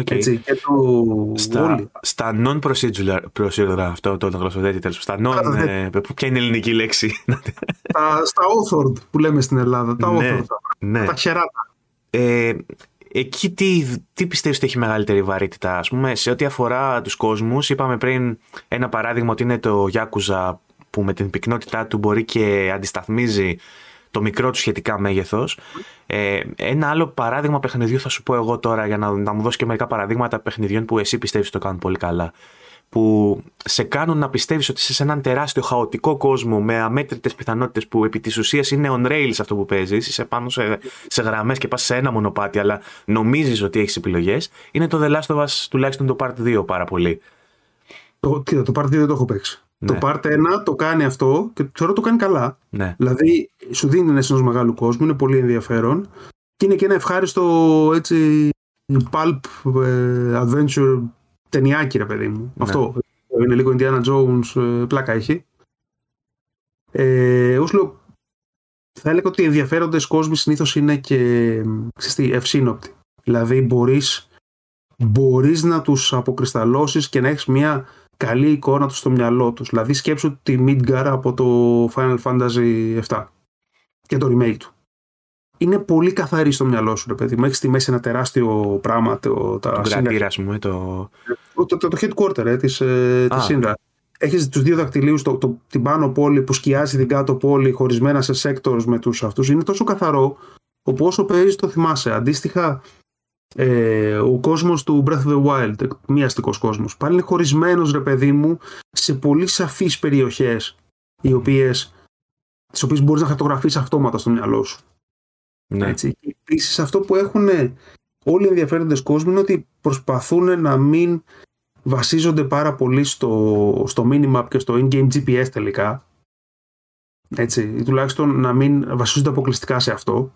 Okay. Έτσι, και το στα, στα non-procedural procedural, αυτό το γλωσσοδέτη τέλος. Στα non, ε, ποια είναι η ελληνική λέξη. Στα, στα authored που λέμε στην Ελλάδα τα ναι, authored, ναι. τα χεράτα. Ε, εκεί τι, τι πιστεύεις ότι έχει μεγαλύτερη βαρύτητα ας πούμε σε ό,τι αφορά τους κόσμους; Είπαμε πριν ένα παράδειγμα ότι είναι το Yakuza που με την πυκνότητά του μπορεί και αντισταθμίζει το μικρό του σχετικά μέγεθος. Ε, ένα άλλο παράδειγμα παιχνιδιού θα σου πω εγώ τώρα για να, να μου δώσεις και μερικά παραδείγματα παιχνιδιών που εσύ πιστεύεις ότι το κάνουν πολύ καλά. Που σε κάνουν να πιστεύεις ότι είσαι σε έναν τεράστιο χαοτικό κόσμο με αμέτρητες πιθανότητες που επί της ουσίας είναι on rails αυτό που παίζεις. Είσαι πάνω σε, σε γραμμές και πας σε ένα μονοπάτι, αλλά νομίζεις ότι έχεις επιλογές. Είναι το The Last of Us τουλάχιστον το Part 2 πάρα πολύ. Το, το Part 2 δεν το έχω παίξει. Το ναι. Part 1 το κάνει αυτό και θεωρώ το κάνει καλά. Ναι. Δηλαδή σου δίνει ένα ενό μεγάλου κόσμου, είναι πολύ ενδιαφέρον και είναι και ένα ευχάριστο έτσι pulp ε, adventure ταινιάκι ρε παιδί μου. Ναι. Αυτό. Είναι λίγο Indiana Jones, ε, πλάκα έχει. Ε, λέω, θα έλεγα ότι οι ενδιαφέροντες κόσμοι συνήθως είναι και ξέρεις ευσύνοπτοι. Δηλαδή μπορείς, μπορείς να τους αποκρισταλώσεις και να έχεις μια καλή εικόνα του στο μυαλό τους. Δηλαδή σκέψου τη Midgar από το Final Fantasy VII και το remake του. Είναι πολύ καθαρή στο μυαλό σου, ρε παιδί μου. Έχεις στη μέση ένα τεράστιο πράγμα. Το, τα κρατήρα, ας πούμε. Το... Το, το, το headquarter ε, της, ε, Έχεις τους δύο δακτυλίους, το, το, την πάνω πόλη που σκιάζει την κάτω πόλη χωρισμένα σε sectors με τους αυτούς. Είναι τόσο καθαρό όπου όσο παίζεις το θυμάσαι. Αντίστοιχα, ε, ο κόσμος του Breath of the Wild, μη αστικός κόσμος, πάλι είναι χωρισμένος ρε παιδί μου σε πολύ σαφείς περιοχές οι οποίες, τις οποίες μπορείς να χαρτογραφείς αυτόματα στο μυαλό σου. Ναι. Έτσι. επίσης αυτό που έχουν όλοι οι ενδιαφέροντες κόσμοι είναι ότι προσπαθούν να μην βασίζονται πάρα πολύ στο, στο minimap και στο in-game GPS τελικά. Έτσι, ή τουλάχιστον να μην βασίζονται αποκλειστικά σε αυτό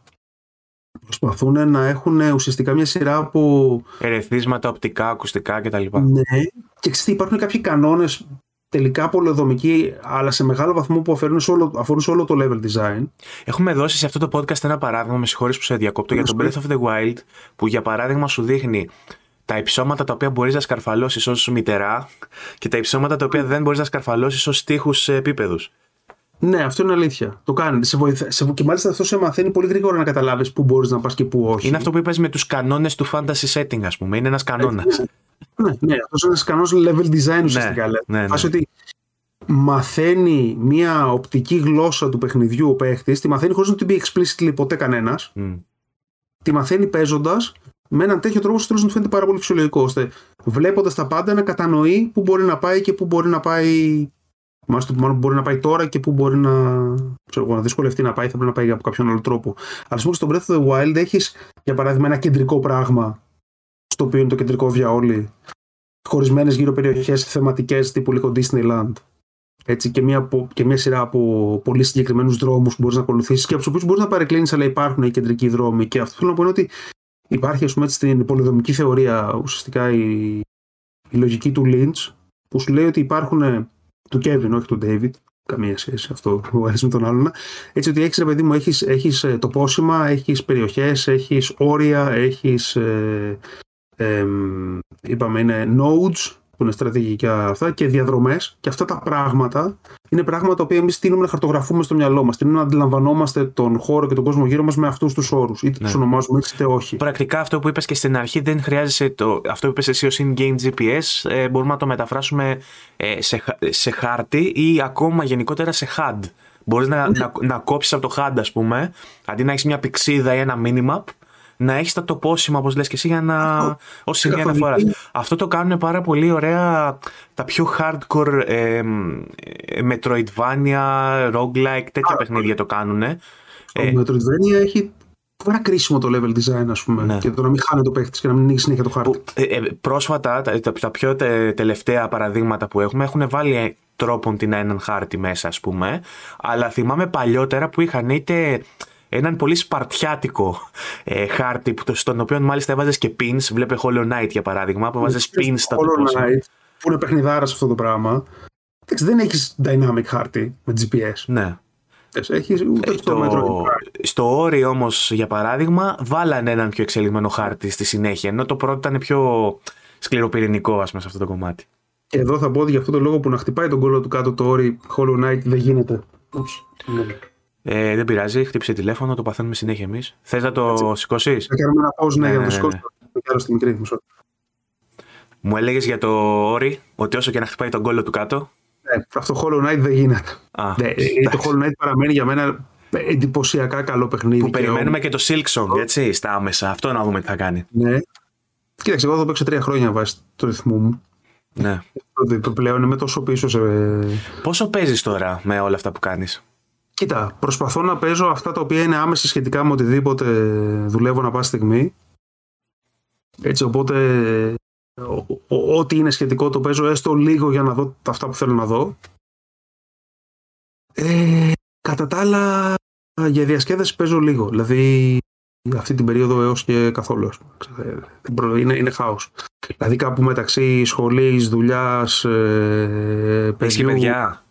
προσπαθούν να έχουν ουσιαστικά μια σειρά από. Ερεθίσματα, οπτικά, ακουστικά κτλ. Ναι, και ξέρετε, υπάρχουν κάποιοι κανόνες τελικά πολεοδομικοί, αλλά σε μεγάλο βαθμό που αφορούν σε όλο, αφορούν σε όλο το level design. Έχουμε δώσει σε αυτό το podcast ένα παράδειγμα, με συγχωρείς που σε διακόπτω, για το Breath of the Wild, που για παράδειγμα σου δείχνει τα υψώματα τα οποία μπορείς να σκαρφαλώσεις ως μητερά και τα υψώματα τα οποία δεν μπορείς να σκαρφαλώσεις ως τείχου σε επίπεδους. Ναι, αυτό είναι αλήθεια. Το κάνει. Σε βοηθα... σε... Και μάλιστα αυτό σε μαθαίνει πολύ γρήγορα να καταλάβεις πού μπορείς να πας και πού όχι. Είναι αυτό που είπα με τους κανόνες του fantasy setting, ας πούμε. Είναι ένας κανόνας. Ναι, ναι, αυτός είναι ένας κανόνας level design ναι, ουσιαστικά. Ναι, ναι, ναι. ότι μαθαίνει μια οπτική γλώσσα του παιχνιδιού ο παίχτης, τη μαθαίνει χωρίς να την πει explicitly ποτέ κανένας. Mm. Τη μαθαίνει παίζοντας με έναν τέτοιο τρόπο στο τέλος να του φαίνεται πάρα πολύ φυσιολογικό, ώστε βλέποντας τα πάντα να κατανοεί πού μπορεί να πάει και πού μπορεί να πάει Μάλιστα που μπορεί να πάει τώρα και που μπορεί να, ξέρω, να δυσκολευτεί να πάει, θα πρέπει να πάει από κάποιον άλλο τρόπο. Αλλά πούμε στο Breath of the Wild έχεις για παράδειγμα ένα κεντρικό πράγμα στο οποίο είναι το κεντρικό διαόλι χωρισμένες γύρω περιοχές θεματικές τύπου λίγο Disneyland. Έτσι, και, μια, και μια σειρά από πολύ συγκεκριμένους δρόμους που μπορείς να ακολουθήσεις και από τους οποίους μπορείς να παρεκκλίνεις, αλλά υπάρχουν οι κεντρικοί δρόμοι. Και αυτό θέλω να πω είναι ότι υπάρχει, ας πούμε, στην πολυδομική θεωρία ουσιαστικά η, η λογική του Lynch, που σου λέει ότι υπάρχουν. Του Kevin, όχι του David, καμία σχέση αυτό που αρέσει με τον άλλον. Έτσι ότι έχεις, ρε παιδί μου, έχεις έχεις ε, τοπόσημα, έχεις περιοχές, έχεις όρια, έχεις. Ε, ε, είπαμε είναι nodes που είναι στρατηγικά αυτά και διαδρομές. Και αυτά τα πράγματα είναι πράγματα που εμείς τείνουμε να χαρτογραφούμε στο μυαλό μας. Τείνουμε να αντιλαμβανόμαστε τον χώρο και τον κόσμο γύρω μας με αυτούς τους όρους. Είτε ναι. τους ονομάζουμε έτσι είτε όχι. Πρακτικά αυτό που είπες και στην αρχή δεν χρειάζεσαι το. Αυτό που είπες εσύ ως in-game GPS ε, μπορούμε να το μεταφράσουμε ε, σε, σε χάρτη ή ακόμα γενικότερα σε HUD. Μπορείς να, ναι. να, να κόψεις από το HUD, ας πούμε, αντί να έχεις μια πηξίδα ή ένα minimap, να έχεις τα τοπόσιμα, όπως λες και εσύ, για να. ως σημεία αναφοράς. Αυτό το κάνουν πάρα πολύ ωραία τα πιο hardcore ε, Metroidvania, roguelike, τέτοια παιχνίδια το κάνουν. Το ε, Metroidvania έχει πάρα κρίσιμο το level design, ας πούμε. Ναι. Και το να μην χάνει το παίχτης και να μην ανοίγει συνέχεια το χάρτη. Ε, ε, πρόσφατα, τα, τα, πιο τε, τελευταία παραδείγματα που έχουμε έχουν βάλει τρόπον την έναν χάρτη μέσα, ας πούμε. Αλλά θυμάμαι παλιότερα που είχαν είτε έναν πολύ σπαρτιάτικο ε, χάρτη που, στον οποίο μάλιστα έβαζες και pins. Βλέπε Hollow Knight για παράδειγμα, που έβαζες pins στα Hollow Knight, που είναι παιχνιδάρα αυτό το πράγμα. Δεν έχεις dynamic χάρτη με GPS. Ναι. Έχεις ούτε ε, στο, μέτρο στο όρι όμως, για παράδειγμα, βάλανε έναν πιο εξελιγμένο χάρτη στη συνέχεια. Ενώ το πρώτο ήταν πιο σκληροπυρηνικό, ας πούμε, σε αυτό το κομμάτι. Και εδώ θα πω ότι για αυτό το λόγο που να χτυπάει τον κόλλο του κάτω το όρι Hollow Knight δεν γίνεται. Ε, δεν πειράζει, χτύπησε τηλέφωνο, το παθαίνουμε συνέχεια εμείς. Θες να το σηκώσεις; Θα κάνουμε ένα πώ, ναι, για να το σηκώσει. στην μικρή μου. Μου έλεγες για το όρι ότι όσο και να χτυπάει τον κόλλο του κάτω. Ναι, αυτό Hollow Knight δεν γίνεται. Α, ναι, το Hollow Knight παραμένει για μένα εντυπωσιακά καλό παιχνίδι. Που περιμένουμε και το Silk Song, έτσι, στα άμεσα. Αυτό να δούμε τι θα κάνει. Ναι. Κοίταξε, εγώ θα παίξω τρία χρόνια βάσει το ρυθμό μου. Ναι. Το πλέον είμαι τόσο πίσω σε. Πόσο παίζεις τώρα με όλα αυτά που κάνεις; Κοίτα, προσπαθώ να παίζω αυτά τα οποία είναι άμεσα σχετικά με οτιδήποτε δουλεύω να πάση στιγμή. Έτσι, οπότε ό,τι είναι σχετικό το παίζω έστω λίγο για να δω αυτά που θέλω να δω. Ε, κατά τα άλλα, για διασκέδαση παίζω λίγο. Δηλαδή, αυτή την περίοδο έως και καθόλου. Είναι, είναι χάος. Δηλαδή κάπου μεταξύ σχολής, δουλειάς, ε, παιδιού... παιδιά;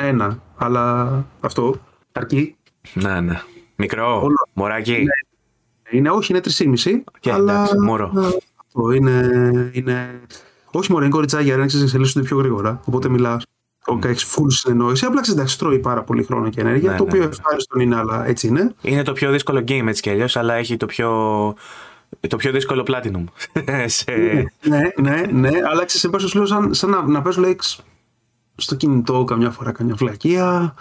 Ένα, αλλά αυτό αρκεί. Ναι, ναι. Μικρό, Όλο. μωράκι. Ναι. Είναι, όχι, είναι 3,5. Και αλλά... εντάξει, μωρό. Αυτό είναι, είναι... Όχι μωρό, είναι κοριτσάγια, αν ξέρεις εξελίσσονται πιο γρήγορα. Οπότε μιλάς. Mm. Έχεις full συνεννόηση. Απλά ξέρεις, τρώει πάρα πολύ χρόνο και ενέργεια. Ναι, το ναι, οποίο ναι. ευχάριστο είναι, αλλά έτσι είναι. Είναι το πιο δύσκολο game έτσι κι αλλιώς, αλλά έχει το πιο το πιο δύσκολο Platinum. ναι, ναι, ναι, αλλά ξέρεις, σε λέω σαν, σαν να, να παίζω λέει, στο κινητό καμιά φορά καμιά φλακία.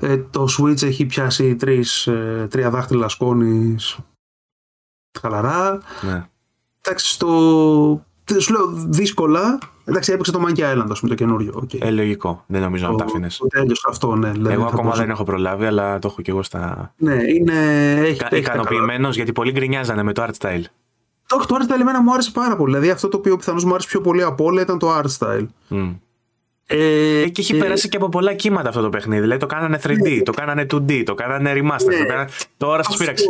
Ε, το Switch έχει πιάσει τρεις, ε, τρία δάχτυλα σκόνης χαλαρά. Ναι. Εντάξει, στο... Σου λέω δύσκολα. Εντάξει, έπαιξε το Monkey Island, ας πούμε, το καινούριο. Okay. Ε, λογικό. Δεν νομίζω να τα άφηνε. αυτό, ναι. Δηλαδή εγώ ακόμα δεν έχω προλάβει, αλλά το έχω και εγώ στα. Ναι, είναι. Έχει, Ικανοποιημένος γιατί πολλοί γκρινιάζανε με το art style. Όχι, το art style εμένα μου άρεσε πάρα πολύ. Δηλαδή αυτό το οποίο πιθανώς μου άρεσε πιο πολύ από όλα ήταν το art style. Mm. Ε, και έχει ε, περάσει και από πολλά κύματα αυτό το παιχνίδι. Δηλαδή το κάνανε 3D, ναι. το κάνανε 2D, το κάνανε remaster. Ναι. Το κάνανε... Τώρα σας πείραξε.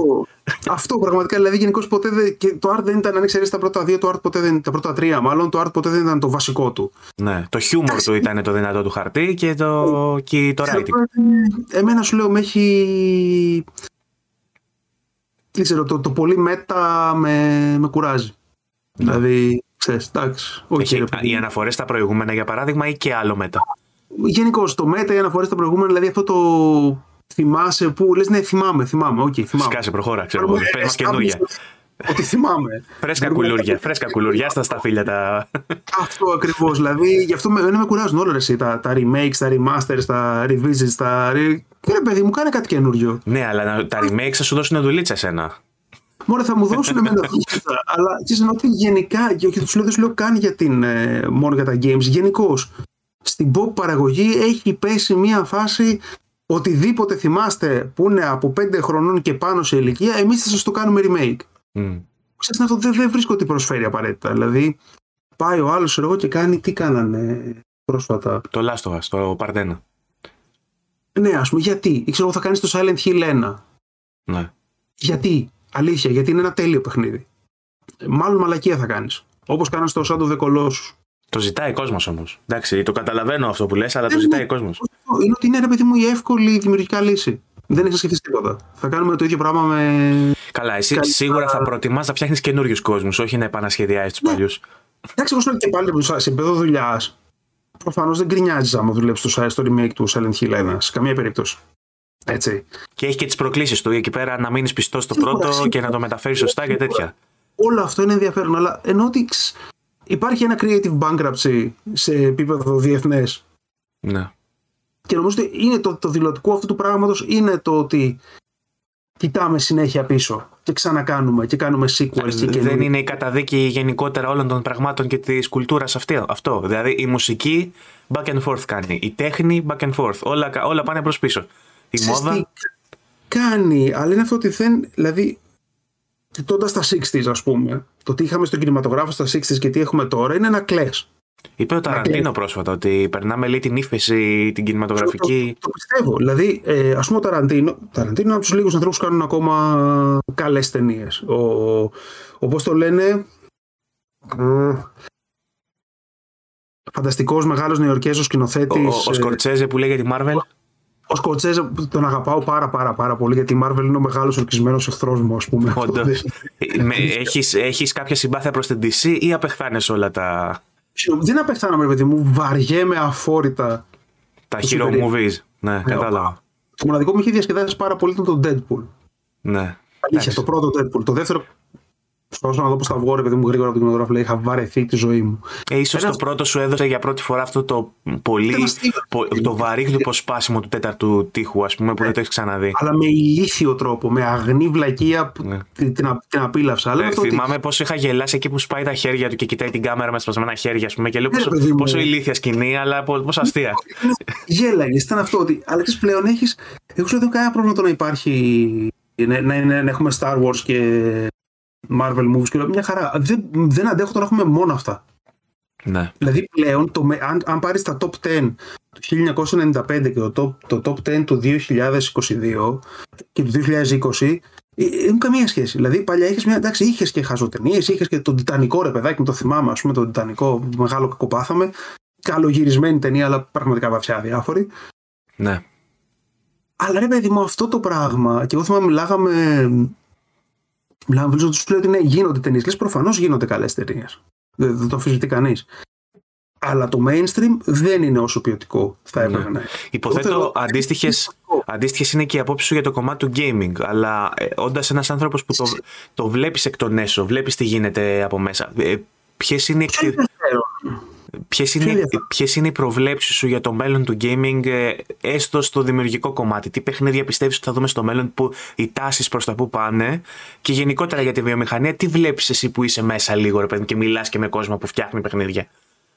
Αυτό πραγματικά. Δηλαδή γενικώς ποτέ δεν. Και το art δεν ήταν, αν ξέρεις τα πρώτα δύο, το art ποτέ δεν. Τα πρώτα τρία, μάλλον το art ποτέ δεν ήταν το βασικό του. Ναι. Το humor του ήταν το δυνατό του χαρτί και το, και το writing. Εμένα σου λέω με έχει. Δεν ξέρω, το, το πολύ μέτα με, με κουράζει. Ναι. Δηλαδή Ξέρεις, εντάξει. Έχει, οι αναφορές στα προηγούμενα, για παράδειγμα, ή και άλλο μετά. Γενικώ το μέτα, οι αναφορές στα προηγούμενα, δηλαδή αυτό το θυμάσαι που λες, ναι, θυμάμαι, θυμάμαι. Okay, θυμάμαι. Σκάσε, προχώρα, ξέρω εγώ. Πες καινούργια. Ότι θυμάμαι. φρέσκα κουλούρια, φρέσκα κουλούρια στα σταφύλια τα. Αυτό ακριβώς. Δηλαδή, γι' αυτό με, με κουράζουν όλα εσύ. Τα, τα remakes, τα remasters, τα revisits, τα. Κύριε παιδί μου, κάνε κάτι καινούριο. Ναι, αλλά τα remakes θα σου δώσουν δουλίτσα εσένα. Μόνο θα μου δώσουν εμένα Αλλά ξέρεις ότι γενικά, και τους λέω, δεν σου λέω καν για την, ε, μόνο για τα games, γενικώς στην pop παραγωγή έχει πέσει μια φάση οτιδήποτε θυμάστε που είναι από 5 χρονών και πάνω σε ηλικία, εμείς θα σας το κάνουμε remake. Mm. Ξέρετε, αυτό δεν, δεν βρίσκω ότι προσφέρει απαραίτητα. Δηλαδή, πάει ο άλλος εγώ και κάνει τι κάνανε πρόσφατα. Το Last of Us, το Παρτένα. Ναι, ας πούμε, γιατί; Ξέρω εγώ θα κάνεις το Silent Hill 1. Ναι. Γιατί; Αλήθεια, γιατί είναι ένα τέλειο παιχνίδι. Μάλλον μαλακία θα κάνεις. Όπως κάνανε στο Shadow of the Colossus. Το ζητάει κόσμος όμως. Εντάξει, το καταλαβαίνω αυτό που λες, αλλά το Δεν ζητάει είναι- κόσμος. Είναι ότι είναι ρε παιδί μου η εύκολη δημιουργικά λύση. Δεν έχει σκεφτεί τίποτα. Θα κάνουμε το ίδιο πράγμα με. Καλά, εσύ Καλύτερα- σίγουρα θα προτιμάς να φτιάχνεις καινούριους κόσμους, όχι να επανασχεδιάζει τους Ναι. παλιούς. Εντάξει, εγώ σου λέω και πάλι σε επίπεδο δουλειάς. Προφανώς δεν γκρινιάζεις άμα δουλέψεις στο, στο remake του Silent Hill 1. Σε καμία περίπτωση. Έτσι. Και έχει και τις προκλήσεις του εκεί πέρα να μείνεις πιστός στο Σίγουρα, πρώτο σίγουρα. και να το μεταφέρεις σωστά και τέτοια. Όλο αυτό είναι ενδιαφέρον. Αλλά ενώ ότι ξ, υπάρχει ένα creative bankruptcy σε επίπεδο διεθνές. Ναι. Και νομίζω ότι είναι το, το δηλωτικό αυτού του πράγματος είναι το ότι κοιτάμε συνέχεια πίσω και ξανακάνουμε και κάνουμε sequels και Δεν καινούργια. είναι η καταδίκη γενικότερα όλων των πραγμάτων και της κουλτούρας αυτό. Δηλαδή η μουσική back and forth κάνει. Η τέχνη back and forth. Όλα, όλα πάνε προς πίσω. Η Ξέρεις μόδα. τι κάνει, αλλά είναι αυτό ότι δεν. Δηλαδή, κοιτώντας τα 60s, ας πούμε, το τι είχαμε στον κινηματογράφο στα 60s και τι έχουμε τώρα είναι ένα κλε. Είπε ο Ταραντίνο πρόσφατα ότι περνάμε λέει την ύφεση, την κινηματογραφική. Το, το πιστεύω. Δηλαδή, ε, ας πούμε, ο Ταραντίνο, Ταραντίνο είναι από τους λίγους ανθρώπους που κάνουν ακόμα καλές ταινίες. Ο, Όπω το λένε. Φανταστικός μεγάλος Νεοερκέζο σκηνοθέτης. Ο, ο Σκορτσέζε που λέει για τη Marvel. Ο Σκοτσέζε τον αγαπάω πάρα πάρα πάρα πολύ γιατί η Marvel είναι ο μεγάλος ορκισμένος εχθρός μου, ας πούμε. Όντως. έχεις, έχεις κάποια συμπάθεια προς την DC ή απεχθάνεσαι όλα τα, Δεν απεχθάνομαι, παιδί μου. Βαριέμαι αφόρητα. τα Το hero super hero. movies. Ναι, κατάλαβα. Το μοναδικό που με είχε διασκεδάσει πάρα πολύ ήταν το Deadpool. Ναι. Αλήθεια, Εντάξει. το πρώτο Deadpool. Το δεύτερο. Προσπαθούσα να δω πώς θα βγω, ρε παιδί μου, γρήγορα από τον κινηματογράφο. Λέει, είχα βαρεθεί τη ζωή μου. Ε, ίσως Ένας- το πρώτο σου έδωσε για πρώτη φορά αυτό το πολύ. Ήταν αστείο. πο- το βαρύγδουπο σπάσιμο του τέταρτου τείχου, ας πούμε, που δεν το έχεις ξαναδεί. Αλλά με ηλίθιο τρόπο, με αγνή βλακεία που Ναι. την, την, την απίλαυσα. Αλλά Ε, αυτό ότι- θυμάμαι πόσο είχα γελάσει εκεί που σπάει τα χέρια του και κοιτάει την κάμερα μες σπασμένα χέρια, ας πούμε, και λέω Ναι, πόσο, παιδί μου. πόσο ηλίθια σκηνή, αλλά πο- πόσο αστεία. Γέλαγες, ήταν αυτό ότι. Αλλά ξέρεις, πλέον έχει. Εγώ σου λέω δεν έχω κανένα πρόβλημα το να υπάρχει. Να, να, να, να έχουμε Star Wars και Marvel movies και όλα. Μια χαρά. Δεν, δεν αντέχω το να έχουμε μόνο αυτά. ναι. Δηλαδή πλέον, το, με- αν, αν πάρεις τα top 10 του 1995 και το top, το top 10 του 2022 και του 2020, ε, έχουν καμία σχέση. Δηλαδή παλιά είχες μια, εντάξει, είχες και χαζοτενίες, είχες και τον Τιτανικό ρε παιδάκι, μου το θυμάμαι, ας πούμε, τον Τιτανικό μεγάλο κακοπάθαμε. Καλογυρισμένη ταινία, αλλά πραγματικά βαθιά διάφορη. ναι. Αλλά ρε παιδί μου, αυτό το πράγμα, και εγώ θυμάμαι μιλάγαμε. Μιλάγαμε με τους λέει ότι ναι, γίνονται ταινίες. Λες, προφανώς γίνονται καλές ταινίες. Δεν, δεν το αμφισβητεί κανείς. Αλλά το mainstream δεν είναι όσο ποιοτικό θα έπρεπε Ναι. να είναι. Υποθέτω Εγώ θεωρώ- αντίστοιχες, αντίστοιχες είναι και οι απόψεις σου για το κομμάτι του gaming. Αλλά ε, όντας ένας άνθρωπος που το, το βλέπεις εκ των έσω, βλέπεις τι γίνεται από μέσα. Ε, ποιες είναι, οι Ποιο εκτι- ενδιαφέρον; Ποιες ποιο είναι, ενδιαφέρον. ποιες είναι οι προβλέψεις σου για το μέλλον του gaming, ε, έστω στο δημιουργικό κομμάτι; Τι παιχνίδια πιστεύεις ότι θα δούμε στο μέλλον, που οι τάσεις προς τα που πάνε; Και γενικότερα για τη βιομηχανία, τι βλέπεις εσύ που είσαι μέσα λίγο ρε παιδί μου, και μιλάς και με κόσμο που φτιάχνει παιχνίδια;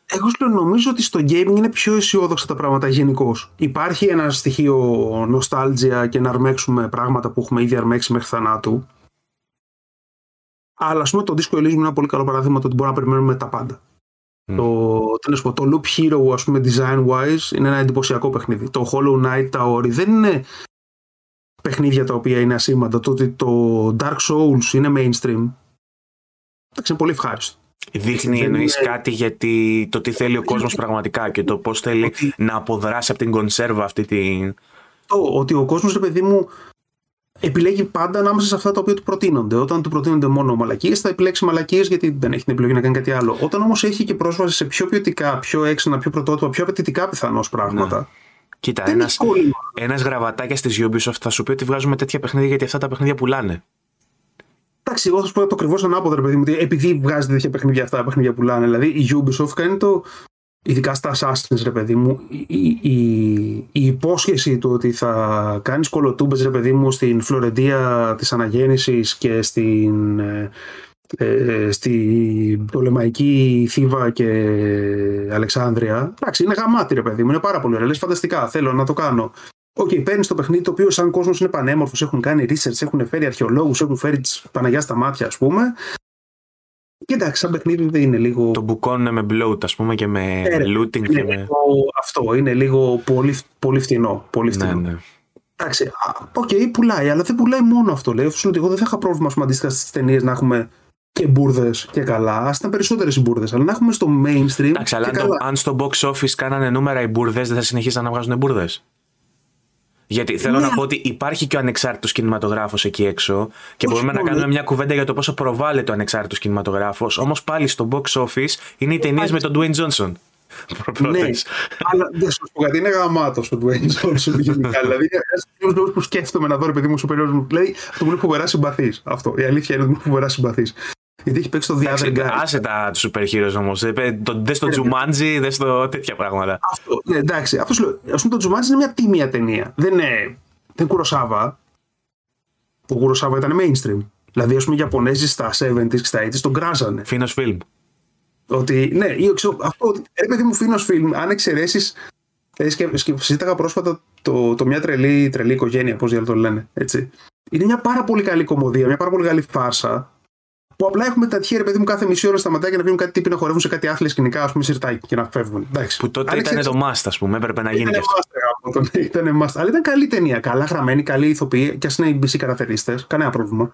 Εγώ σου λέω, νομίζω ότι στο gaming είναι πιο αισιόδοξα τα πράγματα γενικώς. Υπάρχει ένα στοιχείο νοστάλτζια και να αρμέξουμε πράγματα που έχουμε ήδη αρμέξει μέχρι θανάτου. Αλλά ας πούμε το Disco Elysium είναι ένα πολύ καλό παράδειγμα το ότι μπορούμε να περιμένουμε τα πάντα. Μμ. Το, τι να σου πω, το Loop Hero, ας πούμε, design wise, είναι ένα εντυπωσιακό παιχνίδι. Το Hollow Knight, τα Ori, δεν είναι παιχνίδια τα οποία είναι ασήμαντα. Το ότι το Dark Souls είναι mainstream, εντάξει, είναι πολύ ευχάριστο. Δείχνει Δεν εννοείς είναι- κάτι γιατί το τι θέλει ο κόσμος πραγματικά και το πώς θέλει Ότι- να αποδράσει από την κονσέρβα αυτή την. Το ότι ο κόσμος, ρε παιδί μου, επιλέγει πάντα ανάμεσα σε αυτά τα οποία του προτείνονται. Όταν του προτείνονται μόνο μαλακίες, θα επιλέξει μαλακίες γιατί δεν έχει την επιλογή να κάνει κάτι άλλο. Όταν όμως έχει και πρόσβαση σε πιο ποιοτικά, πιο έξυπνα, πιο πρωτότυπα, πιο απαιτητικά πιθανώς πράγματα. Κοίτα, Δεν ένα έχει κόλλημα. ένας γραβατάκιας της Ubisoft θα σου πει ότι βγάζουμε τέτοια παιχνίδια γιατί αυτά τα παιχνίδια πουλάνε. Εντάξει, εγώ θα σου πω το ακριβώς ανάποδο, ρε παιδί μου, ότι επειδή βγάζει τέτοια παιχνίδια αυτά, τα παιχνίδια που πουλάνε. Δηλαδή η Ubisoft κάνει το. Ειδικά στα Assassins, ρε παιδί μου, η, η, η υπόσχεση του ότι θα κάνεις κολοτούμπες, ρε παιδί μου, στην Φλωρεντία της Αναγέννησης και στην, ε, ε, στη Πτολεμαϊκή Θήβα και Αλεξάνδρεια. Εντάξει, είναι γαμάτη, ρε παιδί μου, είναι πάρα πολύ ωραία. Λες φανταστικά, θέλω να το κάνω. Οκ, okay, παίρνεις το παιχνίδι το οποίο σαν κόσμος είναι πανέμορφος, έχουν κάνει research, έχουν φέρει αρχαιολόγους, έχουν φέρει τη Παναγιά στα μάτια, ας πούμε. Κοίταξε, σαν παιχνίδι δεν είναι λίγο. Το μπουκώνουν με bloat, ας πούμε, και με Ναι, ρε, looting. είναι Και με... λίγο αυτό. Είναι λίγο πολύ, πολύ φτηνό. Πολύ Ναι, φτηνό. ναι. Εντάξει, α, οκ, πουλάει, αλλά δεν πουλάει μόνο αυτό. Λέει, σου λέω ότι εγώ δεν θα είχα πρόβλημα πούμε, αντίστοιχα στις ταινίες να έχουμε και μπουρδες και καλά. Α ήταν περισσότερες οι μπουρδες, αλλά να έχουμε στο mainstream. Εντάξει, αλλά και αν, το- καλά. αν στο box office κάνανε νούμερα οι μπουρδες, δεν θα συνεχίσαν να βγάζουν μπουρδες. Γιατί θέλω Ναι. να πω ότι υπάρχει και ο ανεξάρτητος κινηματογράφος εκεί έξω και Όχι μπορούμε να πολύ. κάνουμε μια κουβέντα για το πόσο προβάλλεται ο ανεξάρτητος κινηματογράφος. Όμως πάλι στο box office είναι οι ταινίες με τον Dwayne Johnson. Ναι, Πρώτες. αλλά δεν σου πω κάτι, είναι γαμάτο ο Dwayne Johnson γενικά. δηλαδή, ένας λόγο που σκέφτομαι να δω, ρε παιδί μου, σούπερ μου λέει αυτό μου είναι φοβερά συμπαθής. Αυτό. Η αλήθεια είναι ότι μου είναι φοβερά συμπαθής. Γιατί έχει παίξει το The Εντάξει, Other Guy. Άσε τα τους super heroes όμως. Δες στο Jumanji, δες στο τέτοια πράγματα. Αυτό, ναι, εντάξει, αυτός σου λέω. Α πούμε το Jumanji είναι μια τίμια ταινία. Δεν είναι. Δεν κουροσάβα. Ο Κουροσάβα ήταν mainstream. Δηλαδή, ας πούμε, οι Ιαπωνέζοι στα 70s και στα 80s τον κράζανε. Φίνο φιλμ. Ότι, ναι, ή, ξέρω, αυτό, ότι, ρε παιδί μου, φίνο φιλμ, αν εξαιρέσεις. Ε, σκε, σκε, συζήταγα πρόσφατα το, το μια τρελή, τρελή οικογένεια, πώς το λένε. Έτσι. Είναι μια πάρα πολύ καλή κομμωδία, μια πάρα πολύ καλή φάρσα. Που απλά έχουμε τα τυχαία, ρε παιδί μου, κάθε μισή ώρα σταματάει και να βγαίνουν κάτι τύποι να χορεύουν σε κάτι άθλια σκηνικά, ας πούμε, σιρτάκι και να φεύγουν. Εντάξει. Που τότε Αν ήταν εξαιρέσεις- το must, ας πούμε. Έπρεπε να γίνει και Ήτανε αυτό. master, γάμο τον. Ήτανε master. Αλλά ήταν καλή ταινία. Καλά γραμμένη, καλή ηθοποιή. Και ας είναι ABC καρατερίστες. Κανένα πρόβλημα.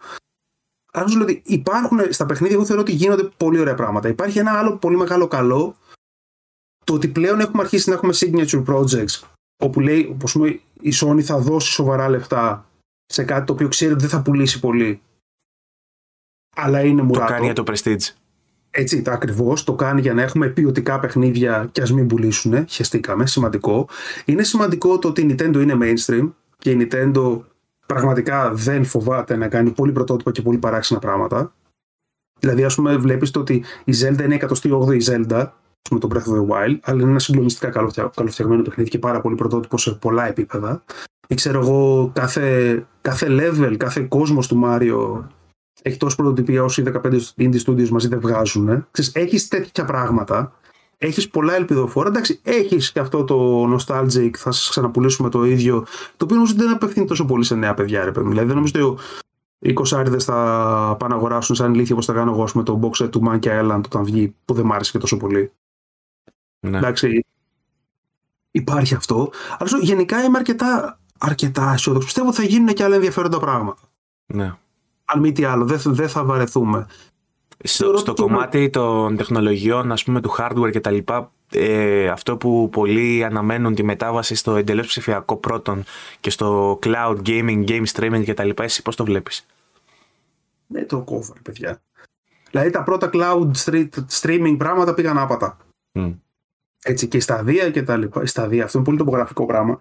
Άρα σου λέω ότι υπάρχουν στα παιχνίδια, εγώ θεωρώ ότι γίνονται πολύ ωραία πράγματα. Υπάρχει ένα άλλο πολύ μεγάλο καλό. Το ότι πλέον έχουμε αρχίσει να έχουμε signature projects. Όπου λέει, όπως πούμε, η Sony θα δώσει σοβαρά λεφτά σε κάτι το οποίο ξέρει ότι δεν θα πουλήσει πολύ. Αλλά είναι Το μουράτο. κάνει για το prestige. Έτσι, τα ακριβώς. Το κάνει για να έχουμε ποιοτικά παιχνίδια και ας μην πουλήσουν. Χαιστήκαμε. Σημαντικό. Είναι σημαντικό το ότι η Nintendo είναι mainstream και η Nintendo πραγματικά δεν φοβάται να κάνει πολύ πρωτότυπα και πολύ παράξενα πράγματα. Δηλαδή, ας πούμε, βλέπεις ότι η Zelda είναι η 108η Zelda, με το Breath of the Wild, αλλά είναι ένα συγκλονιστικά καλοφτια- καλοφτιαγμένο παιχνίδι και πάρα πολύ πρωτότυπο σε πολλά επίπεδα. Ή ξέρω εγώ, κάθε, κάθε level, κάθε κόσμος του Mario εκτός πρωτοτυπία όσοι 15 indie studios μαζί δεν βγάζουν. Έχεις τέτοια πράγματα. Έχεις πολλά ελπιδοφόρα. Εντάξει, έχεις και αυτό το nostalgic, θα σας ξαναπουλήσουμε το ίδιο. Το οποίο νομίζω δεν απευθύνει τόσο πολύ σε νέα παιδιά, ρε παιδί. μου. Δηλαδή, δεν νομίζω ότι οι κοσάριδε θα πάνε να αγοράσουν σαν ηλίθεια όπως θα κάνω εγώ ας πούμε, το box set του Monkey Island όταν βγει, που δεν μ' άρεσε και τόσο πολύ. Ναι. Εντάξει, υπάρχει αυτό. Αλλά σου, γενικά είμαι αρκετά, αρκετά αισιόδοξος. Πιστεύω ότι θα γίνουν και άλλα ενδιαφέροντα πράγματα. ναι. Αν μη τι άλλο, δεν, θα- δεν θα βαρεθούμε. Στο, Θεωρώ στο το- κομμάτι των τεχνολογιών, ας πούμε, του hardware και τα λοιπά, ε, αυτό που πολλοί αναμένουν τη μετάβαση στο εντελώς ψηφιακό πρώτον και στο cloud gaming, game streaming και τα λοιπά, εσύ πώς το βλέπεις; Ναι, το cover, παιδιά. Δηλαδή τα πρώτα cloud street, streaming πράγματα πήγαν άπατα. Μμ. Έτσι και η σταδία και τα λοιπά. Η σταδία, αυτό είναι πολύ τοπογραφικό πράγμα.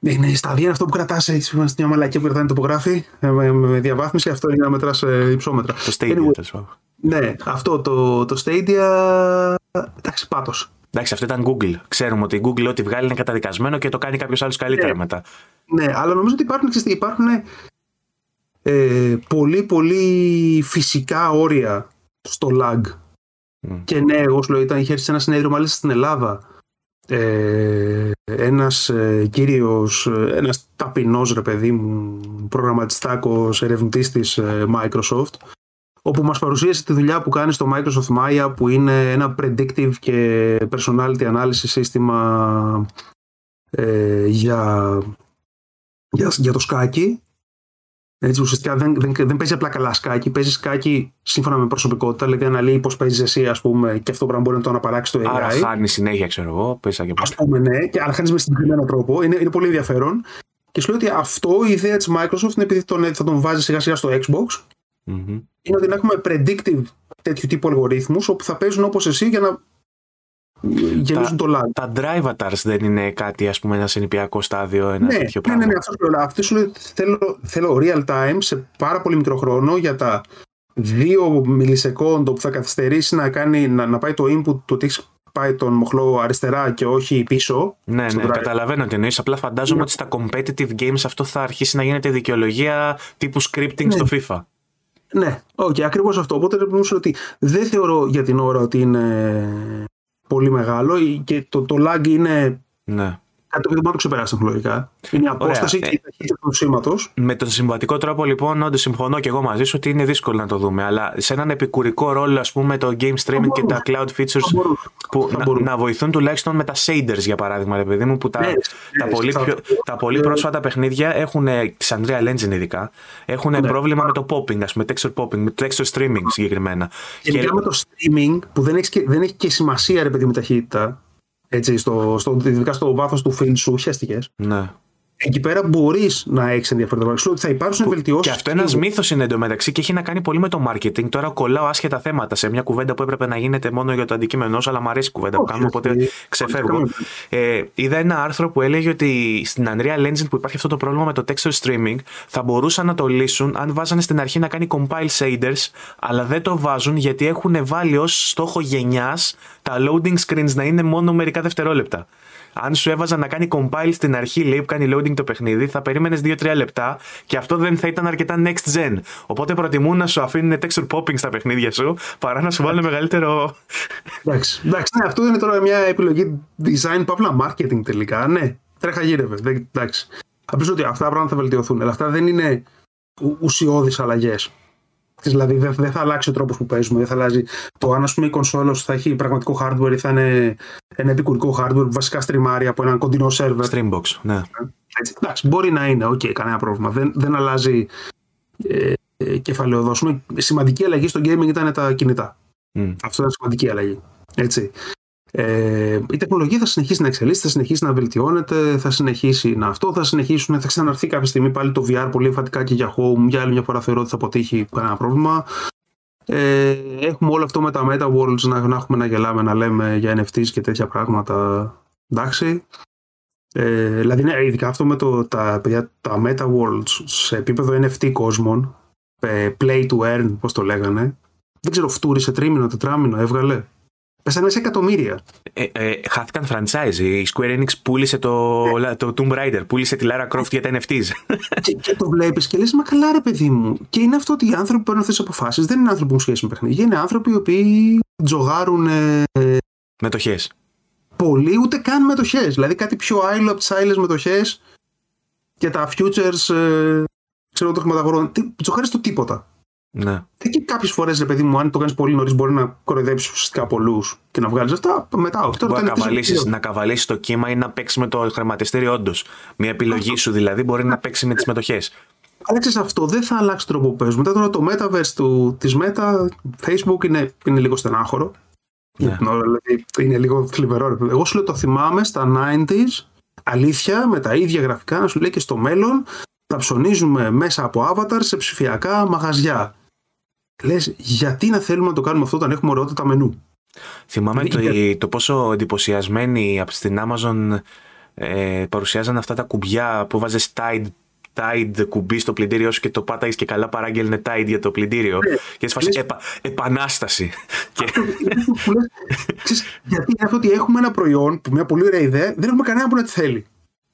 Ναι, ναι, η σταδία είναι αυτό που κρατάς έτσι είμαστε μια μαλακία που κρατάει τοπογράφη ε, με, με διαβάθμιση. Αυτό είναι να μετράς υψόμετρα. Το Stadia, Anyway. τέλος πάντων. Ναι, αυτό το, το Stadia. Εντάξει, πάτος. Εντάξει, αυτό ήταν Google. Ξέρουμε ότι η Google ό,τι βγάλει είναι καταδικασμένο και το κάνει κάποιος άλλος καλύτερα Ναι. μετά. Ναι, αλλά νομίζω ότι υπάρχουν, ξέρεις τι, υπάρχουν ε, πολύ πολύ φυσικά όρια στο lag. Μμ. Και ναι, εγώ σου λέω, ήταν, είχε έρθει σε ένα συνέδριο μάλιστα στην Ελλάδα. Ε, ένας ε, κύριος, ε, ένας ταπεινός ρε παιδί μου, προγραμματιστάκος ερευνητής της ε, Microsoft, όπου μας παρουσίασε τη δουλειά που κάνει στο Microsoft Maya, που είναι ένα predictive και personality analysis σύστημα ε, για, για, για το σκάκι. Έτσι, ουσιαστικά δεν, δεν, δεν παίζει απλά καλά σκάκι, παίζει σκάκι σύμφωνα με προσωπικότητα. Δηλαδή, αναλύει πώς παίζεις εσύ, ας πούμε, και αυτό πράγμα μπορεί να το αναπαράξει το AI. Άρα χάνεις συνέχεια, ξέρω εγώ, πέσα και πάλι. Α πούμε, ναι, και, αλλά χάνεις με συγκεκριμένο τρόπο. Είναι, είναι πολύ ενδιαφέρον. Και σου λέω ότι αυτό η ιδέα της Microsoft είναι επειδή τον, θα τον βάζει σιγά σιγά στο Xbox. Μμμ. Είναι ότι να έχουμε predictive τέτοιου τύπου αλγορίθμους όπου θα παίζουν όπως εσύ για να γεμίζουν το lag. Τα drive avatars δεν είναι κάτι, ας πούμε, ένα συνυπιακό στάδιο, ένα Ναι, τέτοιο ναι, πράγμα. ναι, ναι, αυτό σου λέω. Αυτό σου λέω ότι θέλω, θέλω real time σε πάρα πολύ μικρό χρόνο για τα δύο μιλισεκόντο που θα καθυστερήσει να, κάνει, να, να πάει το input του ότι έχεις πάει τον μοχλό αριστερά και όχι πίσω. Ναι, στο ναι, drive. καταλαβαίνω τι εννοείς. Απλά φαντάζομαι Ναι. ότι στα competitive games αυτό θα αρχίσει να γίνεται δικαιολογία τύπου scripting Ναι. στο FIFA. Ναι, okay, ακριβώς αυτό. Οπότε νομίζω ότι δεν θεωρώ για την ώρα ότι είναι πολύ μεγάλο και το, το lag είναι Ναι. Κάτι το οποίο δεν μπορεί να το ξεπεράσει τεχνολογικά. Είναι η απόσταση Ωραία. και η ταχύτητα του σήματος. Με τον συμβατικό τρόπο, λοιπόν, όντως συμφωνώ και εγώ μαζί σου ότι είναι δύσκολο να το δούμε. Αλλά σε έναν επικουρικό ρόλο, ας πούμε, το game streaming και τα cloud features που Θα να, μπορούσε. να βοηθούν τουλάχιστον με τα shaders, για παράδειγμα, ρε παιδί μου, που τα, Ναι, τα, ναι, πολύ, θα- πιο, τα πολύ πρόσφατα παιχνίδια έχουν, της Unreal Engine ειδικά, έχουν Ναι. πρόβλημα με το popping, ας πούμε, texture popping, με το texture streaming συγκεκριμένα. Γενικά με το streaming που δεν έχεις, και, δεν έχει και σημασία ρε παιδί με ταχύτητα. Έτσι, στο, στο, ειδικά στο βάθος του field σου, ουσιαστικές. ναι. Εκεί πέρα μπορείς να έχεις ενδιαφέροντα Σου λέω ότι θα υπάρξουν βελτιώσεις. Και αυτό ένας μύθος είναι εντωμεταξύ και έχει να κάνει πολύ με το marketing. Τώρα κολλάω άσχετα θέματα σε μια κουβέντα που έπρεπε να γίνεται μόνο για το αντικείμενο, αλλά μου αρέσει η κουβέντα που Όχι, κάνουμε, οπότε όχι. ξεφεύγω. Ε, είδα ένα άρθρο που έλεγε ότι στην Unreal Engine που υπάρχει αυτό το πρόβλημα με το texture streaming θα μπορούσαν να το λύσουν αν βάζανε στην αρχή να κάνει compile shaders, αλλά δεν το βάζουν γιατί έχουν βάλει ως στόχο γενιάς τα loading screens να είναι μόνο μερικά δευτερόλεπτα. Αν σου έβαζα να κάνει compile στην αρχή, λέει που κάνει loading το παιχνίδι, θα περίμενες 2-3 λεπτά και αυτό δεν θα ήταν αρκετά next gen. Οπότε προτιμούν να σου αφήνουν texture popping στα παιχνίδια σου παρά να σου βάλουν μεγαλύτερο. Εντάξει, εντάξει, ναι, αυτό είναι τώρα μια επιλογή design παύλα marketing τελικά. Ναι, τρέχα γύρευε. δεν- Εντάξει. Απλώ ότι αυτά τα πράγματα θα βελτιωθούν. Αλλά αυτά δεν είναι ουσιώδεις αλλαγές. Δηλαδή δεν, δεν θα αλλάξει ο τρόπος που παίζουμε, δεν θα αλλάζει το αν ας πούμε, η κονσόλα σου θα έχει πραγματικό hardware ή θα είναι ένα επικουρικό hardware που βασικά στριμάρει από έναν κοντινό server. Streambox, ναι. Έτσι, εντάξει, μπορεί να είναι, οκ, κανένα πρόβλημα. Δεν, δεν αλλάζει ε, ε, κεφαλαιώδες. Ας πούμε, Σημαντική αλλαγή στο gaming ήταν τα κινητά. Μμ. Αυτό ήταν σημαντική αλλαγή. Έτσι. Ε, η τεχνολογία θα συνεχίσει να εξελίσσεται, θα συνεχίσει να βελτιώνεται, θα συνεχίσει να αυτό, θα συνεχίσουν, θα ξαναρθεί κάποια στιγμή πάλι το VR πολύ εμφαντικά και για home. Για άλλη μια φορά θεωρώ ότι θα αποτύχει κανένα πρόβλημα. Ε, έχουμε όλο αυτό με τα Meta Worlds να, να έχουμε να γελάμε, να λέμε για NFTs και τέτοια πράγματα. Εντάξει. Ε, δηλαδή, ναι, ειδικά αυτό με το, τα, παιδιά, τα Meta Worlds σε επίπεδο NFT κόσμων, ε, play to earn, πώς το λέγανε, δεν ξέρω, φτούρισε τρίμηνο, τετράμινο, έβγαλε. Πέσανε μέσα εκατομμύρια. Ε, ε, χάθηκαν franchise. Η Square Enix πούλησε το, το Tomb Raider, πούλησε τη Lara Croft για τα NFTs. και, και το βλέπεις και λες, Μα καλά, ρε παιδί μου. Και είναι αυτό ότι οι άνθρωποι που παίρνουν αυτές τις αποφάσεις δεν είναι άνθρωποι που έχουν σχέση με παιχνίδια. Είναι άνθρωποι οι οποίοι τζογάρουν ε, Μετοχές. πολύ, ούτε καν μετοχές. Δηλαδή κάτι πιο άειλο από τις άειλες μετοχές και τα futures. Ε, ξέρω το χρηματαγορών. Τι- Τζογάρεις το τίποτα. Ναι. Και κάποιες φορές, ρε παιδί μου, αν το κάνεις πολύ νωρίς, μπορεί να κοροϊδέψεις ουσιαστικά πολλούς και να βγάλεις αυτά. Μετά, όχι. Τώρα Μπορεί το να NFT καβαλήσεις, είναι να καβαλήσεις το κύμα ή να παίξεις με το χρηματιστήριο όντως. Μια επιλογή σου δηλαδή μπορεί να παίξεις με τις μετοχέ. Αλλά ξέρεις, αυτό δεν θα αλλάξει τον τρόπο που παίζουμε. Μετά τώρα το metaverse του, της Meta, Facebook είναι, είναι λίγο στενάχωρο. Ναι. Δηλαδή, είναι λίγο θλιβερό. ρε παιδί. Εγώ σου λέω το θυμάμαι στα 90s, αλήθεια, με τα ίδια γραφικά, να σου λέει και στο μέλλον θα ψωνίζουμε μέσα από avatar σε ψηφιακά μαγαζιά. Λες, γιατί να θέλουμε να το κάνουμε αυτό όταν έχουμε ωραιότητα μενού; Θυμάμαι το, Είναι- το πόσο εντυπωσιασμένοι από στην Amazon ε, παρουσιάζαν αυτά τα κουμπιά που βάζες Tide, Tide κουμπί στο πλυντήριό σου και το πάταγες και καλά παράγγελνε Tide για το πλυντήριο. και σφασί, λες- επα, επανάσταση. και, Που λες, ξέρεις, γιατί είναι αυτό ότι έχουμε ένα προϊόν που μια πολύ ωραία ιδέα, δεν έχουμε κανένα που να τη θέλει.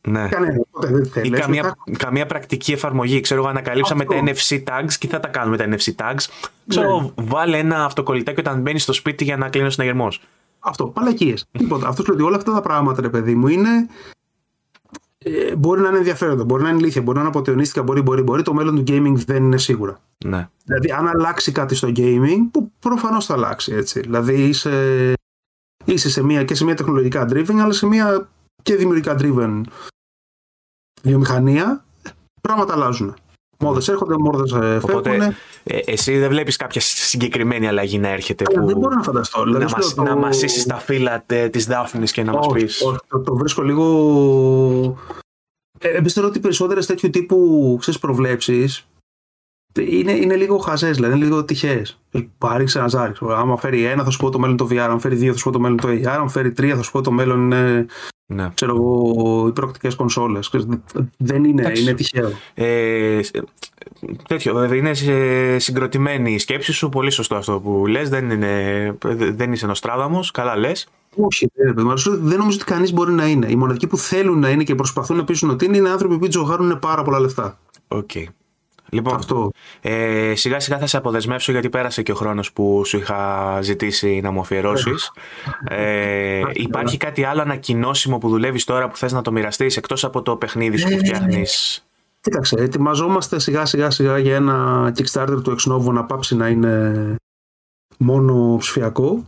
Ναι. Κανένα. Οπότε δεν θέλει. Ή Λες, καμία, μετά- καμία πρακτική εφαρμογή. Ξέρω εγώ, ανακαλύψαμε Αυτό. τα NFC tags και θα τα κάνουμε τα NFC tags. Ξέρω, Ναι. βάλε ένα αυτοκολλητάκι όταν μπαίνεις στο σπίτι για να κλείνεις ο συναγερμός. Αυτό, παλακίες. Τίποτα. Αυτός σου λέει ότι όλα αυτά τα πράγματα, ρε παιδί μου, είναι. Ε, μπορεί να είναι ενδιαφέροντα, μπορεί να είναι ηλίθια, μπορεί να είναι αποτεωνίστικα, μπορεί, μπορεί, μπορεί. Το μέλλον του gaming δεν είναι σίγουρα. Ναι. Δηλαδή, αν αλλάξει κάτι στο gaming, που προφανώς θα αλλάξει έτσι. Δηλαδή, είσαι, είσαι σε μια, και σε μια τεχνολογικά driven, αλλά σε μια και δημιουργικά driven βιομηχανία, πράγματα αλλάζουν. Μόδες έρχονται, μόδες Οπότε φεύγουν. ε, εσύ δεν βλέπεις κάποια συγκεκριμένη αλλαγή να έρχεται Αλλά που δεν μπορώ να φανταστώ. Δηλαδή, να, σου μας, λέω, να το- μασίσεις τα φύλλα τε, της Δάφνης και να μας όχι, πεις όχι, το, το βρίσκω λίγο. Ε, Εμπιστεύω ότι περισσότερες τέτοιου τύπου ξέρεις, προβλέψεις είναι, είναι λίγο χαζές, δηλαδή είναι λίγο τυχαίες. Πάρει ένας ζάρι. Άμα φέρει ένα, θα σου πω το μέλλον το VR. Αν φέρει δύο, θα σου πω το μέλλον το AR. Αν φέρει τρία, θα σου πω το μέλλον είναι ναι. ξέρω εγώ, οι προκτικές κονσόλες. Δεν είναι, Εντάξει. είναι τυχαίο. ε, ε, τέτοιο, βέβαια είναι σε- συγκροτημένη η σκέψη σου, πολύ σωστό αυτό που λες, δεν, είναι, δεν είσαι νοστράδαμος, καλά λες. Όχι, δεν, παιδί μου, αλλά σου λέω, δεν νομίζω ότι κανείς μπορεί να είναι. Οι μοναδικοί που θέλουν να είναι και προσπαθούν να πείσουν ότι είναι, είναι άνθρωποι που τζογάρουν πάρα πολλά λεφτά. Οκ. Λοιπόν, Αυτό. Ε, σιγά σιγά θα σε αποδεσμεύσω γιατί πέρασε και ο χρόνος που σου είχα ζητήσει να μου αφιερώσεις. Ε, υπάρχει κάτι άλλο ανακοινώσιμο που δουλεύεις τώρα που θες να το μοιραστείς εκτός από το παιχνίδι σου που Ε, φτιάχνεις; Κοίταξε, ετοιμαζόμαστε σιγά σιγά σιγά για ένα Kickstarter του Exnovo να πάψει να είναι μόνο ψηφιακό.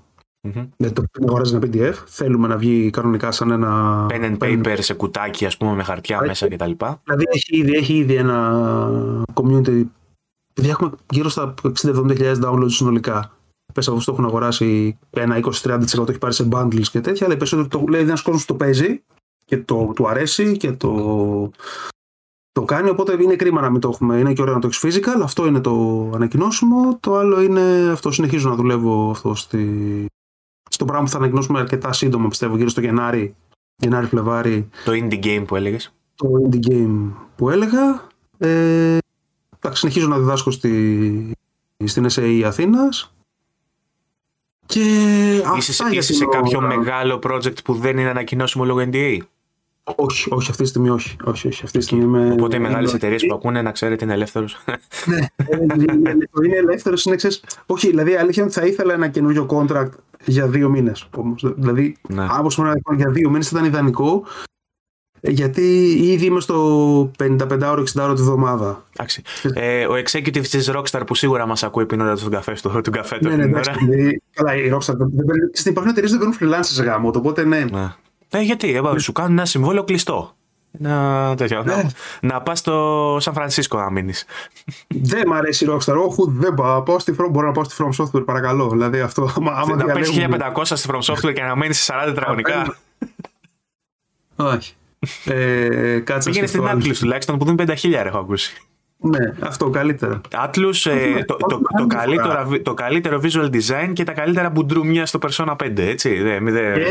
Μμμ. Δεν το να αγοράζει ένα PDF. Θέλουμε να βγει κανονικά σαν ένα. Pen and paper σε κουτάκι ας πούμε με χαρτιά Έχει. μέσα κτλ. Δηλαδή έχει ήδη, έχει ήδη ένα community. Δηλαδή έχουμε γύρω στα 60-70 downloads συνολικά. Πες από αυτού το έχουν αγοράσει ένα 20-30% το έχει πάρει σε bundles και τέτοια, αλλά οι περισσότεροι το λέει ένας κόσμος το παίζει και το, του αρέσει και το, το κάνει. Οπότε είναι κρίμα να μην το έχουμε. Είναι και ωραίο να το έχεις physical. Αυτό είναι το ανακοινώσιμο. Το άλλο είναι αυτό. Συνεχίζω να δουλεύω αυτό στη, στο πράγμα που θα ανακοινώσουμε αρκετά σύντομα, πιστεύω, γύρω στο Γενάρη. Γενάρη-Φλεβάρη Το indie game που έλεγες. το indie game που έλεγα. Ε, εντάξει, συνεχίζω να διδάσκω στη, στην SAE Αθήνας. Και Είσαι, αυτά για είσαι την σε κάποιο ώρα. μεγάλο project που δεν είναι ανακοινώσιμο λόγω NDA. Όχι, όχι, αυτή τη στιγμή όχι. όχι, όχι αυτή τη στιγμή είμαι... Οπότε οι μεγάλες είμαι- εταιρείες που ακούνε να ξέρετε είναι ελεύθερο. Ναι, ε, το είναι ελεύθερος, είναι εξής. Όχι, δηλαδή η αλήθεια είναι ότι θα ήθελα ένα καινούριο contract για δύο μήνες. Δηλαδή, Ναι. αν όπως πούμε, για δύο μήνες θα ήταν ιδανικό. ε, Γιατί ήδη είμαι στο 55 60 ώρο τη βδομάδα. Εντάξει. Ε, ο executive της Rockstar που σίγουρα μας ακούει πίνοντα τον καφέ του, τον καφέ του. Ναι, ναι, την εντάξει. ώρα. δηλαδή, Καλά, η Rockstar. δεν- δεν παίρνει- Στην υπάρχουν εταιρείες δεν παίρνουν freelancers γάμο. Οπότε ναι. Ναι. Ε, γιατί, ε, σου κάνουν ένα συμβόλαιο κλειστό. Ένα τέτοιο. Ναι. Να, να πας στο Σαν Φρανσίσκο να μείνεις. Δεν μ' αρέσει η Rockstar. Όχι, δεν πάω. Πάω στη From, μπορώ να πάω στη From Software, παρακαλώ. Δηλαδή αυτό. Άμα, άμα Να παίξεις διαλέγουμε- 1500 στη From Software και να μείνεις σε 40 τετραγωνικά. Όχι. Ε, κάτσε Πήγαινε σκεφτώ στην άλλο. Atlus τουλάχιστον που δίνει 5.000 έχω ακούσει. Ναι, αυτό καλύτερα. Atlus, ε, το, το, το, καλύτερο, το καλύτερο visual design και τα καλύτερα μπουντρούμια στο Persona 5, έτσι. Δε, μη δε... Και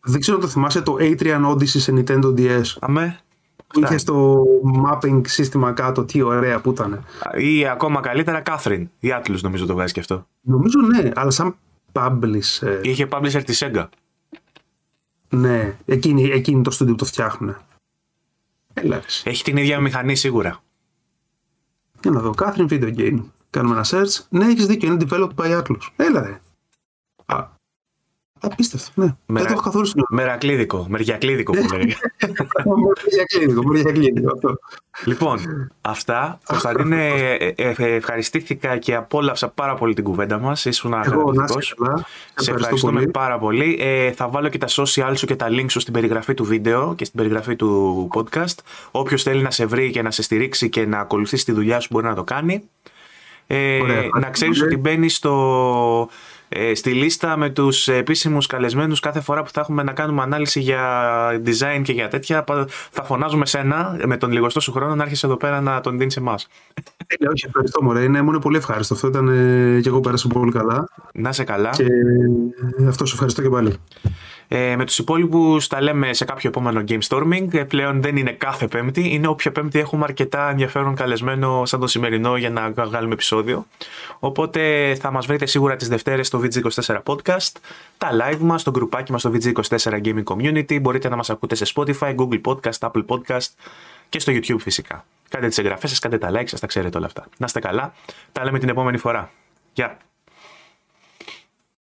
δεν ξέρω αν το θυμάσαι το Atrian Odyssey σε Nintendo DS. Αμέ. Που είχε στο mapping σύστημα κάτω, τι ωραία που ήταν. Ή ακόμα καλύτερα Catherine. Η Atlus νομίζω το βγάζει και αυτό. Νομίζω ναι, αλλά σαν publish. ε, Είχε publisher τη Sega. ναι, εκείνη, εκείνη το studio που το φτιάχνουν. Έλα, ρε. Έχει την ίδια μηχανή σίγουρα. Για να δω. Catherine Video Game. Κάνουμε ένα search. Ναι, έχεις δίκιο. Είναι developed by Atlus. Έλα, ρε. Α, απίστευτο. Ναι. Μερα- Δεν το έχω καθόλου στην Μερακλίδικο, μεριακλίδικο που λέει. Μπορεί για κλίνικο. Μπορεί για κλίνικο αυτό. λοιπόν, αυτά. Κωνσταντίνε, ε, ε, ε, ευχαριστήθηκα και απόλαυσα πάρα πολύ την κουβέντα μας. Ήσουν Εγώ να καταπληκτικό. είσαι καλά. Σε ευχαριστώ ευχαριστούμε πολύ. πάρα πολύ. Ε, θα βάλω και τα social σου και τα links σου στην περιγραφή του βίντεο και στην περιγραφή του podcast. Όποιος θέλει να σε βρει και να σε στηρίξει και να ακολουθήσει τη δουλειά σου μπορεί να το κάνει. Ε, Ωραία, να ευχαριστώ ξέρεις πολύ. ότι μπαίνεις στο, ε, στη λίστα με τους επίσημους καλεσμένους κάθε φορά που θα έχουμε να κάνουμε ανάλυση για design και για τέτοια πα- θα φωνάζουμε σένα με τον λιγοστό σου χρόνο να έρχεσαι εδώ πέρα να τον δίνεις εμάς. Τέλεια, όχι, ευχαριστώ μωρέ. Είναι, μου είναι πολύ ευχάριστο. Αυτό ήταν ε, και εγώ πέρασα πολύ καλά. Να σε καλά. Και ε, αυτό σε ευχαριστώ και πάλι. Ε, με τους υπόλοιπους τα λέμε σε κάποιο επόμενο Game Storming. Ε, πλέον δεν είναι κάθε Πέμπτη, είναι όποια Πέμπτη έχουμε αρκετά ενδιαφέρον καλεσμένο σαν το σημερινό για να βγάλουμε επεισόδιο. Οπότε θα μας βρείτε σίγουρα τις Δευτέρες στο VG24 Podcast, τα live μας, στο γκρουπάκι μας στο VG24 Gaming Community. Μπορείτε να μας ακούτε σε Spotify, Google Podcast, Apple Podcast και στο YouTube φυσικά. Κάντε τις εγγραφές σας, κάντε τα like σας, τα ξέρετε όλα αυτά. Να είστε καλά. Τα λέμε την επόμενη φορά. Γεια.